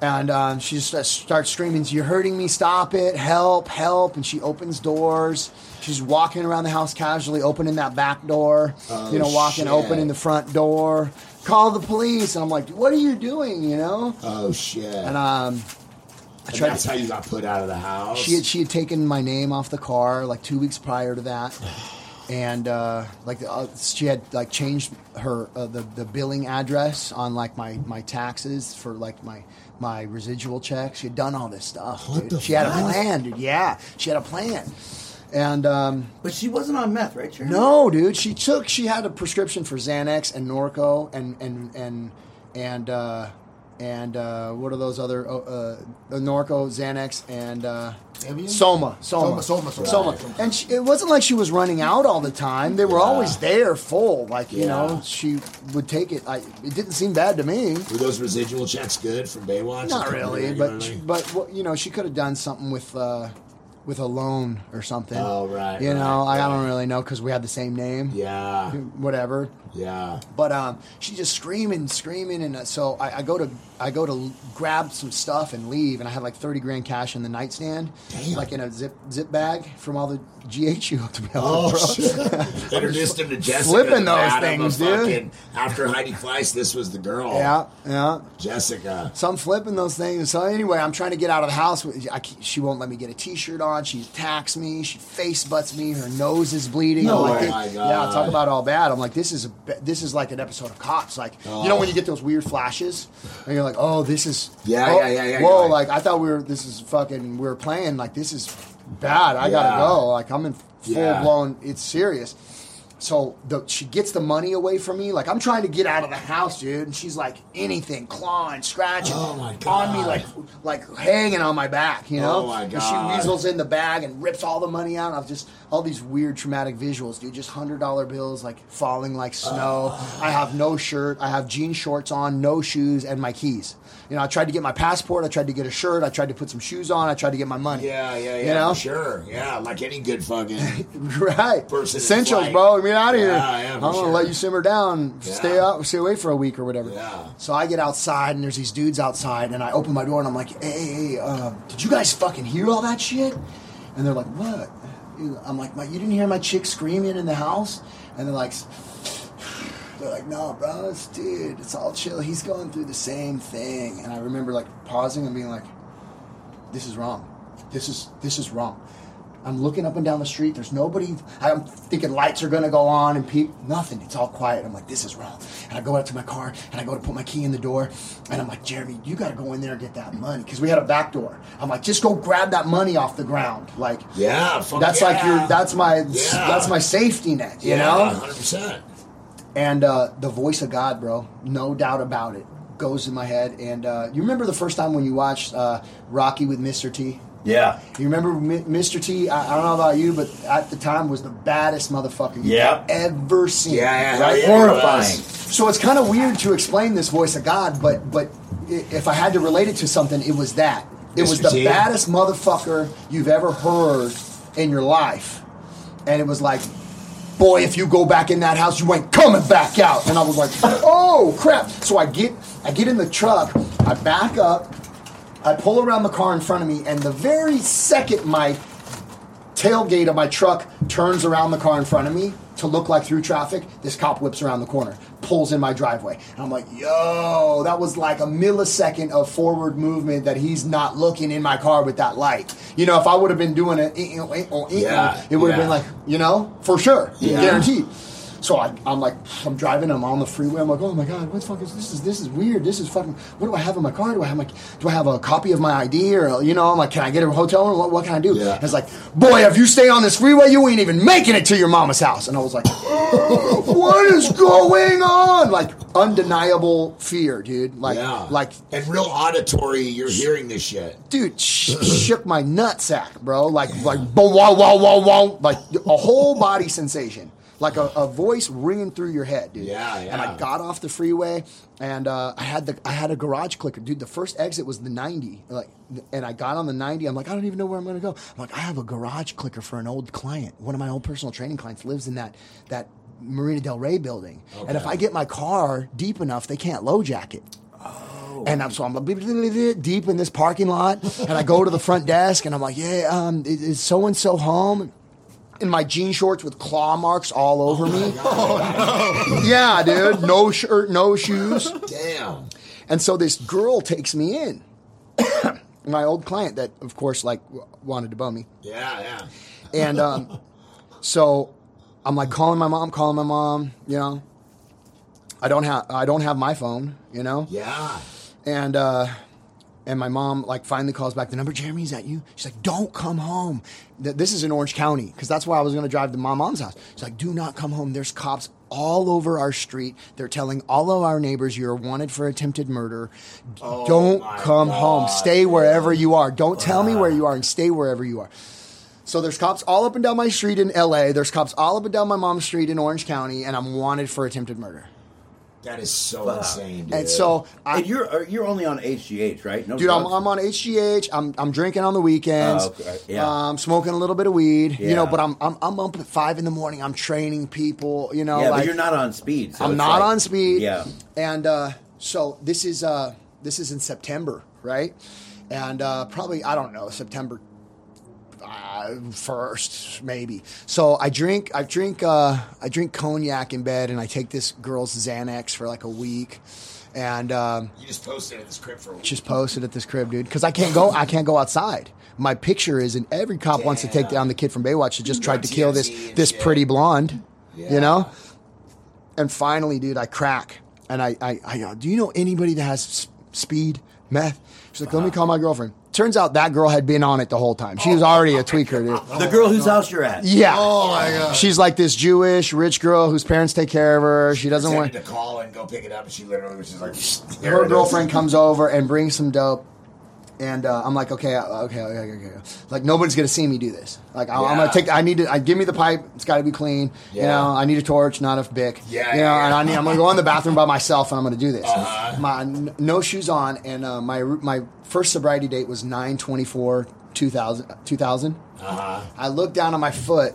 And um, she just uh, starts screaming, "You're hurting me! Stop it! Help! Help!" And she opens doors. She's walking around the house casually, opening that back door. you know, walking, shit. opening the front door. Call the police! And I'm like, "What are you doing?" You know. oh shit. And um, I And tried. that's To, how you got put out of the house. she had she had taken my name off the car like two weeks prior to that. [SIGHS] And uh, like uh, she had like changed her uh, the the billing address on like my my taxes for like my my residual checks. She had done all this stuff. What dude. the she had a fuck? plan, dude. Yeah, she had a plan. And um, But she wasn't on meth, right? Sharon? no, dude, she took. She had a prescription for Xanax and Norco and and and and uh, and uh, what are those other uh, uh, Norco, Xanax, and uh, Soma, Soma, Soma, Soma, Soma. Soma. And she, it wasn't like she was running out all the time. They were always there, full. Like you Yeah. know, she would take it. I, it didn't seem bad to me. Were those residual checks good from Baywatch? Not really, but she, but well, you know, she could have done something with uh, with a loan or something. Oh, right, You know, right, I, I don't really know because we had the same name. yeah, Whatever. Yeah. But um, she's just screaming, screaming, and uh, so I, I go to I go to grab some stuff and leave, and I had like thirty grand cash in the nightstand, Damn. like in a zip zip bag from all the GH you hooked me up Oh, bro. shit. [LAUGHS] Introduced him to Jessica. Flipping those bad of a things, dude. fucking- After Heidi Fleiss, this was the girl. yeah, yeah. Jessica. So I'm flipping those things. So anyway, I'm trying to get out of the house. I, she won't let me get a T-shirt on. She attacks me. She face butts me. Her nose is bleeding. No I'm like, Oh, my God. Yeah, talk about all bad. I'm like, this is a, this is like an episode of Cops. Like, you know Oh. when you get those weird flashes, and you're like, oh, this is Yeah, oh, yeah, yeah, yeah, Whoa, yeah. like I thought we were. This is fucking. We were playing. Like this is bad. I gotta go. Like I'm in full Yeah. blown. It's serious. So the, she gets the money away from me. Like I'm trying to get out of the house, dude, and she's like anything, clawing, scratching Oh, on me, like like hanging on my back, you know. Oh, my And God. she weasels in the bag and rips all the money out. I've just all these weird traumatic visuals, dude. Just hundred dollar bills like falling like snow. Oh. I have no shirt. I have jean shorts on, no shoes, and my keys. You know, I tried to get my passport. I tried to get a shirt. I tried to put some shoes on. I tried to get my money. Yeah, yeah, yeah. You know? sure. Yeah, like any good fucking. [LAUGHS] Right. Person Essentials, bro. Get out of here. Yeah, yeah, I'm for gonna let you simmer down. Stay Yeah. out. Stay away for a week or whatever. Yeah. So I get outside and there's these dudes outside, and I open my door and I'm like, "Hey, hey, hey uh, did you guys fucking hear all that shit?" And they're like, "What?" I'm like, "My- "You didn't hear my chick screaming in the house?" And they're like. They're like, no, bro, it's, dude, it's all chill. He's going through the same thing. And I remember like pausing and being like, this is wrong. This is this is wrong. I'm looking up and down the street. There's nobody. I'm thinking lights are gonna go on and people. Nothing. It's all quiet. I'm like, this is wrong. And I go out to my car and I go to put my key in the door. And I'm like, Jeremy, you got to go in there and get that money because we had a back door. I'm like, just go grab that money off the ground. Like, Yeah, that's like yeah. your. That's my. Yeah. That's my safety net. You yeah, know. hundred percent. And uh, the voice of God, bro, no doubt about it, goes in my head. And uh, you remember the first time when you watched uh, Rocky with Mr. T? Yeah. You remember Mi- Mr. T? I, I don't know about you, but at the time was the baddest motherfucker you've Yeah. ever seen. Yeah, yeah, right? yeah. Horrifying. So it's kind of weird to explain this voice of God, but but i- if I had to relate it to something, it was that. It was Mr. the T. baddest motherfucker you've ever heard in your life, and it was like, boy, if you go back in that house, you ain't coming back out. And I was like, oh crap! So I get I get in the truck, I back up, I pull around the car in front of me, and the very second my tailgate of my truck turns around the car in front of me to look like through traffic, this cop whips around the corner, pulls in my driveway. And I'm like, yo, that was like a millisecond of forward movement that he's not looking in my car with that light. You know, if I would have been doing it, eh, eh, eh, it would have yeah. been like, you know, for sure, Yeah. guaranteed. So I, I'm like, I'm driving. I'm on the freeway. I'm like, oh my god, what the fuck is this? Is this is weird? This is fucking. What do I have in my car? Do I have my? Do I have a copy of my ID or you know? I'm like, can I get a hotel room? What, what can I do? Yeah. And it's like, boy, if you stay on this freeway, you ain't even making it to your mama's house. And I was like, [GASPS] what is going on? Like undeniable fear, dude. Like, yeah, like and real auditory. You're hearing this shit. dude sh- [CLEARS THROAT] shook my nutsack, bro. Like like boom, wow, wow, wow, wow, like a whole body sensation, like a, a voice ringing through your head, dude. Yeah, yeah. And I got off the freeway, and uh, I had the I had a garage clicker, dude. The first exit was the ninety, like, and I got on the ninety. I'm like, I don't even know where I'm gonna go. I'm like, I have a garage clicker for an old client. One of my old personal training clients lives in that that Marina Del Rey building, and if I get my car deep enough, they can't low jack it. And I'm so I'm deep in this parking lot, and I go to the front desk, and I'm like, "Yeah, um, is so and so home?" In my jean shorts with claw marks all over me. [LAUGHS] Yeah, dude, no shirt, no shoes. Damn. And so this girl takes me in. [COUGHS] my old client that, of course, like w- wanted to bum me. Yeah, yeah. And um, [LAUGHS] so I'm like calling my mom, calling my mom. You know, I don't have I don't have my phone. You know, Yeah. and uh, and my mom like finally calls back the number. Jeremy, is that you? She's like, don't come home. Th- This is in Orange County because that's why I was going to drive to my mom's house. She's like, do not come home. There's cops all over our street. They're telling all of our neighbors you're wanted for attempted murder. Oh don't my come home. Stay wherever you are. Don't tell me where you are and stay wherever you are. So there's cops all up and down my street in LA. There's cops all up and down my mom's street in Orange County, and I'm wanted for attempted murder. That is so insane, dude. And so I, And you're uh, you're only on HGH, right? No Dude, I'm. I'm on HGH. I'm, I'm drinking on the weekends. Oh, okay. Yeah. Um, smoking a little bit of weed. You know, but I'm, I'm I'm up at five in the morning. I'm training people. You know, yeah, like but you're not on speed. So I'm not like- on speed. Yeah. And uh, so this is uh, this is in September, right? And uh, probably I don't know September uh, first maybe. So I drink I drink uh, I drink cognac in bed, and I take this girl's Xanax for like a week, and. Um, you just posted at this crib for a week. just posted at this crib, dude. Because I can't go. I can't go outside. My picture is, and every cop wants to take down the kid from Baywatch that just tried to kill this this shit. pretty blonde. Yeah. You know. And finally, dude, I crack, and I, I, I go, do you know anybody that has speed meth? She's like, let me call my girlfriend. Turns out that girl had been on it the whole time. She was already a tweaker, dude. The girl whose house you're at. Yeah. Oh my god. She's like this Jewish rich girl whose parents take care of her. She doesn't want. To call and go pick it up, and she literally was just like, her it is. girlfriend comes over and brings some dope. And uh, I'm like, okay, uh, okay, okay, okay, okay. Like nobody's gonna see me do this. Like I, I'm Yeah. gonna take. I need to. I give me the pipe. It's got to be clean. You know, I need a torch, not a bic. Yeah, You know, yeah, and I need, I'm gonna go in the bathroom by myself and I'm gonna do this. Uh-huh. My n- no shoes on, and uh, my my first sobriety date was 9/24 2000. 2000. Uh-huh. I look down on my foot.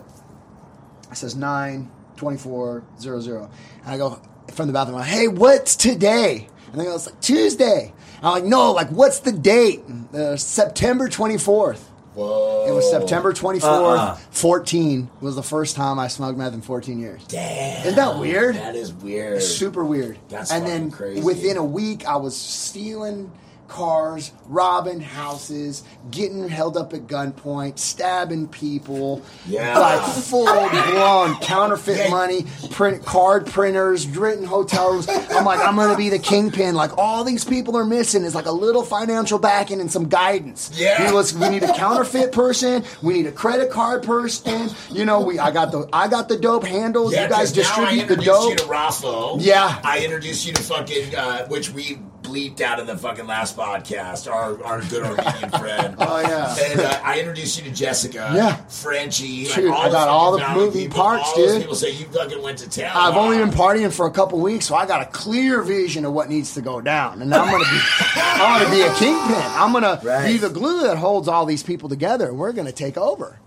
It says 9 24 00. And I go from the bathroom, I'm like, hey, what's today? And they go, it's like Tuesday. I'm like, no, like, what's the date? Uh, September 24th. Whoa. It was September 24th, Uh-uh. 14 was the first time I smoked meth in 14 years. Damn. Isn't that weird? That is weird. Super weird. That's and then crazy. within a week, I was stealing cars, robbing houses, getting held up at gunpoint, stabbing people. Yeah. Like full blown [LAUGHS] counterfeit Yeah. money, print card printers, written hotels. I'm like, I'm gonna be the kingpin. Like all these people are missing is like a little financial backing and some guidance. Yeah. We, let's- we need a counterfeit person. We need a credit card person. You know, we I got the I got the dope handles. Yeah, you guys 'cause now I distribute the introduced dope. you to Raffo. Yeah. I introduced you to fucking, uh, which we bleeped out in the fucking last podcast, our, our good Armenian [LAUGHS] friend. Oh, yeah. And uh, I introduced you to Jessica. Yeah. Frenchie. Dude, I got all the Valley moving people, parts, all dude. people say you fucking went to town. I've only been partying for a couple weeks, so I got a clear vision of what needs to go down, and I'm gonna be, I'm gonna be a [LAUGHS] kingpin. I'm gonna Right. be the glue that holds all these people together, and we're gonna take over.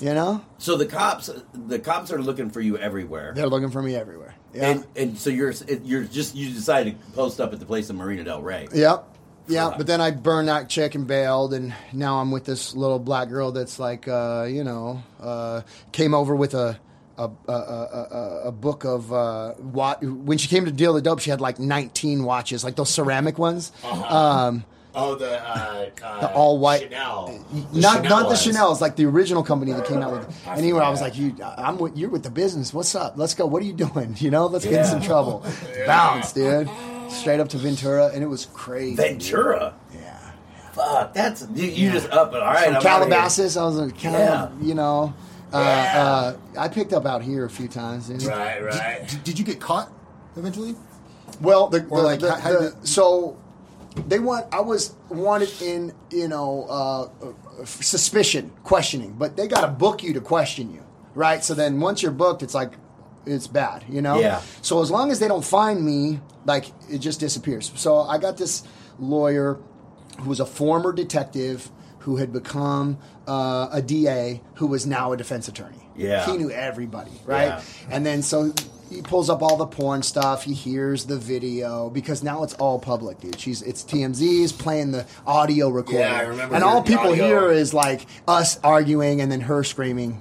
You know, So the cops, the cops are looking for you everywhere. they're looking for me everywhere. Yeah, And, and so you're you're just you decided to post up at the place in Marina Del Rey. Yep. Yeah, but then I burned that chick and bailed, and now I'm with this little black girl that's like, uh, you know, uh, came over with a a, a, a, a, book of uh, what when she came to deal the dope, she had like 19 watches, like those ceramic ones. Um, Oh, the, uh, uh, The all white- Chanel. The not Chanel not the ones. Chanel's, like the original company that came out with. it. I Anyway, I was like, "You, I'm with you're with the business. What's up? Let's go. What are you doing? [LAUGHS] You know, let's get in some trouble. Yeah. Bounce, dude. Straight up to Ventura, and it was crazy. Ventura. Yeah. Fuck, that's you, you just up and all right. From I'm outta here. Calabasas, I was in kind Yeah. you know, uh, Yeah. uh, I picked up out here a few times. dude. Right, right. Did, did you get caught eventually? Well, the, Or the- like, the- how- how the- did- so they want. I was wanted in, you know, uh, uh, suspicion, questioning, but they got to book you to question you, right? So then once you're booked, it's like it's bad, you know. Yeah. So as long as they don't find me, like it just disappears. So I got this lawyer who was a former detective who had become uh, a DA who was now a defense attorney. Yeah. He knew everybody, right? Yeah. And then so he pulls up all the porn stuff. He hears the video because now it's all public, dude. She's it's TMZ's playing the audio recording. Yeah, I remember And hearing all the people audio. hear is like us arguing and then her screaming,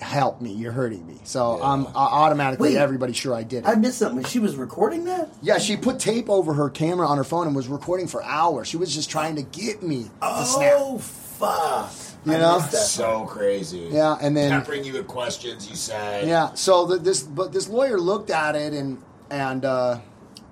"Help me! You're hurting me!" So I'm uh, automatically Wait. everybody's sure I did it. I missed something. She was recording that. yeah, she put tape over her camera on her phone and was recording for hours. She was just trying to get me to snap. Oh fuck! You I know? missed. So crazy. Yeah, and then Peppering you with questions, you said. Yeah. So the, this, but this lawyer looked at it and and uh,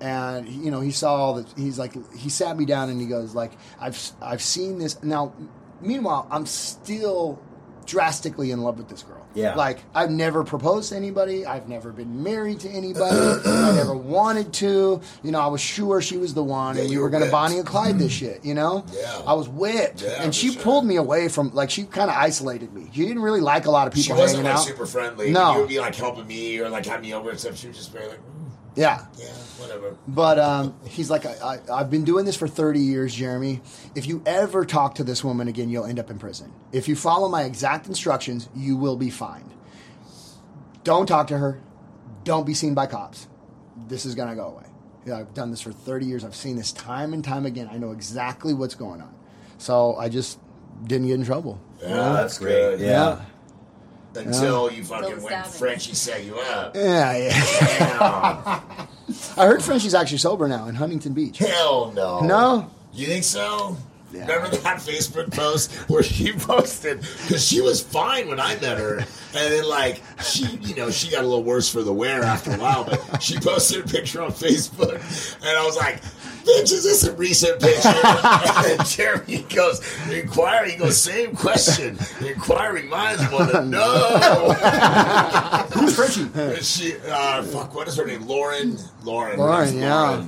and you know he saw all the. He's like he sat me down and he goes like I've I've seen this now. Meanwhile, I'm still drastically in love with this girl. Yeah. Like I've never proposed to anybody. I've never been married to anybody. I never [CLEARS THROAT] wanted to. You know, I was sure she was the one, Yeah, and you were were going to whipped. Bonnie and Clyde this shit. You know. Yeah. I was whipped, Yeah, and she sure. pulled me away from like she kind of isolated me. She didn't really like a lot of She people wasn't hanging like out. super friendly. No. You would be like helping me or like having me over and stuff. She was just very like, yeah. yeah, whatever. But um, he's like, I, I, I've been doing this for 30 years, Jeremy. If you ever talk to this woman again, you'll end up in prison. If you follow my exact instructions, you will be fined. Don't talk to her. Don't be seen by cops. This is going to go away. Yeah, I've done this for 30 years. I've seen this time and time again. I know exactly what's going on. So I just didn't get in trouble. Yeah, that's great. Yeah. Until you fucking Those when. Frenchie set you up. Yeah, yeah. I heard Frenchie's actually sober now in Huntington Beach. Hell no. No? You think so? Yeah. Remember that Facebook post where she [LAUGHS] posted because she was fine when I met her, and then like she, you know, she got a little worse for the wear after a while. But she posted a picture on Facebook, and I was like, "Bitch, is this a recent picture?" [LAUGHS] and Jeremy goes, "Inquiry." He goes, "Same question. Inquiring minds want to know." Who's Frenchie? She, uh, fuck, what is her name? Lauren. Lauren. Lauren, name's yeah.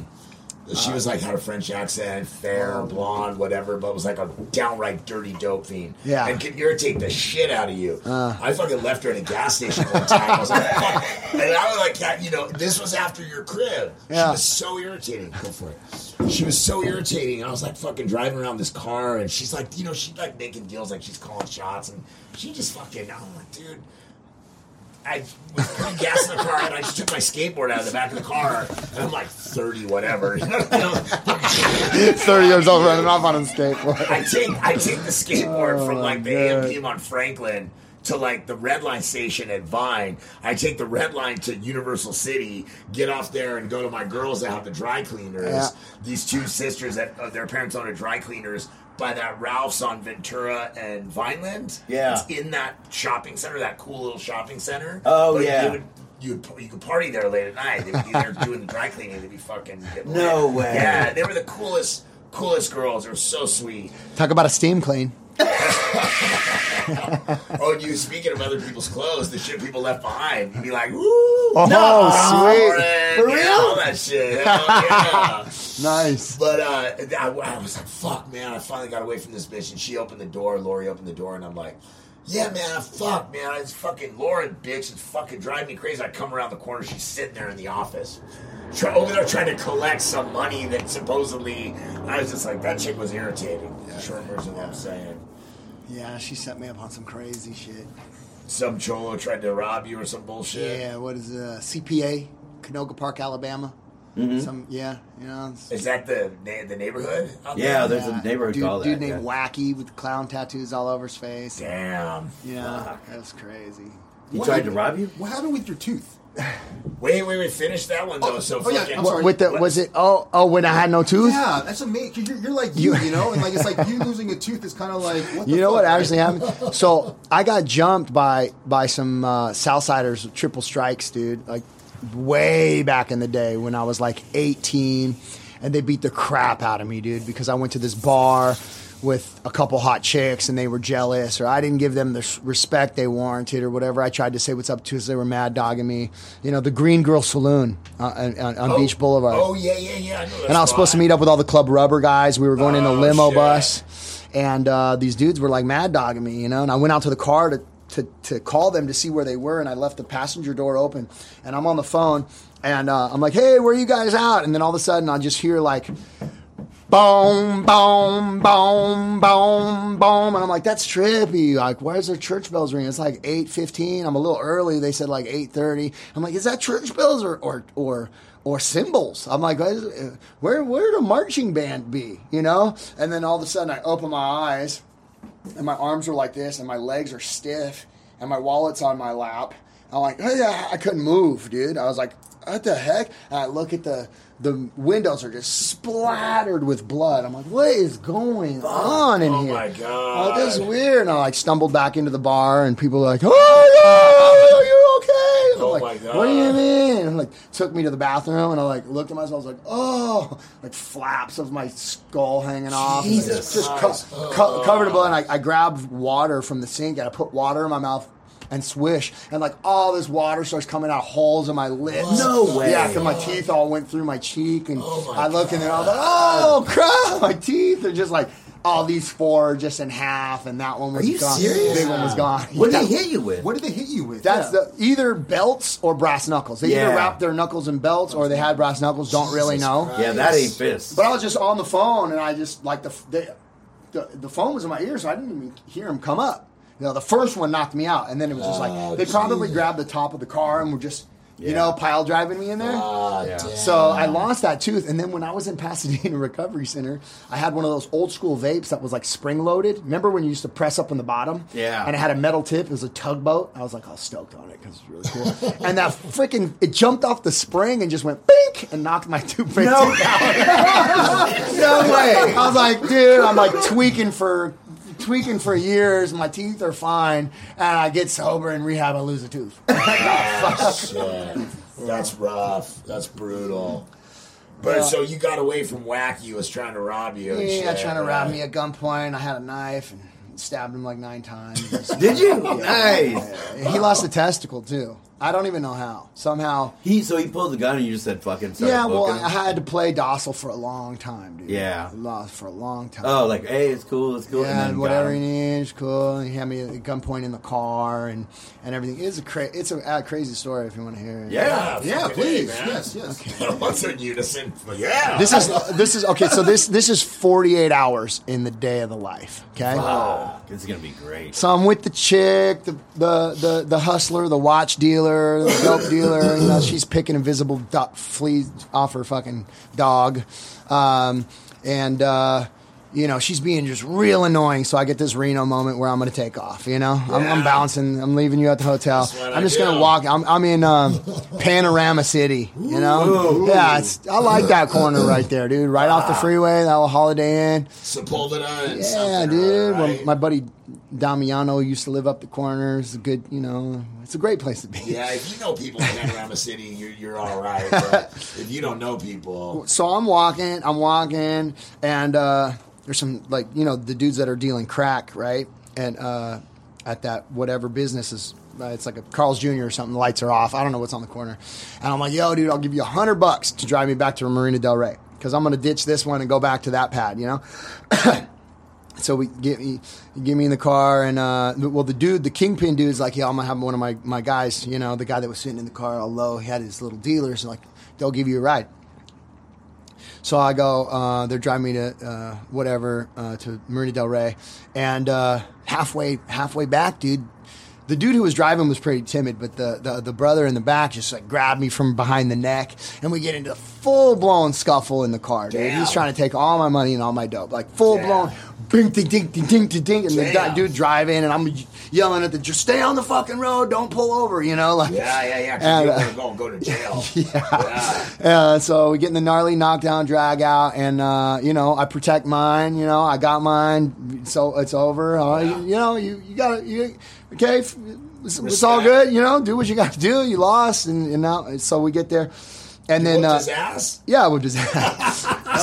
She was like had a French accent, fair, oh. blonde, whatever, but was like a downright dirty dope fiend. Yeah. and could irritate the shit out of you. Uh. I fucking left her at a gas station one time. I was like, [LAUGHS] fuck. and I was like, you know, this was after your crib. She Yeah. was so irritating. Go for it. She was so irritating. I was like fucking driving around this car, and she's like, you know, she's like making deals, like she's calling shots, and she just fucking. I'm like, dude. I was putting gas in the car and I just took my skateboard out of the back of the car and I'm like 30 whatever. [LAUGHS] You know, [LAUGHS] 30 years old running off on a skateboard. I take I take the skateboard from like the God. AMPM on Franklin to like the red line station at Vine. I take the red line to Universal City, get off there and go to my girls that have the dry cleaners. Yeah. These two sisters that uh, their parents own a dry cleaners by that Ralph's on Ventura and Vineland. Yeah. It's in that shopping center, that cool little shopping center. Oh, But yeah. You would, you, would, you could party there late at night. They would be there doing the dry cleaning. They'd be fucking getting No lit. way. Yeah, they were the coolest, coolest girls. They were so sweet. Talk about a steam clean. [LAUGHS] Oh, you speaking of other people's clothes, the shit people left behind. You'd be like, woo! Oh, sweet. For real? All that shit. Hell yeah. [LAUGHS] Nice. But uh, I, I was like, fuck, man. I finally got away from this bitch. And she opened the door. Lori opened the door. And I'm like, yeah, man. Fuck, man. It's fucking Lauren, bitch. It's fucking driving me crazy. I come around the corner. She's sitting there in the office. Try, over there trying to collect some money that supposedly. I was just like, that chick was irritating. Short version of what I'm saying. Yeah, she set me up on some crazy shit. Some cholo tried to rob you or some bullshit. Yeah, what is uh, CPA, Canoga Park, Alabama? Some yeah, you know. Is that the na- the neighborhood? Yeah, there? there's a neighborhood dude, called dude that, named yeah. Wacky with clown tattoos all over his face. Damn. Yeah, that was crazy. He What tried happened- to rob you? What happened with your tooth? Wait, wait, wait. Finish that one though. Oh, so oh, yeah, fucking. I'm sorry. With the What- was it? Oh, oh, when I had no tooth. Yeah, that's amazing. Cause you're, you're like you, you know, and like it's like you [LAUGHS] losing a tooth is kind of like what the You know fuck, what right? actually happened? So I got jumped by by some uh, Southsiders, triple strikes, dude. Like way back in the day when I was like 18, and they beat the crap out of me, dude, because I went to this bar with a couple hot chicks and they were jealous, or I didn't give them the respect they warranted, or whatever. I tried to say what's up to, us. they were mad dogging me. You know, the Green Girl Saloon uh, on, on, on Oh, Beach Boulevard Oh yeah, yeah, yeah. I and I was supposed to meet up with all the Club Rubber guys. We were going in a Oh, limo shit. bus, and uh, these dudes were like mad dogging me, you know. And I went out to the car to, to to call them to see where they were, and I left the passenger door open, and I'm on the phone, and uh, I'm like, "Hey, where are you guys out?" And then all of a sudden, I just hear like. Boom, boom, boom, boom, boom, and I'm like, that's trippy. Like, where's their church bells ringing? It's like eight fifteen. I'm a little early. They said like eight thirty. I'm like, is that church bells or or or or cymbals? I'm like, is- where where the marching band be? You know? And then all of a sudden, I open my eyes, and my arms are like this, and my legs are stiff, and my wallet's on my lap. I'm like, oh yeah, I couldn't move, dude. I was like, what the heck? And I look at the the windows are just splattered with blood. I'm like, what is going on in Oh here? Oh my God. Oh, this is weird. And I like stumbled back into the bar, and people were like, oh yeah, oh, are you okay? I'm Oh like, my God. what do you mean? And like took me to the bathroom and I like looked at myself. I was like, oh, like flaps of my skull hanging off. and, like, Jesus just co- co- covered in oh. blood. And I, I grabbed water from the sink and I put water in my mouth. And swish, and like all this water starts coming out holes in my lips. No way. Yeah, because my teeth all went through my cheek, and Oh my I look in there. I was like, "Oh crap!" My teeth are just like all these four just in half, and that one was Are you gone. serious? Big one was gone. What Yeah. did they hit you with? What did they hit you with? That's Yeah. the either belts or brass knuckles. They Yeah. either wrapped their knuckles in belts or they had brass knuckles. Don't really know. Christ. yeah, that ain't fists. But I was just on the phone and I just like the the, the, the phone was in my ear, so I didn't even hear him come up. You know, the first one knocked me out, and then it was just Oh, like they probably geez. grabbed the top of the car and were just you know pile driving me in there. Ah, Yeah. So I lost that tooth, and then when I was in [LAUGHS] Pasadena Recovery Center, I had one of those old school vapes that was like spring loaded. Remember when you used to press up on the bottom? Yeah. And it had a metal tip. It was a tugboat. I was like, all stoked on it because it's really cool. [LAUGHS] and that freaking it jumped off the spring and just went bink and knocked my [LAUGHS] tooth No. out. no way. I was like, dude, I'm like tweaking for. Tweaking for years, my teeth are fine, and I get sober in rehab, I lose a tooth. [LAUGHS] Shit. That's rough. That's brutal. But so you got away from Wacky who was trying to rob you. and Yeah, shit, trying to rob me at gunpoint. I had a knife and stabbed him like nine times. [LAUGHS] Did you? Nice. he lost a testicle too. I don't even know how. Somehow. He so he pulled the gun and you just said fucking. started yeah, well, booking I had to play docile for a long time, dude. Yeah. lost for a long time. Oh, like hey, it's cool, it's cool. yeah, and whatever got he him. needs, cool. And he had me at gunpoint in the car and, and everything. It's a cra- it's a, uh, crazy story if you want to hear it. Yeah. Yeah, fucking please. A, man. Yes, yes. [LAUGHS] What's in unison? Yeah. This is this is okay. So this this is forty eight hours in the day of the life. Okay. Oh, this is gonna be great. So I'm with the chick, the the the, the hustler, the watch dealer, the dope dealer. You know, she's picking invisible do- fleas off her fucking dog, um, and uh, you know she's being just real annoying. So I get this Reno moment where I'm going to take off. You know, I'm, I'm bouncing. I'm leaving you at the hotel. That's what I'm I just going do. to walk. I'm, I'm in um, Panorama City. You know, Ooh. yeah, it's, I like that corner right there, dude. Right off the freeway, that little Holiday Inn. Sepulveda and Yeah, something, dude. right? My buddy Damiano used to live up the corner. It's a good, you know, it's a great place to be. Yeah, if you know people in Panorama City, you're, you're all right. [LAUGHS] But if you don't know people, So I'm walking, I'm walking, and uh, there's some like you know the dudes that are dealing crack, right? And uh, at that whatever business is. Uh, it's like a Carl's Jr. or something. The lights are off. I don't know what's on the corner. And I'm like, yo, dude, I'll give you a hundred bucks to drive me back to Marina Del Rey because I'm gonna ditch this one and go back to that pad. You know. [COUGHS] So we get me, get me in the car, and uh, well, the dude, the kingpin dude's like, yeah, I'm gonna have one of my, my guys, you know, the guy that was sitting in the car all low, he had his little dealers, and like, they'll give you a ride. So I go, uh, they're driving me to uh, whatever uh, to Marina Del Rey, and uh, halfway halfway back, dude, the dude who was driving was pretty timid, but the, the the brother in the back just like grabbed me from behind the neck, and we get into a full blown scuffle in the car, dude. Damn. He's trying to take all my money and all my dope, like full blown, bing ding ding ding ding ding ding, and the dude driving, and I'm yelling at the just stay on the fucking road, don't pull over, you know, like yeah, yeah, yeah. And, uh, gonna go go to jail. [LAUGHS] yeah. Uh, so we get in the gnarly knockdown, drag out, and uh, you know I protect mine. You know I got mine, so it's over. Uh, Yeah. you, you know you you got to you okay. It's, it's all good. You know, do what you got to do. You lost, and, and now so we get there, and then uh, his ass. yeah, we'll [LAUGHS] [LAUGHS] just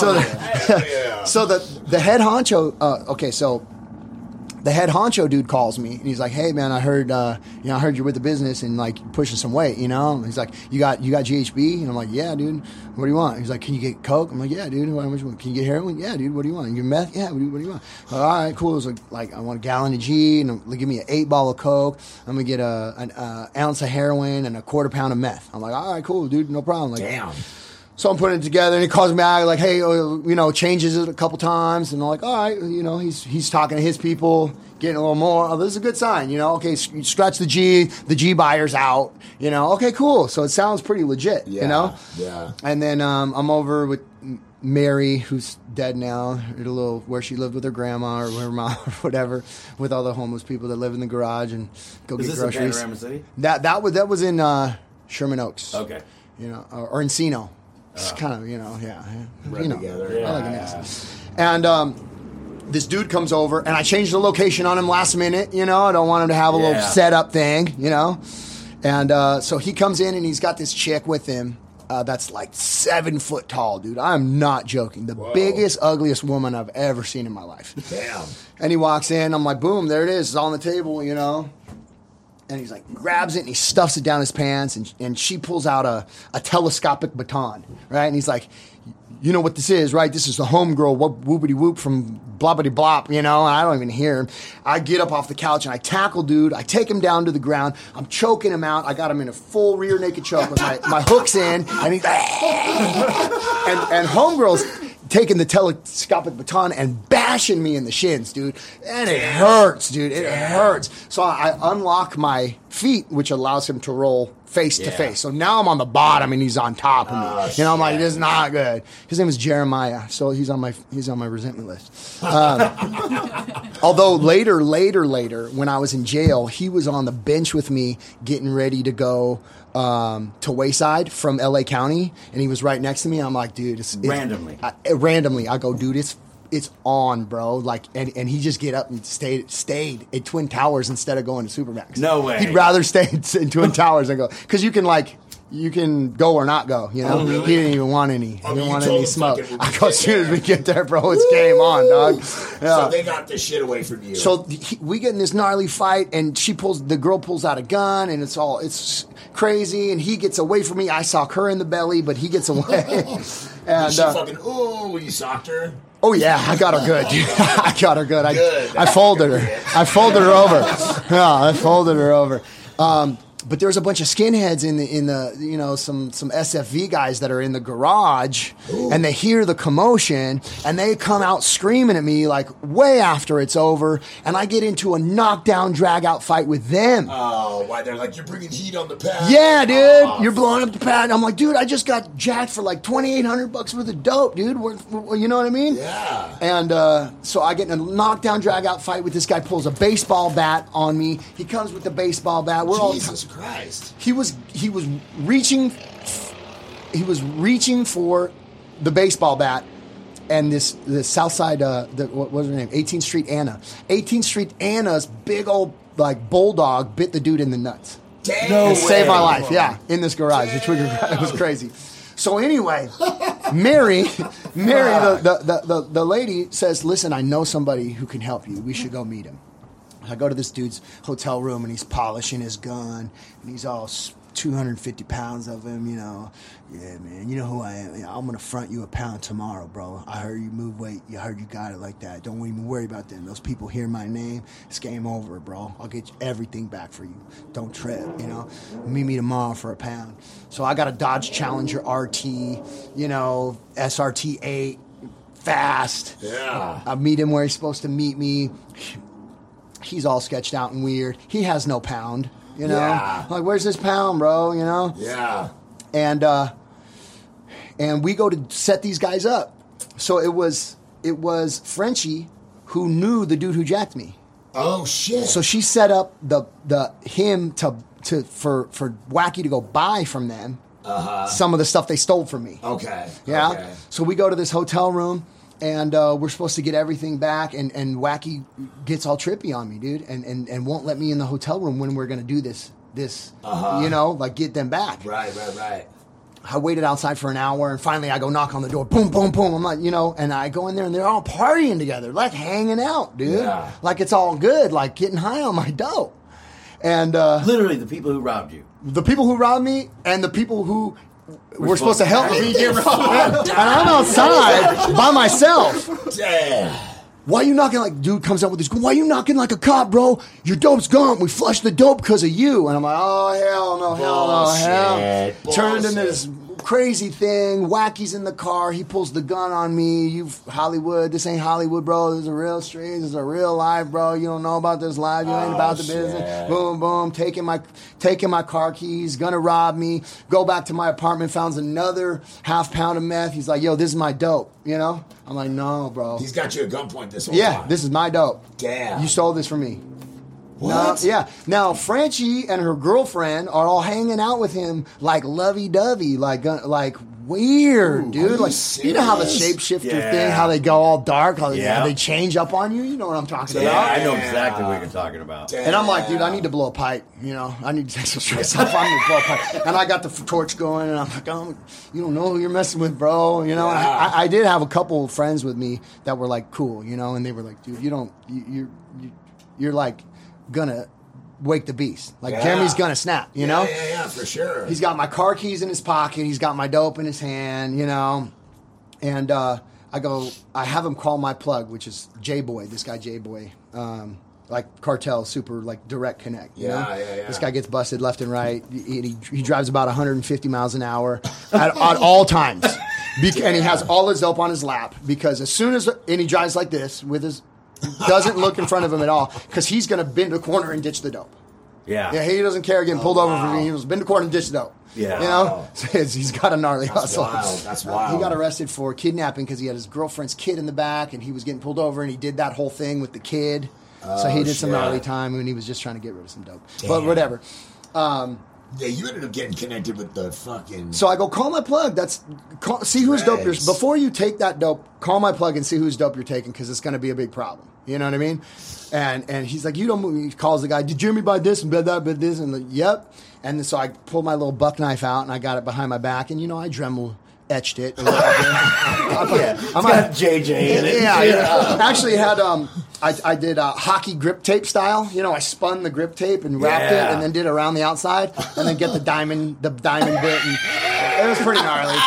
so the, Yeah. [LAUGHS] so the the head honcho. Uh, okay, so the head honcho dude calls me and he's like, "Hey man, I heard uh, you know I heard you're with the business and like pushing some weight, you know." He's like, "You got you got GHB?" And I'm like, "Yeah, dude. What do you want?" He's like, "Can you get coke?" I'm like, "Yeah, dude. You want? Can you get heroin?" "Yeah, dude. What do you want? You get meth?" "Yeah, what do you, what do you want?" All right, cool. It was like, like I want a gallon of G and they give me an eight ball of coke. I'm gonna get a an ounce of heroin and a quarter pound of meth. I'm like, "All right, cool, dude. No problem." Like, Damn. So I'm putting it together, and he calls me back like, "Hey, uh, you know, changes it a couple times," and I'm like, "All right, you know, he's he's talking to his people, getting a little more. Oh, this is a good sign, you know. Okay, s- you stretch the G, the G buyer's out, you know. Okay, cool. So it sounds pretty legit, Yeah. you know. Yeah. And then um, I'm over with Mary, who's dead now, at a little where she lived with her grandma or her mom [LAUGHS] or whatever, with all the homeless people that live in the garage and go Is get this in groceries. Panorama City? That that was that was in uh, Sherman Oaks Okay. you know, or, or Encino. It's kind of, you know, yeah, you know, together. I like an Yeah. And um, this dude comes over, and I changed the location on him last minute. You know, I don't want him to have a little setup thing. You know, And uh, so he comes in and he's got this chick with him uh, that's like seven foot tall, dude. I'm not joking. The biggest, ugliest woman I've ever seen in my life. Damn. And he walks in. I'm like, boom, there it is. It's on the table, you know. And he's like, grabs it and he stuffs it down his pants. And, and she pulls out a, a telescopic baton, right? And he's like, you know what this is, right? This is the homegirl whoop, whoopity whoop from bloppity blop, you know? And I don't even hear him. I get up off the couch and I tackle dude. I take him down to the ground. I'm choking him out. I got him in a full rear naked choke with my, my hooks in. And he's like, [LAUGHS] and, and homegirl's taking the telescopic baton and bashing me in the shins, dude. And it hurts, dude. It hurts. So I unlock my feet, which allows him to roll face to face. So now I'm on the bottom and he's on top of me. Oh, you know, I'm like, this is not good. His name is Jeremiah, so he's on my he's on my resentment list. Um, [LAUGHS] although later, later, later, when I was in jail, he was on the bench with me, getting ready to go um, to Wayside from LA County, and he was right next to me. I'm like, dude, it's, it's Randomly. I, randomly, I go, dude, it's it's on, bro. Like, and, and he just get up and stayed stayed at Twin Towers instead of going to Supermax. No way. He'd rather stay in, [LAUGHS] in Twin Towers and go because you can like. You can go or not go, you know. Oh, really? He didn't even want any. Oh, he didn't want any smoke. I go as soon as we get there, bro. It's game on, dog. Yeah. So they got this shit away from you. So he, we get in this gnarly fight, and she pulls the girl pulls out a gun, and it's all it's crazy. And he gets away from me. I sock her in the belly, but he gets away. [LAUGHS] and she uh, fucking ooh, you socked her. Oh yeah, I got her good. [LAUGHS] [LAUGHS] I got her good. I Good. I folded her. I folded her over. [LAUGHS] Yeah, I folded her over. Um, but there's a bunch of skinheads in the in the you know some some SFV guys that are in the garage, and they hear the commotion, and they come out screaming at me like way after it's over, and I get into a knockdown drag out fight with them. Oh, why they're like you're bringing heat on the pad? Yeah, dude, Oh, you're blowing up the pad. I'm like, dude, I just got jacked for like 2,800 bucks worth of dope, dude. We're, we're- you know what I mean? Yeah. And uh, so I get in a knockdown, drag out fight with this guy. Pulls a baseball bat on me. He comes with the baseball bat. We're all. Christ. He was he was reaching. He was reaching for the baseball bat. And this the South Side, uh, the, what was her name? 18th Street Anna. 18th Street Anna's big old like bulldog bit the dude in the nuts Damn. No saved my life. Yeah, in this garage, the garage. [LAUGHS] It was crazy. So anyway, Mary, Mary, the, the, the, the, the lady says, "Listen, I know somebody who can help you. We should go meet him." I go to this dude's hotel room and he's polishing his gun and he's all 250 pounds of him, you know. Yeah, man, you know who I am. I'm gonna front you a pound tomorrow, bro. I heard you move weight. You heard you got it like that. Don't even worry about them. Those people hear my name. It's game over, bro. I'll get everything back for you. Don't trip, you know. Meet me tomorrow for a pound. So I got a Dodge Challenger RT, you know, SRT 8, fast. Yeah. I meet him where he's supposed to meet me. He's all sketched out and weird. He has no pound, you know. Yeah. Like, where's this pound, bro? You know. Yeah. And uh, and we go to set these guys up. So it was it was Frenchie who knew the dude who jacked me. Oh shit. So she set up the the him to to for for Wacky to go buy from them some of the stuff they stole from me. okay. Yeah. Okay. So we go to this hotel room, and uh, we're supposed to get everything back, and, and Wacky gets all trippy on me, dude, and, and, and won't let me in the hotel room when we're gonna do this this you know like get them back. Right. Right. Right. I waited outside for an hour, and finally I go knock on the door. Boom, boom, boom. I'm like, you know, and I go in there, and they're all partying together, like hanging out, dude. Yeah. Like it's all good, like getting high on my dope. And uh, Literally, the people who robbed you. the people who robbed me and the people who were supposed to help me get Get and I'm [LAUGHS] outside by myself. Damn. Why you knocking like dude comes up with this? Why you knocking like a cop, bro? Your dope's gone. We flushed the dope because of you. And I'm like, oh hell no, hell no, hell. Bullshit. Turned into this crazy thing. Wacky's in the car. He pulls the gun on me. You Hollywood. This ain't Hollywood, bro. This is a real street. This is a real life, bro. You don't know about this life. You ain't Oh, about the shit. business. Boom, boom. Taking my taking my car keys. Gonna rob me. Go back to my apartment. Found another half pound of meth. He's like, yo, this is my dope. You know? I'm like, no, bro. He's got you at gunpoint this whole Yeah, time. this is my dope. Damn. You stole this from me. What? Now, yeah. Now Frenchie and her girlfriend are all hanging out with him like lovey dovey, like uh, like weird, dude. are you like you know how the shapeshifter Yeah. thing, how they go all dark, how they, Yeah. how they change up on you. You know what I'm talking Yeah, about. I know exactly what you're talking about. And I'm like, dude, I need to blow a pipe. You know, I need to take some stress off. I need to blow a pipe. And I got the f- torch going, and I'm like, oh, you don't know who you're messing with, bro. You know, I, I, did have a couple of friends with me that were like cool, you know, and they were like, dude, you don't, you, you're, you, you're like gonna wake the beast. Like Yeah. Jeremy's gonna snap, you yeah, know. yeah, yeah, for sure. He's got my car keys in his pocket. He's got my dope in his hand, you know. And uh, I go, I have him call my plug, which is J Boy. This guy J Boy, um, like cartel, super like direct connect. You Yeah, know? yeah, yeah. This guy gets busted left and right. He, he, he drives about 150 miles an hour [LAUGHS] at, at all times, Bec- and he has all his dope on his lap because as soon as and he drives like this with his doesn't look in front of him at all because he's going to bend a corner and ditch the dope. Yeah. Yeah, he doesn't care getting pulled over for he was been to court and ditched dope. Yeah. you know, [LAUGHS] So he's- he's got a gnarly That's hustle. wild. That's He got arrested for kidnapping because he had his girlfriend's kid in the back, and he was getting pulled over, and he did that whole thing with the kid. so he Oh, did some gnarly time, and he was just trying to get rid of some dope. But whatever. Um, Yeah, you ended up getting connected with the fucking. so I go call my plug. That's call, see who's dope you're before you take that dope. Call my plug and see who's dope you're taking because it's going to be a big problem. You know what I mean? And and he's like, you don't. move. He calls the guy. Did Jimmy buy this and buy that, buy this and like, yep. And so I pulled my little buck knife out and I got it behind my back and you know I Dremel etched it. a little bit. [LAUGHS] yeah. It's I'm got a- JJ in it. yeah, yeah. Actually, it had um, I, I did uh, hockey grip tape style. You know, I spun the grip tape and wrapped Yeah. it, and then did around the outside, and then get the diamond, the diamond bit, and it was pretty gnarly.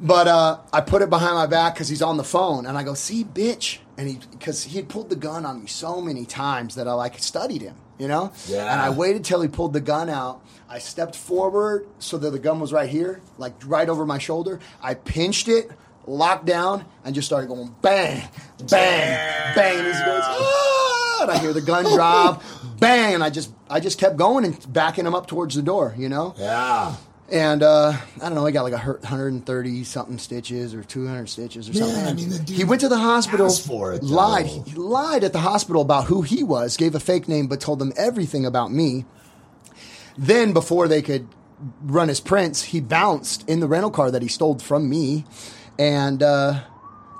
But uh, I put it behind my back because he's on the phone, and I go, "See, bitch," and he because he had pulled the gun on me so many times that I like studied him, you know. Yeah. And I waited till he pulled the gun out. I stepped forward so that the gun was right here, like right over my shoulder. I pinched it, locked down, and just started going bang, bang, bang. And he goes, ah! And I hear the gun drop, [LAUGHS] bang, and I just I just kept going and backing him up towards the door, you know. yeah. And uh, I don't know, he got like a 130 something stitches or 200 stitches or Yeah, something. I mean, the dude he went to the hospital, for it, though. lied. He lied at the hospital about who he was, gave a fake name, but told them everything about me. Then, before they could run his prints, he bounced in the rental car that he stole from me, and uh,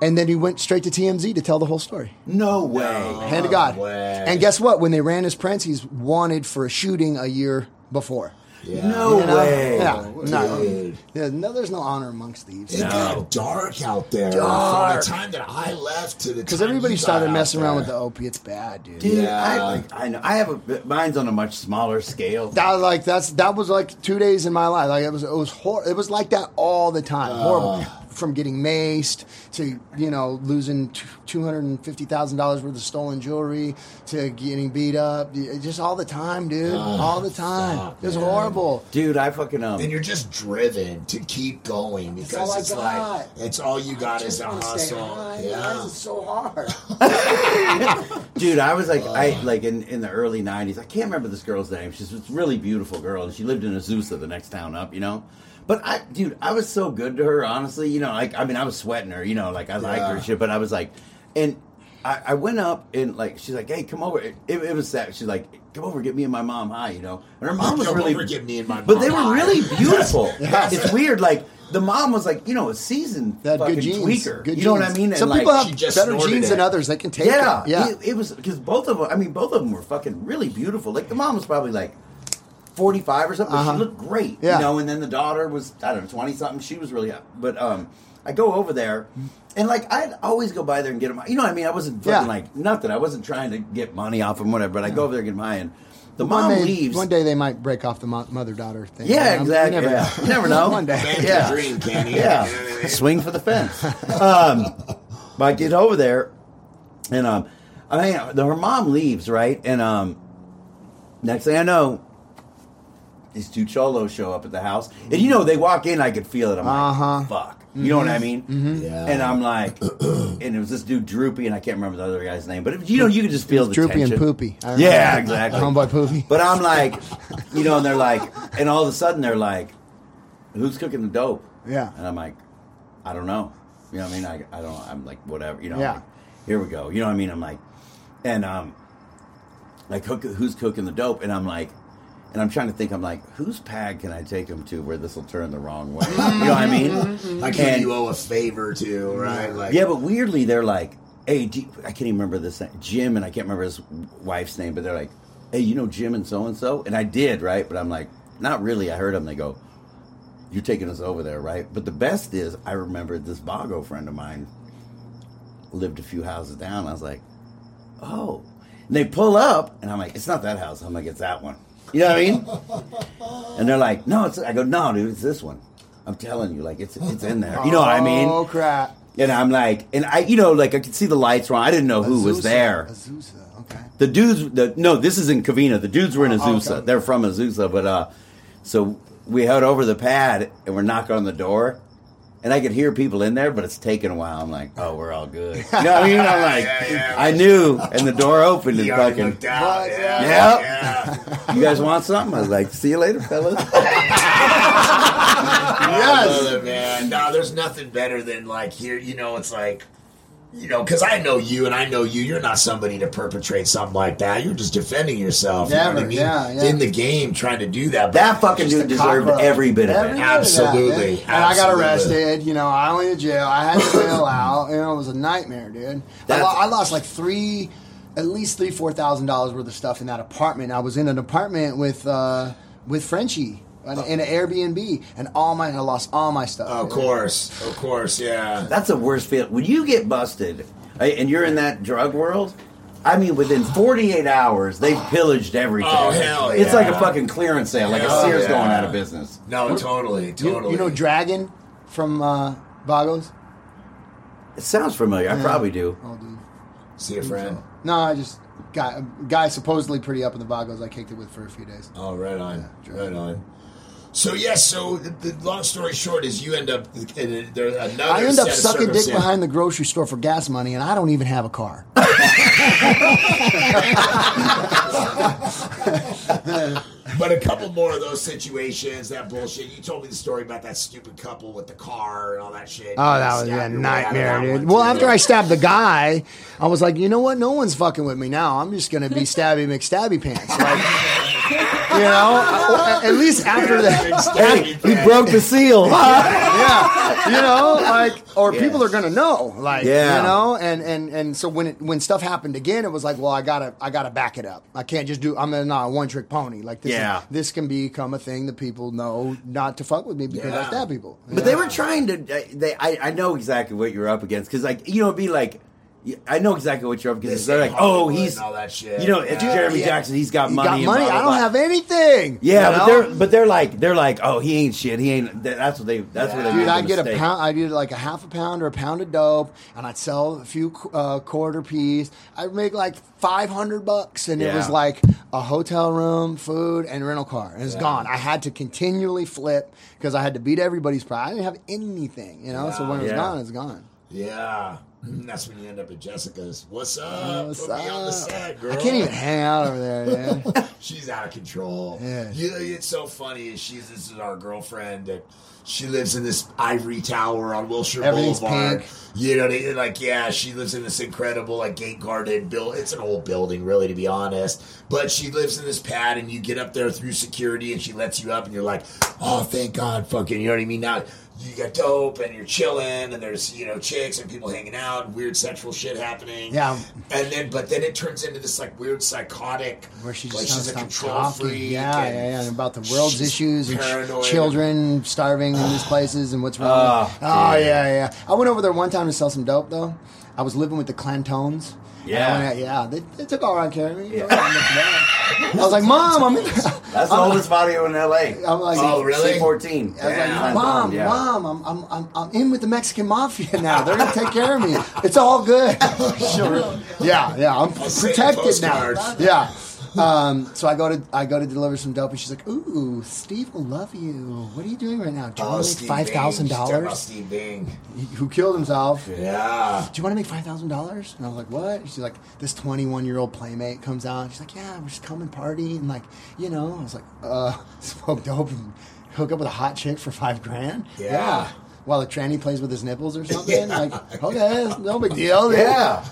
and then he went straight to TMZ to tell the whole story. No way. Hand to God. way. And guess what? When they ran his prints, he's wanted for a shooting a year before. Yeah. No You know? way. Yeah. No. Dude. Yeah, no, there's no honor amongst thieves. It No. got dark out there Dark. from the time that I left to the Because time everybody you got started out messing around there. with the opiates bad, dude. Dude, Yeah. I, like, I know. I have a mine's on a much smaller scale. That was like that's that was like two days in my life. Like it was it was hor- it was like that all the time. Horrible. Uh. From getting maced to you know losing two hundred and fifty thousand dollars worth of stolen jewelry to getting beat up, just all the time, dude. all the time. fuck, it was man. horrible. Dude, I fucking um. And you're just driven to keep going because all I it's got. like it's all you got is a hustle. high. Why Yeah. is so hard? [LAUGHS] Dude, I was like, I like in, in the early '90s. I can't remember this girl's name. She's this really beautiful girl, and she lived in Azusa, the next town up. You know, but I, dude, I was so good to her. Honestly, you know, like I mean, I was sweating her. You know, like I liked her Yeah. and shit. But I was like, and I, I went up and like she's like, hey, come over. It, it was sad. She's like, come over, get me and my mom high. You know, and her mom was Come really, over, get me and my but they were high. really [LAUGHS] beautiful. Yes. It's weird, like. The mom was like, you know, a seasoned had fucking good genes. tweaker. Good you know what I mean? And, Some like, people have better genes it. than others. They can take yeah, it. Yeah. It, it was because both of them. I mean, both of them were fucking really beautiful. Like the mom was probably like forty-five or something. Uh-huh. She looked great, Yeah. you know. And then the daughter was I don't know twenty something. She was really, up, but um, I go over there. And like I'd always go by there and get them, you know what I mean. I wasn't fucking Yeah. like nothing. I wasn't trying to get money off them, whatever. But I go over there and get my and the one mom day, leaves. One day they might break off the mother daughter thing. Yeah, You know? exactly. You never yeah. know. You never know. [LAUGHS] one day. Man's Yeah. a dream, Kenny. Yeah, You know what I mean? swing for the fence. [LAUGHS] Um, but I get over there, and um, I mean, her mom leaves, right? And um, next thing I know, these two cholos show up at the house, and you know they walk in, I could feel it. I'm Uh-huh. like, fuck, you know what I mean? Yeah. And I'm like, [CLEARS THROAT] and it was this dude Droopy, and I can't remember the other guy's name, but it, you know, you could just feel the Droopy and. Poopy. Yeah, exactly. Homeboy Poopy. But I'm like, you know, and they're like, and all of a sudden they're like, who's cooking the dope? Yeah. And I'm like, I don't know. You know what I mean? I, I don't, I'm like, whatever, you know, Yeah. like, here we go. You know what I mean? I'm like, and, um, like, who's cooking the dope? And I'm like, And I'm trying to think. I'm like, whose pad can I take him to where this will turn the wrong way? Mm-hmm. you know what I mean? Mm-hmm. Mm-hmm. Like And- you owe a favor to, right? Like, yeah, but weirdly, they're like, "Hey, do you- I can't even remember this name, Jim, and I can't remember his wife's name, but they're like, "Hey, you know Jim and so and so," and I did, right? But I'm like, not really. I heard them. They go, "You're taking us over there, right?" But the best is, I remember this Vago friend of mine lived a few houses down. I was like, "Oh," and they pull up, and I'm like, "It's not that house." I'm like, "It's that one." You know what I mean? and they're like, "No, it's." I go, "No, dude, it's this one." I'm telling you, like it's it's in there. You know what I mean? Oh crap! And I'm like, and I, you know, like I could see the lights wrong. I didn't know who was there. Azusa. Okay. The dudes, the no, this is in Covina. The dudes were in Azusa. okay. They're from Azusa, but uh, so we head over the pad and we're knocking on the door, and I could hear people in there, but it's taking a while. I'm like, oh, we're all good. [LAUGHS] You know what I mean? I'm like, Yeah, yeah. I knew, and the door opened and fucking. out. Yeah. yeah. yeah. You guys want something? I was like, see you later, fellas. [LAUGHS] I love it, man. No, there's nothing better than like here. You know, it's like. You know, because I know you and I know you. You're not somebody to perpetrate something like that. You're just defending yourself. you know what I mean? yeah, yeah. In the game, trying to do that. but- That fucking dude deserved cockroach. every bit of Every it. bit of that, Absolutely. And I got arrested. You know, I went to jail. I had to bail out. You know, it was a nightmare, dude. I, lo- I lost like three, at least three, four thousand dollars worth of stuff in that apartment. I was in an apartment with uh, with Frenchie in, in an Airbnb, and all my I lost all my stuff. Of course, of course, yeah. That's the worst feeling. When you get busted and you're in that drug world, I mean, within 48 hours, they've pillaged everything. Oh, hell It's like a fucking clearance sale, like Hell a Sears yeah. going out of business. No, totally, You, totally. you know Dragon from uh, Vagos? It sounds familiar. I probably do. Oh, dude. See a friend. No, I just guy guy supposedly pretty up in the Vagos. I kicked it with for a few days. Oh, right on, right on. So yes, so the, the long story short is you end up in there another. I end up sucking dick behind the grocery store for gas money, and I don't even have a car. [LAUGHS] But a couple more of those situations, that bullshit. You told me the story about that stupid couple with the car and all that shit. Oh, that was a your way out of nightmare, dude. Well, too. after I stabbed the guy, I was like, you know what? No one's fucking with me now. I'm just gonna be stabby McStabby pants. Like, you know, at least after that. He broke the seal. yeah, you know, like, or Yeah. people are gonna know, like, Yeah. you know, and and and so when it, when stuff happened again, it was like, well, I gotta I gotta back it up. I can't just do. I'm not a one trick pony. Like this, is- Yeah. this can become a thing that people know not to fuck with me because I stab people. But they were trying to. They, I, I know exactly what you're up against because, like, you know, it'd be like, I know exactly what you're up against. This They're like, oh, he's, all that shit. you know, it's Yeah. Jeremy Yeah. Jackson. He's got You money. got and money. blah, blah, I don't have anything. Yeah, you but know? they're but they're like they're like, oh, he ain't shit. He ain't. That's what they. That's what they. Dude, I'd get a pound. I did like a half a pound or a pound of dope, and I'd sell a few uh, quarter piece. I'd make like five hundred bucks, and it was like a hotel room, food, and rental car. And it's gone. I had to continually flip because I had to beat everybody's price. I didn't have anything, you know. so when it was Yeah. gone, it's gone. Yeah. Mm-hmm. That's when you end up at Jessica's. What's up? What's Put me on the set, girl. I can't even hang out over there, man. [LAUGHS] She's out of control. Yeah. You know, it's so funny. is She's this is our girlfriend that she lives in this ivory tower on Wilshire Boulevard. pink. You know, they, like yeah, she lives in this incredible like gate guarded build. It's an old building, really, to be honest. But she lives in this pad, and you get up there through security, and she lets you up, and you're like, oh, thank God, fucking, you know what I mean? Now you got dope, and you're chilling, and there's you know chicks and people hanging out, and weird sexual shit happening. Yeah. and then but then it turns into this like weird psychotic, Where she just like she's a control talking. freak. Yeah, and yeah, yeah. And about the world's issues and ch- children starving in these places and what's wrong. Oh, oh yeah, yeah. I went over there one time to sell some dope though. I was living with the Clantones. Yeah. And I went, yeah. They, they took all right care of me. Yeah. not much bad. I was like, [LAUGHS] Mom, I'm in. That's the oldest audio in L.A. I'm like, Oh, really? C fourteen. I was like, Mom, Mom, I'm, I'm, I'm, I'm in with the Mexican mafia [LAUGHS] now. They're gonna take care of me. It's all good. [LAUGHS] Sure. Yeah, yeah. I'm send protected now. Yeah. Um, so I go to I go to deliver some dope, and she's like, "Ooh, Steve will love you. What are you doing right now? Do you want to make Steve five Bing. thousand She's talking about dollars? Steve Bing. Who killed himself? Yeah. Do you want to make five thousand dollars? And I was like, "What?" She's like, "This twenty-one-year-old playmate comes out. She's like, yeah, we're just coming party and like, you know." I was like, "Uh, [LAUGHS] smoke dope and hook up with a hot chick for five grand? Yeah. While a tranny plays with his nipples or [LAUGHS] something? Like, okay, no big deal. Yeah.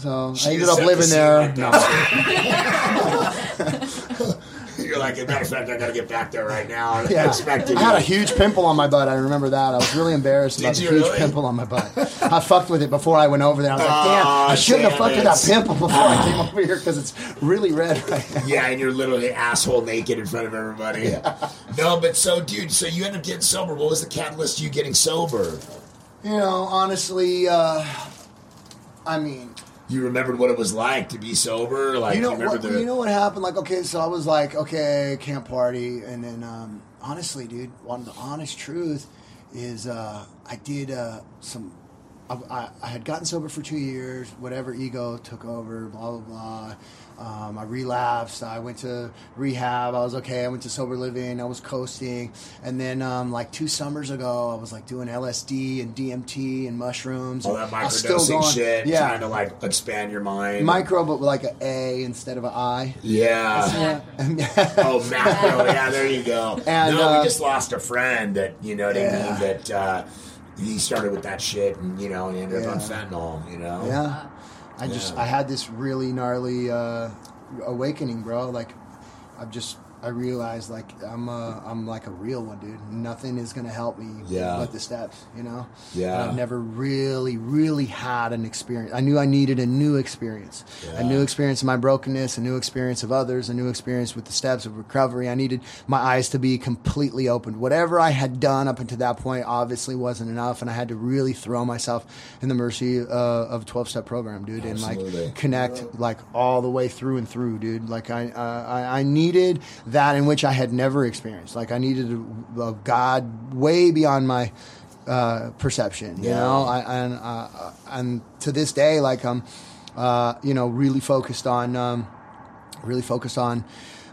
So She I ended up living there. No. [LAUGHS] You're like, as a matter of fact, I got to get back there right now. I Yeah. expected I had a huge pimple on my butt. I remember that. I was really embarrassed about the huge really? pimple on my butt. I fucked with it before I went over there. I was like, damn, I shouldn't have damn fucked with that pimple before I came [SIGHS] over here because it's really red right now. Yeah, and you're literally asshole naked in front of everybody. No, but so, dude, so you end up getting sober. What was the catalyst to you getting sober? You know, honestly, uh, I mean, You remembered what it was like to be sober? Like, you know remember what? the. You know what happened? Like, okay, so I was like, okay, can't party, and then um, honestly, dude, one of the honest truth is, uh, I did uh, some. I, I, I had gotten sober for two years. Whatever ego took over, blah blah blah. Um, I relapsed. I went to rehab. I was okay. I went to sober living. I was coasting, and then um, like two summers ago, I was like doing LSD and DMT and mushrooms. all that microdosing shit, Yeah, trying to like expand your mind. micro, but with like an A instead of an I. Yeah. Yeah. [LAUGHS] Oh, macro. yeah, there you go. [LAUGHS] And, no, uh, we just lost a friend that, you know what I mean, that uh, he started with that shit and, you know, and he ended up on fentanyl, you know? Yeah. I just Yeah. I had this really gnarly uh, awakening, bro. Like I've just I realized like I'm uh, I'm like a real one, dude. Nothing is gonna help me Yeah. but the steps, you know. Yeah. And I've never really really had an experience. I knew I needed a new experience, a new experience of my brokenness, a new experience of others, a new experience with the steps of recovery. I needed my eyes to be completely opened. Whatever I had done up until that point obviously wasn't enough, and I had to really throw myself in the mercy uh, of a twelve step program, dude, and like connect like all the way through and through, dude. Like I, uh, I, I needed that in which I had never experienced. Like I needed a, a God way beyond my uh, perception. You Yeah. know, I, and uh, and to this day, like I'm, uh, you know, really focused on, um, really focused on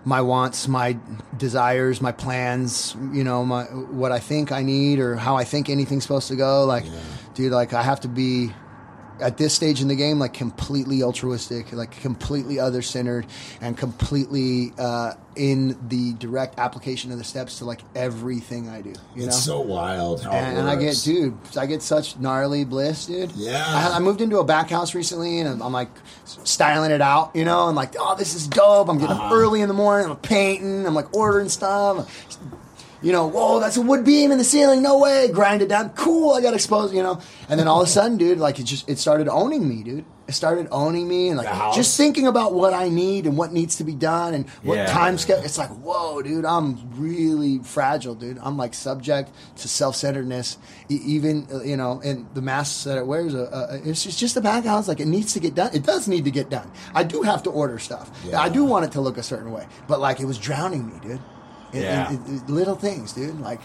my wants, my desires, my plans, you know, my what I think I need or how I think anything's supposed to go. Like, dude, like I have to be at this stage in the game, like completely altruistic, like completely other centered, and completely uh, in the direct application of the steps to like everything I do. You It's know, so wild how and, and I get, dude, I get such gnarly bliss, dude. Yeah. I, I moved into a back house recently, and I'm, I'm like styling it out, you know, and like, oh, this is dope. I'm getting Uh-huh. up early in the morning. I'm painting. I'm like ordering stuff. You know, whoa, that's a wood beam in the ceiling. No way. Grind it down. Cool. I got exposed. You know, and then all of a sudden, dude, like it just it started owning me, dude. It started owning me, and like just thinking about what I need and what needs to be done and what Yeah. time scale. It's like, whoa, dude, I'm really fragile, dude. I'm like subject to self centeredness. Even uh, you know, and the mask that it wears, uh, uh, it's just just a back house. Like it needs to get done. It does need to get done. I do have to order stuff. Yeah. I do want it to look a certain way, but like it was drowning me, dude. In- in- Yeah. in- in little things, dude. Like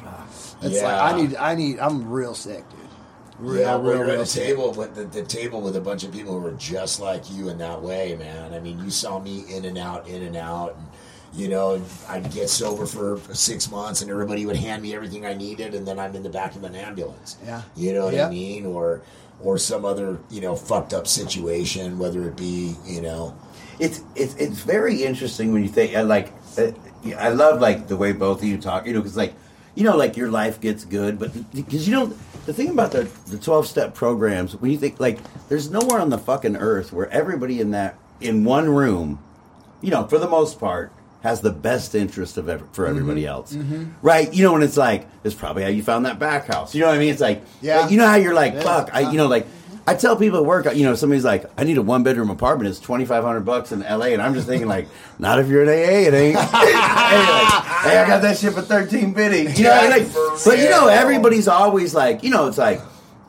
it's Yeah. like I need, I need. I'm real sick, dude. Real, yeah, well, real, you're at real sick. table with the, the table with a bunch of people who were just like you in that way, man. I mean, you saw me in and out, in and out, and you know, I'd get sober for six months, and everybody would hand me everything I needed, and then I'm in the back of an ambulance. Yeah. you know what Yeah. I mean, or or some other you know fucked up situation, whether it be you know, it's it's it's very interesting when you think like uh, yeah, I love like the way both of you talk you know because like you know like your life gets good but because you know the thing about the the 12 step programs when you think like there's nowhere on the fucking earth where everybody in that in one room you know for the most part has the best interest of ever, for everybody mm-hmm. else. Mm-hmm. Right? You know when it's like it's probably how you found that back house. You know what i mean? It's like Yeah. you know how you're like Yeah. fuck i you know like I tell people at work, you know, somebody's like, "I need a one bedroom apartment. It's twenty five hundred bucks in L.A." And I'm just thinking, like, not if you're an AA, it ain't. [LAUGHS] hey, like, hey, I got that shit for thirteen bitty. [LAUGHS] You know, Yeah, like, for but you know, everybody's always like, you know, it's like,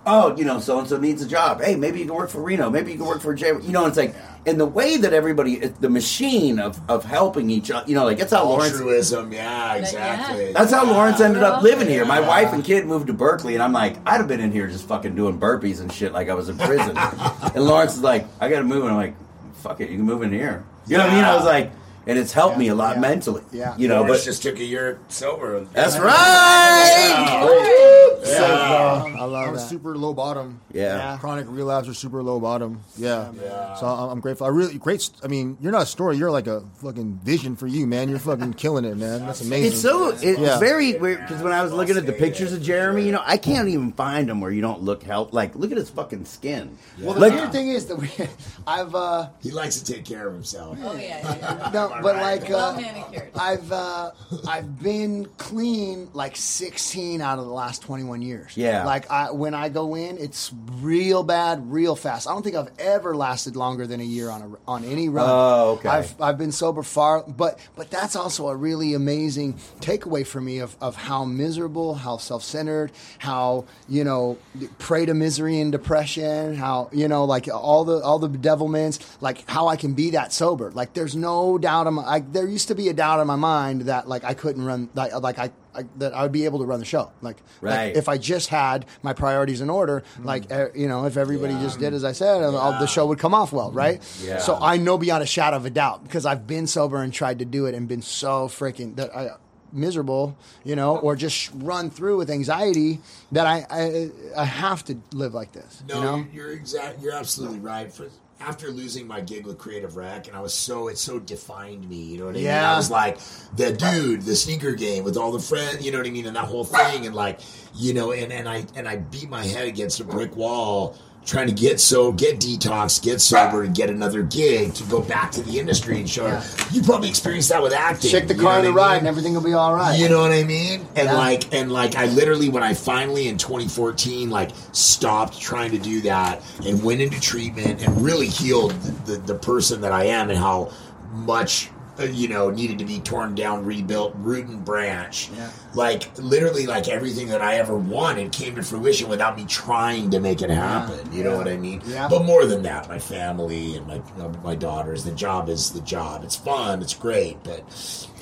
oh, you know, so and so needs a job. Hey, maybe you can work for Reno. Maybe you can work for Jay. You know, it's like, and the way that everybody, the machine of of helping each other. You know, like it's how Lawrence. altruism. Yeah, exactly. That's how Lawrence ended up living here. My Yeah. wife and kid moved to Berkeley, and I'm like, I'd have been in here just fucking doing burpees and shit like I was in prison. [LAUGHS] and Lawrence is like, I got to move, and I'm like, fuck it, you can move in here. You know what I mean? I was like, and it's helped me a lot Yeah. mentally. Yeah. you know, Lawrence but just took a year sober. that's right. Yeah. sick, bro. I love I'm that. super low bottom. Yeah. Chronic relapse or super low bottom. Yeah. Yeah. So I'm, I'm grateful. I really great. I mean, you're not a story. You're like a fucking vision for you, man. You're fucking [LAUGHS] killing it, man. That's amazing. It's so it's Yeah. very weird because when I was looking at the pictures of Jeremy, you know, I can't even find him where you don't look health. Like, look at his fucking skin. Well, the like, weird thing is that we, [LAUGHS] I've uh, He likes to take care of himself. Oh yeah, yeah. no, [LAUGHS] but like uh, manicured. I've uh, I've been clean like 16 out of the last 21 years. Yeah. Like I when I go in, it's real bad, real fast. I don't think I've ever lasted longer than a year on a on any run. Oh, okay. I've I've been sober far, but but that's also a really amazing takeaway for me of of how miserable, how self centered, how you know prey to misery and depression, how you know like all the all the devilments, like how I can be that sober. Like there's no doubt in my I, there used to be a doubt in my mind that like I couldn't run like like I. I, that I would be able to run the show, like, like, if I just had my priorities in order, like eh, you know, if everybody just did as I said, all the show would come off well, right? Yeah. So I know beyond a shadow of a doubt because I've been sober and tried to do it and been so freaking that I miserable, you know, or just run through with anxiety that I I, I have to live like this. No, you know? you're exact. You're absolutely right. For after losing my gig with Creative Rec, and I was so it so defined me. You know what I mean? Yeah. I was like the dude, the sneaker game with all the friends. You know what I mean? And that whole thing, and like you know, and and I and I beat my head against a brick wall. Trying to get so get detox, get sober, and get another gig to go back to the industry and show. Yeah. You probably experienced that with acting. Check the car and the ride, mean? and everything will be all right. You know what I mean? And Yeah. like and like I literally when I finally in 2014 like stopped trying to do that and went into treatment and really healed the, the, the person that I am and how much Uh, you know needed to be torn down, rebuilt, root and branch. Yeah. Like literally like everything that I ever wanted came to fruition without me trying to make it happen. You know what I mean? Yeah. But more than that, my family and my you know, my daughters. The job is the job. It's fun. It's great, but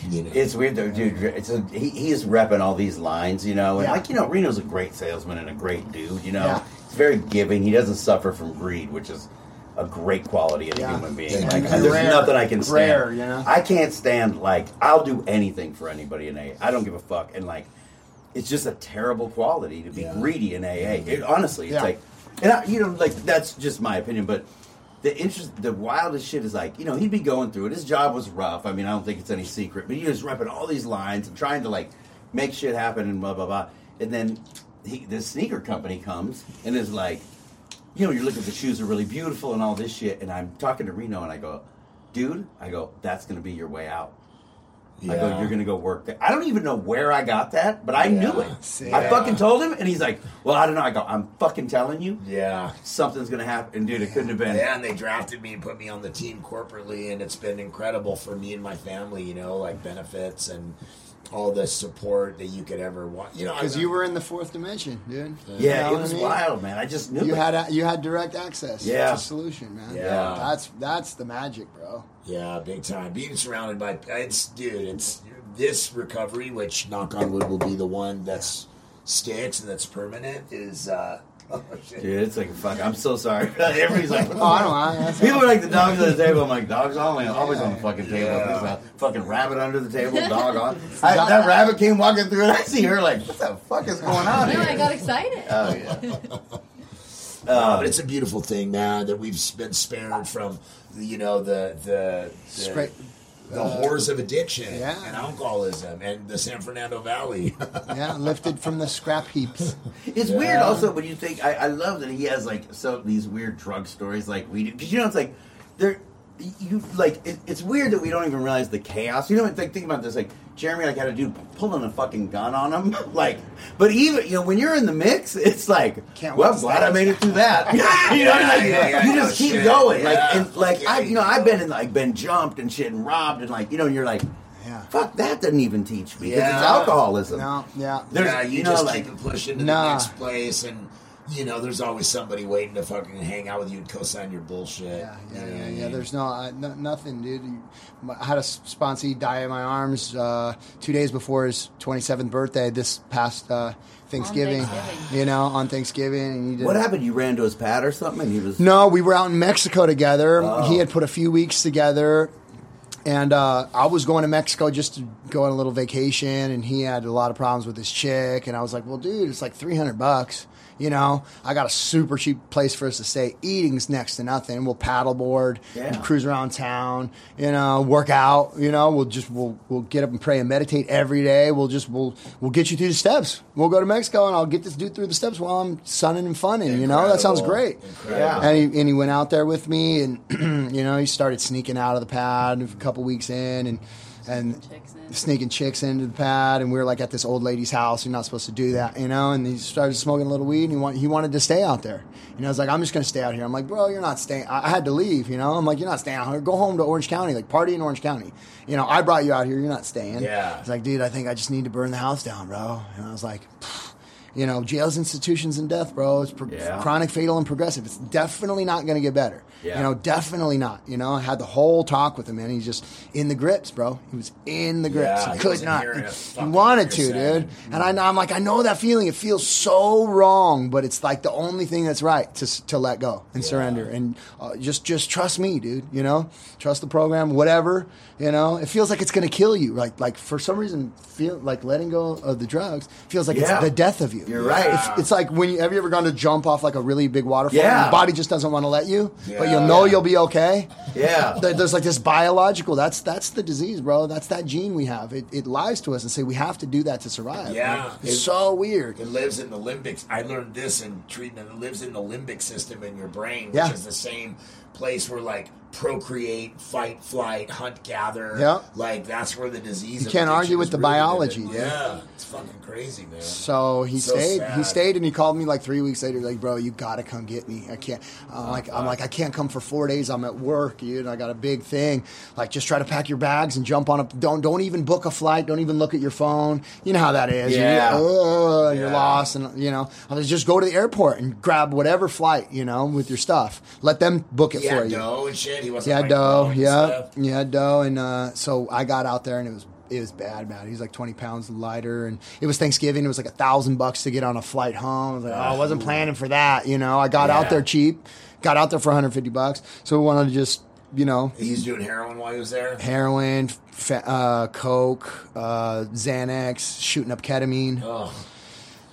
you know. It's weird though, dude. It's a, he, he is repping all these lines, you know, and Yeah. like you know, Reno's a great salesman and a great dude. You know, Yeah. he's very giving. He doesn't suffer from greed, which is a great quality in a human being. Thank Like you. there's Rare. nothing I can stand. Rare, you know? I can't stand like I'll do anything for anybody in AA. I don't give a fuck, and like it's just a terrible quality to be Yeah. greedy in AA. It, honestly, it's Yeah. like, and I, you know, like that's just my opinion, but. The interest, the wildest shit is like, you know, he'd be going through it. His job was rough. I mean, I don't think it's any secret, but he was repping all these lines and trying to like make shit happen and blah blah blah. And then he, this sneaker company comes and is like, you know, you look at the shoes are really beautiful and all this shit. And I'm talking to Reno and I go, dude, I go, that's gonna be your way out. Yeah. I go, you're gonna go work there. I don't even know where I got that, but I knew Yeah. it. I fucking told him, and he's like, "Well, I don't know." I go, "I'm fucking telling you, yeah. something's gonna happen." And dude, it couldn't have been. Yeah, and they drafted me and put me on the team corporately, and it's been incredible for me and my family. You know, like benefits and all the support that you could ever want. You know, because you were in the fourth dimension, dude. Yeah, You know it was I mean? wild, man. I just knew You it. had you had direct access. Yeah. solution, man. Yeah. that's that's the magic, bro. Yeah, big time. Being surrounded by it's dude, it's this recovery, which knock on wood will be the one that's sticks and that's permanent. Is uh, oh, shit. Dude, it's like a fuck. I'm so sorry. [LAUGHS] Everybody's like, Oh, I don't know. People are like the dogs on the table. I'm like, dogs only, always on the fucking table. There's a fucking rabbit under the table, [LAUGHS] dog on. I, that rabbit came walking through, and I see her like, what the fuck is going on No, here? I got excited. oh yeah. [LAUGHS] Uh, but it's a beautiful thing, man, that we've been spared from, you know, the the the, Scra- the horrors of addiction yeah. and alcoholism and the San Fernando Valley. [LAUGHS] yeah, lifted from the scrap heaps. It's weird also when you think I, I love that he has like so these weird drug stories like we do because you know it's like they're you like it, it's weird that we don't even realize the chaos. You know, it's like think about this like Jeremy like had a dude pulling a fucking gun on him [LAUGHS] like, but even you know when you're in the mix, it's like Can't well to glad I made it through that. [LAUGHS] you know, like, Yeah, yeah, you yeah, just keep shit. going like and like I yeah, you know I've been in like been jumped and shit and robbed and like you know and you're like. Yeah. Fuck that doesn't even teach me because Yeah. it's alcoholism. No, yeah. There's- yeah, you, you know, just like- keep it pushing to Nah. the next place, and you know, there's always somebody waiting to fucking hang out with you and co-sign your bullshit. Yeah, yeah, You know yeah, yeah. There's no, uh, no nothing, dude. I had a sponsee die in my arms uh, two days before his 27th birthday. This past uh, Thanksgiving, Thanksgiving. you know, on Thanksgiving, and he did. What happened? You ran to his pad or something, and he was. No, we were out in Mexico together. Oh. He had put a few weeks together, and uh, I was going to Mexico just to go on a little vacation, and he had a lot of problems with his chick, and I was like, "Well, dude, it's like three hundred bucks." You know, I got a super cheap place for us to stay. Eating's next to nothing. We'll paddleboard, Yeah. cruise around town. You know, work out. You know, we'll just we'll we'll get up and pray and meditate every day. We'll just we'll we'll get you through the steps. We'll go to Mexico and I'll get this dude through the steps while I'm sunning and funning. You know, that sounds great. Incredible. And he, and he went out there with me, and [CLEARS THROAT] you know, he started sneaking out of the pad a couple weeks in, and and sneaking chicks into the pad, and we were like at this old lady's house. You're not supposed to do that, you know. And he started smoking a little weed, and he, want, he wanted to stay out there. And I was like, I'm just going to stay out here. I'm like, bro, you're not staying. I, I had to leave, you know. I'm like, you're not staying out here. Go home to Orange County, like party in Orange County. You know, I brought you out here. You're not staying. Yeah. He's like, dude, I think I just need to burn the house down, bro. And I was like. You know, jails, institutions, and death, bro. It's pro- Yeah. chronic, fatal, and progressive. It's definitely not going to get better. Yeah. You know, definitely not. You know, I had the whole talk with him, man. He's just in the grips, bro. He was in the grips. Yeah, he could not. He, wanted to, percent. dude. And I, I'm like, I know that feeling. It feels so wrong, but it's like the only thing that's right to to let go and surrender and uh, just just trust me, dude. You know, trust the program, whatever. You know, it feels like it's gonna kill you. Like like for some reason, feel like letting go of the drugs feels like it's the death of you. You're right. It's, it's like when you have you ever gone to jump off like a really big waterfall? and Yeah. Your body just doesn't want to let you, yeah. but you'll know Yeah. you'll be okay. Yeah. There's like this biological. That's that's the disease, bro. That's that gene we have. It, it lies to us and say we have to do that to survive. Yeah. it's It- so weird. It lives in the limbic. I learned this in treatment. It lives in the limbic system in your brain, which Yeah. is the same place where like procreate, fight, flight, hunt, gather. Yeah. Like that's where the disease. Is. You can't argue with the it. biology, dude. Yeah, it's fucking crazy, man. So he So stayed. He stayed, and he called me like three weeks later. Like, bro, you gotta come get me. I can't. I'm like, I'm like, I can't come for four days. I'm at work, dude. I got a big thing. Like, just try to pack your bags and jump on a. Don't don't even book a flight. Don't even look at your phone. You know how that is. Yeah. You're, and you're lost, and you know. I was just go to the airport and grab whatever flight, you know, with your stuff. Let them book it He for you. dough and shit. He wasn't. Yeah, like, dough. Yeah, yeah, dough. And uh, so I got out there, and it was it was bad, man. He was like twenty pounds lighter, and it was Thanksgiving. It was like a thousand bucks to get on a flight home. I was like, oh, I wasn't planning for that. You know, I got out there cheap, got out there for one hundred fifty bucks. So we wanted to just, you know, He's doing heroin while he was there. heroin, fa- uh, coke, uh, Xanax, shooting up ketamine. Oh,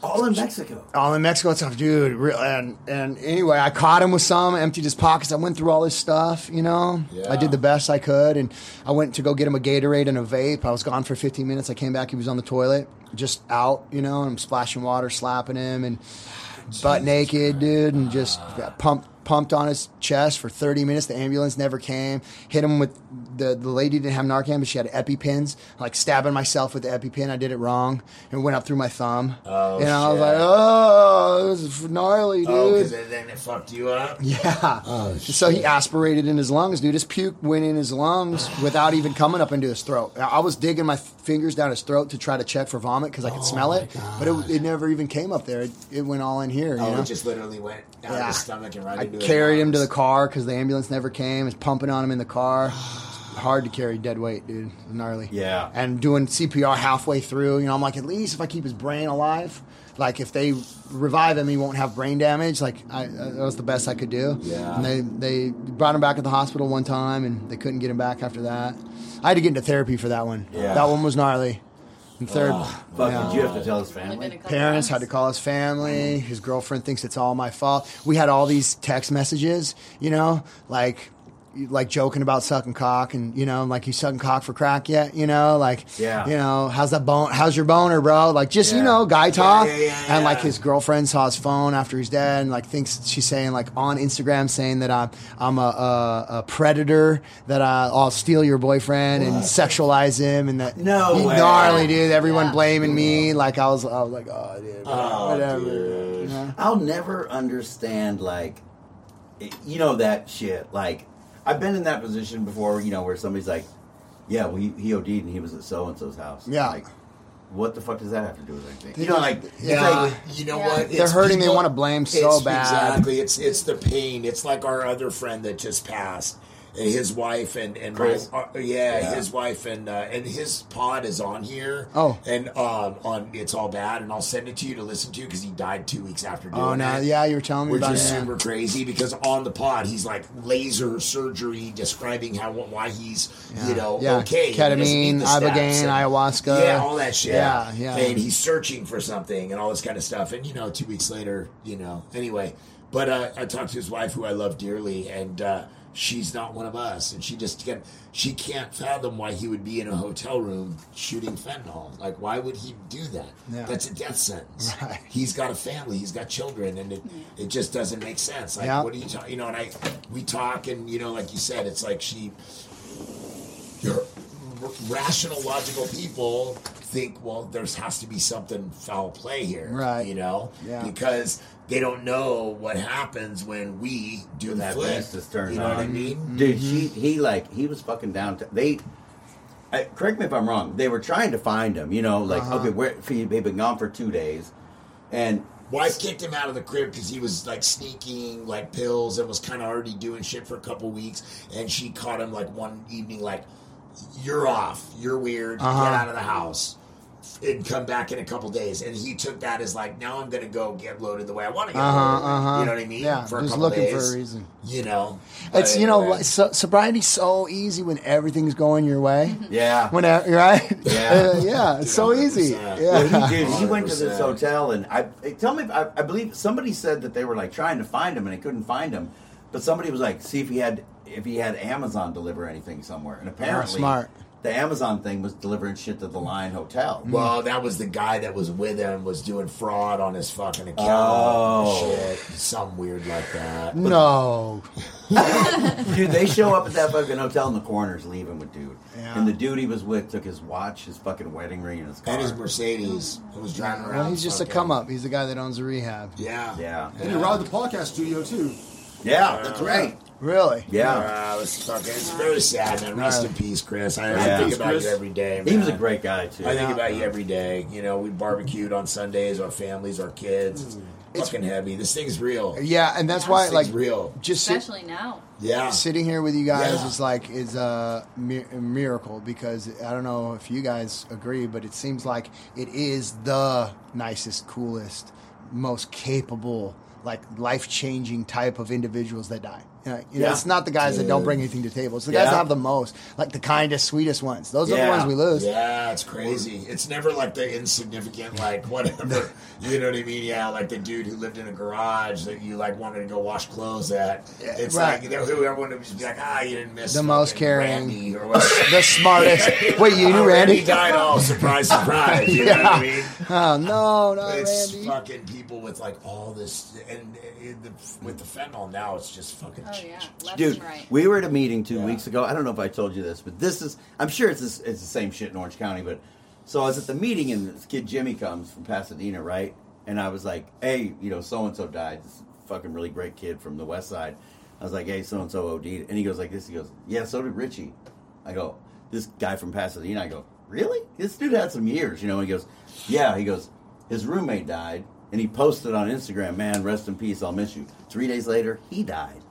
All in Mexico. all in Mexico and stuff, dude. And and anyway, I caught him with some, emptied his pockets. I went through all his stuff, you know. Yeah. I did the best I could, and I went to go get him a Gatorade and a vape. I was gone for 15 minutes. I came back, he was on the toilet, just out, you know. And I'm splashing water, slapping him, and [SIGHS] butt naked, dude, and just got pumped pumped on his chest for 30 minutes. The ambulance never came. Hit him with the the lady didn't have Narcan, but she had EpiPens. Like stabbing myself with the EpiPen. I did it wrong and went up through my thumb. Oh, and I was shit. like, oh, this is gnarly, oh, dude. oh, because then it fucked you up. Yeah. Oh, so he aspirated in his lungs, dude. His puke went in his lungs without even coming up into his throat. I I was digging my fingers down his throat to try to check for vomit because I could smell it, oh but it, it never even came up there. It, it went all in here. Oh, it just literally went down Yeah. his stomach and right I into his carried him to the car because the ambulance never came. It's pumping on him in the car. [SIGHS] Hard to carry dead weight, dude. Gnarly. Yeah. And doing CPR halfway through, you know, I'm like, at least if I keep his brain alive, like if they revive him, he won't have brain damage. Like I, uh, that was the best I could do. Yeah. And they they brought him back at the hospital one time, and they couldn't get him back after that. I had to get into therapy for that one. Yeah. That one was gnarly. And oh, third, Fuck, yeah. did you have to tell his Only been a family? couple Parents had to call his family. His girlfriend thinks it's all my fault. We had all these text messages, you know, like like joking about sucking cock and you know like you sucking cock for crack yet you know like Yeah. you know how's that bone how's your boner bro like just you know guy talk yeah, yeah, and like his girlfriend saw his phone after he's dead and like thinks she's saying like on Instagram saying that I'm I'm a, a, a predator that I, I'll steal your boyfriend and sexualize him and that No way. gnarly dude everyone Yeah. blaming me like I was I was like oh dude Oh, whatever dude. you know? I'll never understand like, you know that shit. Like, I've been in that position before. You know where somebody's like, "Yeah, well, he, he OD'd and he was at so and so's house." Yeah. Like, what the fuck does that have to do with anything? You know, like, it's Yeah. like You know Yeah. what? They're It's hurting, they wanna blame so it's- bad. Exactly. It's it's the pain. It's like our other friend that just passed. And his wife and and my, uh, yeah, Yeah. his wife and uh, and his pod is on here. Oh. and um, on it's all bad, and I'll send it to you to listen to because he died two weeks after doing Oh no, it. yeah, you were telling me Which about is super crazy because on the pod he's like laser surgery describing how why he's you know Yeah. okay. and he doesn't Ketamine, need the steps ibogaine, and- ayahuasca. yeah, all that shit. Yeah, yeah. And he's searching for something and all this kind of stuff. And you know, two weeks later, you know. Anyway, but uh, I talked to his wife, who I love dearly, and uh, she's not one of us, and she just can't. She can't fathom why he would be in a hotel room shooting fentanyl. Like, why would he do that? Yeah. That's a death sentence. Right. He's got a family. He's got children, and it, it just doesn't make sense. Like, Yeah. what are you talking? You know, and I we talk, and you know, like you said, it's like she your r- rational, logical people think, well, there has to be something foul play here, Right. You know, Yeah. because they don't know what happens when we do When that flip. beast is turned you know what I mean? Dude, she he like he was fucking down. To, they I, correct me if I'm wrong. They were trying to find him. You know, like Uh-huh. okay, where he, he'd been gone for two days, and Wife kicked him out of the crib because he was like sneaking like pills and was kind of already doing shit for a couple weeks. And she caught him like one evening, like, "You're off. You're weird. Uh-huh. Get out of the house." And come back in a couple days, and he took that as like, now I'm gonna go get loaded the way I want to get Uh-huh, loaded. uh-huh. You know what I mean? Yeah, for a just couple looking for a days, reason. You know, It's But you know anyway. like, so, sobriety's so easy when everything's going your way. [LAUGHS] yeah, When right? Yeah. [LAUGHS] Uh, yeah, it's so easy. Yeah. Well, he did. He went to this hotel, and I tell me. I, I believe somebody said that they were like trying to find him, and they couldn't find him. But somebody was like, see if he had if he had Amazon deliver anything somewhere, and apparently, smart. The Amazon thing was delivering shit to the Lion Hotel. Mm-hmm. Well, that was the guy that was with him was doing fraud on his fucking account. Oh. shit, some weird like that. No. [LAUGHS] Dude, they show up at that fucking hotel, and the coroner's leaving with dude. Yeah. And the dude he was with took his watch, his fucking wedding ring, and his car. And his Mercedes and was driving around. Well, he's just a fucking- come up. He's the guy that owns the rehab. Yeah, Yeah. And you robbed the podcast studio too. yeah, that's right. Really? Yeah. Uh, it was fucking, it's very sad, man. Rest in peace, Chris. I, I think about Chris. you every day. He was a great guy too. I think about you every day. You know, we barbecued on Sundays, our families, our kids. It's, It's- fucking heavy. This thing's real. Yeah, and that's Yeah. why This like thing's real. just sit, Especially now. Yeah. sitting here with you guys Yeah. is like is a, mi- a miracle because I don't know if you guys agree, but it seems like it is the nicest, coolest, most capable, like life changing type of individuals that die. You know, Yeah. it's not the guys that don't bring anything to the table. It's the guys that have the most, like the kindest, sweetest ones. Those are the ones we lose. Yeah, it's crazy. It's never like the insignificant, like whatever. [LAUGHS] you know what I mean? Yeah, like the dude who lived in a garage that you like wanted to go wash clothes at. Yeah, it's right. like who everyone would just be like, ah, you didn't miss The most caring. Randy or whatever. [LAUGHS] The smartest. [LAUGHS] Wait, you knew Oh, Randy? died. Oh, surprise, surprise. You know what I mean? Oh no, not It's Randy. fucking people with like all this, and, and the, with the fentanyl now, it's just fucking. Oh yeah, left Dude, and right. we were at a meeting two Yeah. weeks ago. I don't know if I told you this, but this is, I'm sure it's, this, it's the same shit in Orange County. But so I was at the meeting, and this kid Jimmy comes from Pasadena, right? And I was like, hey, you know, so and so died. This fucking really great kid from the West Side. I was like, hey, so and so OD'd. And he goes like this. He goes, yeah, so did Richie. I go, this guy from Pasadena. I go, really? This dude had some years, you know. He goes, yeah. He goes, his roommate died, and he posted on Instagram, man, rest in peace. I'll miss you. Three days later, he died.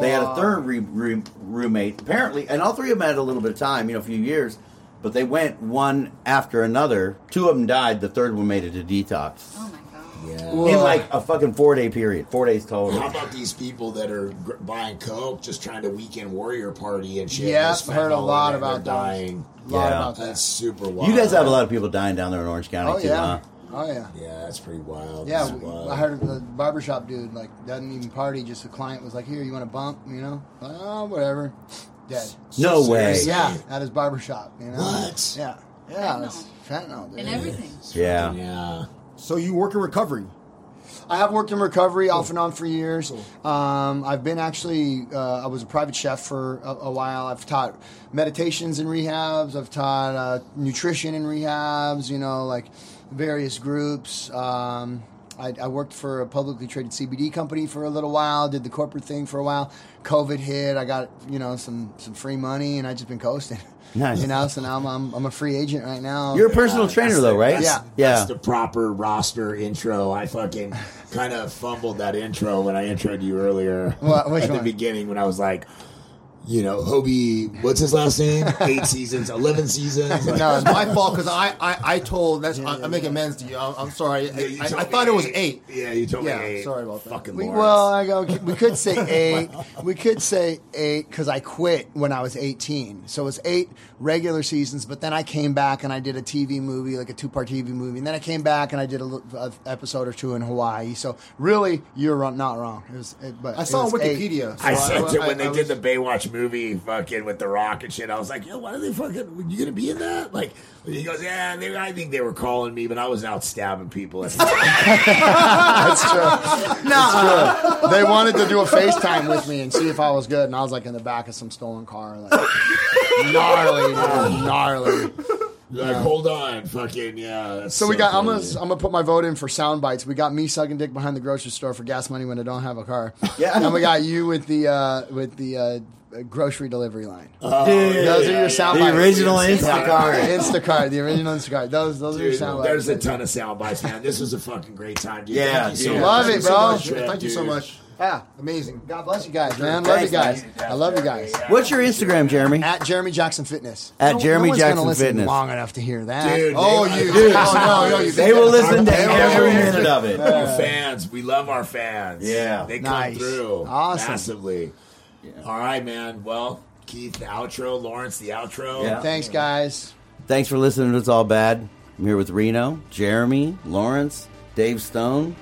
They had a third re- re- roommate, apparently, and all three of them had a little bit of time, you know, a few years, but they went one after another. Two of them died. The third one made it to detox Oh my god. Yeah. Whoa. in like a fucking four day period, four days total. How about these people that are gr- buying coke, just trying to weekend warrior party and shit? Yeah, There's heard a lot about dying. A lot Yeah. about that. That's super wild. You guys have a lot of people dying down there in Orange County Oh too, yeah. huh? Oh yeah. Yeah, that's pretty wild. Yeah, That's wild. I heard the barbershop dude like doesn't even party. Just a client was like, "Here, you want a bump?" You know, like, oh whatever, dead. No way. Yeah, at his barbershop. You know. What? Yeah, yeah, Fentanyl. it's fentanyl. Dude. And everything. Yeah. Yeah. So you work in recovery. I have worked in recovery off and on for years. Um, I've been actually, uh, I was a private chef for a, a while. I've taught meditations in rehabs. I've taught uh, nutrition in rehabs. You know, like various groups. Um, I, I worked for a publicly traded CBD company for a little while. Did the corporate thing for a while. COVID hit. I got you know some some free money, and I just been coasting. [LAUGHS] Nice. You know, so now I'm, I'm I'm a free agent right now. You're a personal trainer That's though, right? that's- Yeah. Yeah. That's the proper roster intro. I fucking kind of fumbled that intro when I introed you earlier. What- which At one? the beginning when I was like, you know, Hobie, what's his last name? [LAUGHS] Eight seasons, 11 seasons. Like, No, It's my fault because I, I, I told that's I, I'm making amends to you. I'm, I'm sorry. Yeah, you I, I, told I me thought it was eight. Yeah, you told Yeah, me eight. sorry about that. Fucking We, Lawrence. well, I go. We could say [LAUGHS] eight. we could say eight because I quit when I was eighteen. So it was eight regular seasons. But then I came back and I did a TV movie, like a two-part TV movie. And then I came back and I did a, a episode or two in Hawaii. So really, you're not wrong. It was. It, but I saw on was eight. Wikipedia. so I sent it I- when they I did was- the Baywatch movie, fucking with the Rock and shit. I was like, yo, why are they fucking? You gonna be in that? Like, he goes, yeah. They, I think they were calling me, but I was out stabbing people. At the time. [LAUGHS] That's true. That's true. They wanted to do a FaceTime with me and see if I was good, and I was like in the back of some stolen car, like gnarly, dude, gnarly. like, hold on, fucking yeah. So we got. I'm gonna. I'm gonna put my vote in for sound bites. We got me sucking dick behind the grocery store for gas money when I don't have a car. Yeah. And we got you with the uh, with the uh, grocery delivery line. Oh, dude, those are your sound the bites. original Instacart. [LAUGHS] Instacart, the original Instacart. Those those are your Dude, sound there's bites. a ton of sound bites, man. This was a fucking great time, dude. Yeah, Thank you so dude. much. Love Thank it, you so bro. much. Thank you so much. Yeah. Amazing. God bless you guys, man. Love you Thanks, guys. I love you guys. What's your Instagram, Jeremy? At Jeremy Jackson Fitness. At No- Jeremy no one's Jackson listen Fitness. Long enough to hear that. Dude, Oh, they- you. Oh, no, no, you. They will listen to every minute of it. Our fans, we love our fans. Yeah. they come Nice. through Awesome. massively. All right, man. Well, Keith, the outro. Lawrence, the outro. Yeah. Thanks, guys. Thanks for listening to It's All Bad. I'm here with Reno, Jeremy, Lawrence, Dave Stone.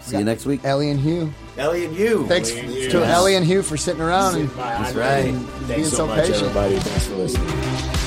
See you next week. Ellie and Hugh. Ellie and you. Thanks Ellie and Hugh. to Ellie and Hugh for sitting around and That's right. being Thanks so, so much, patient. everybody. Thanks for listening.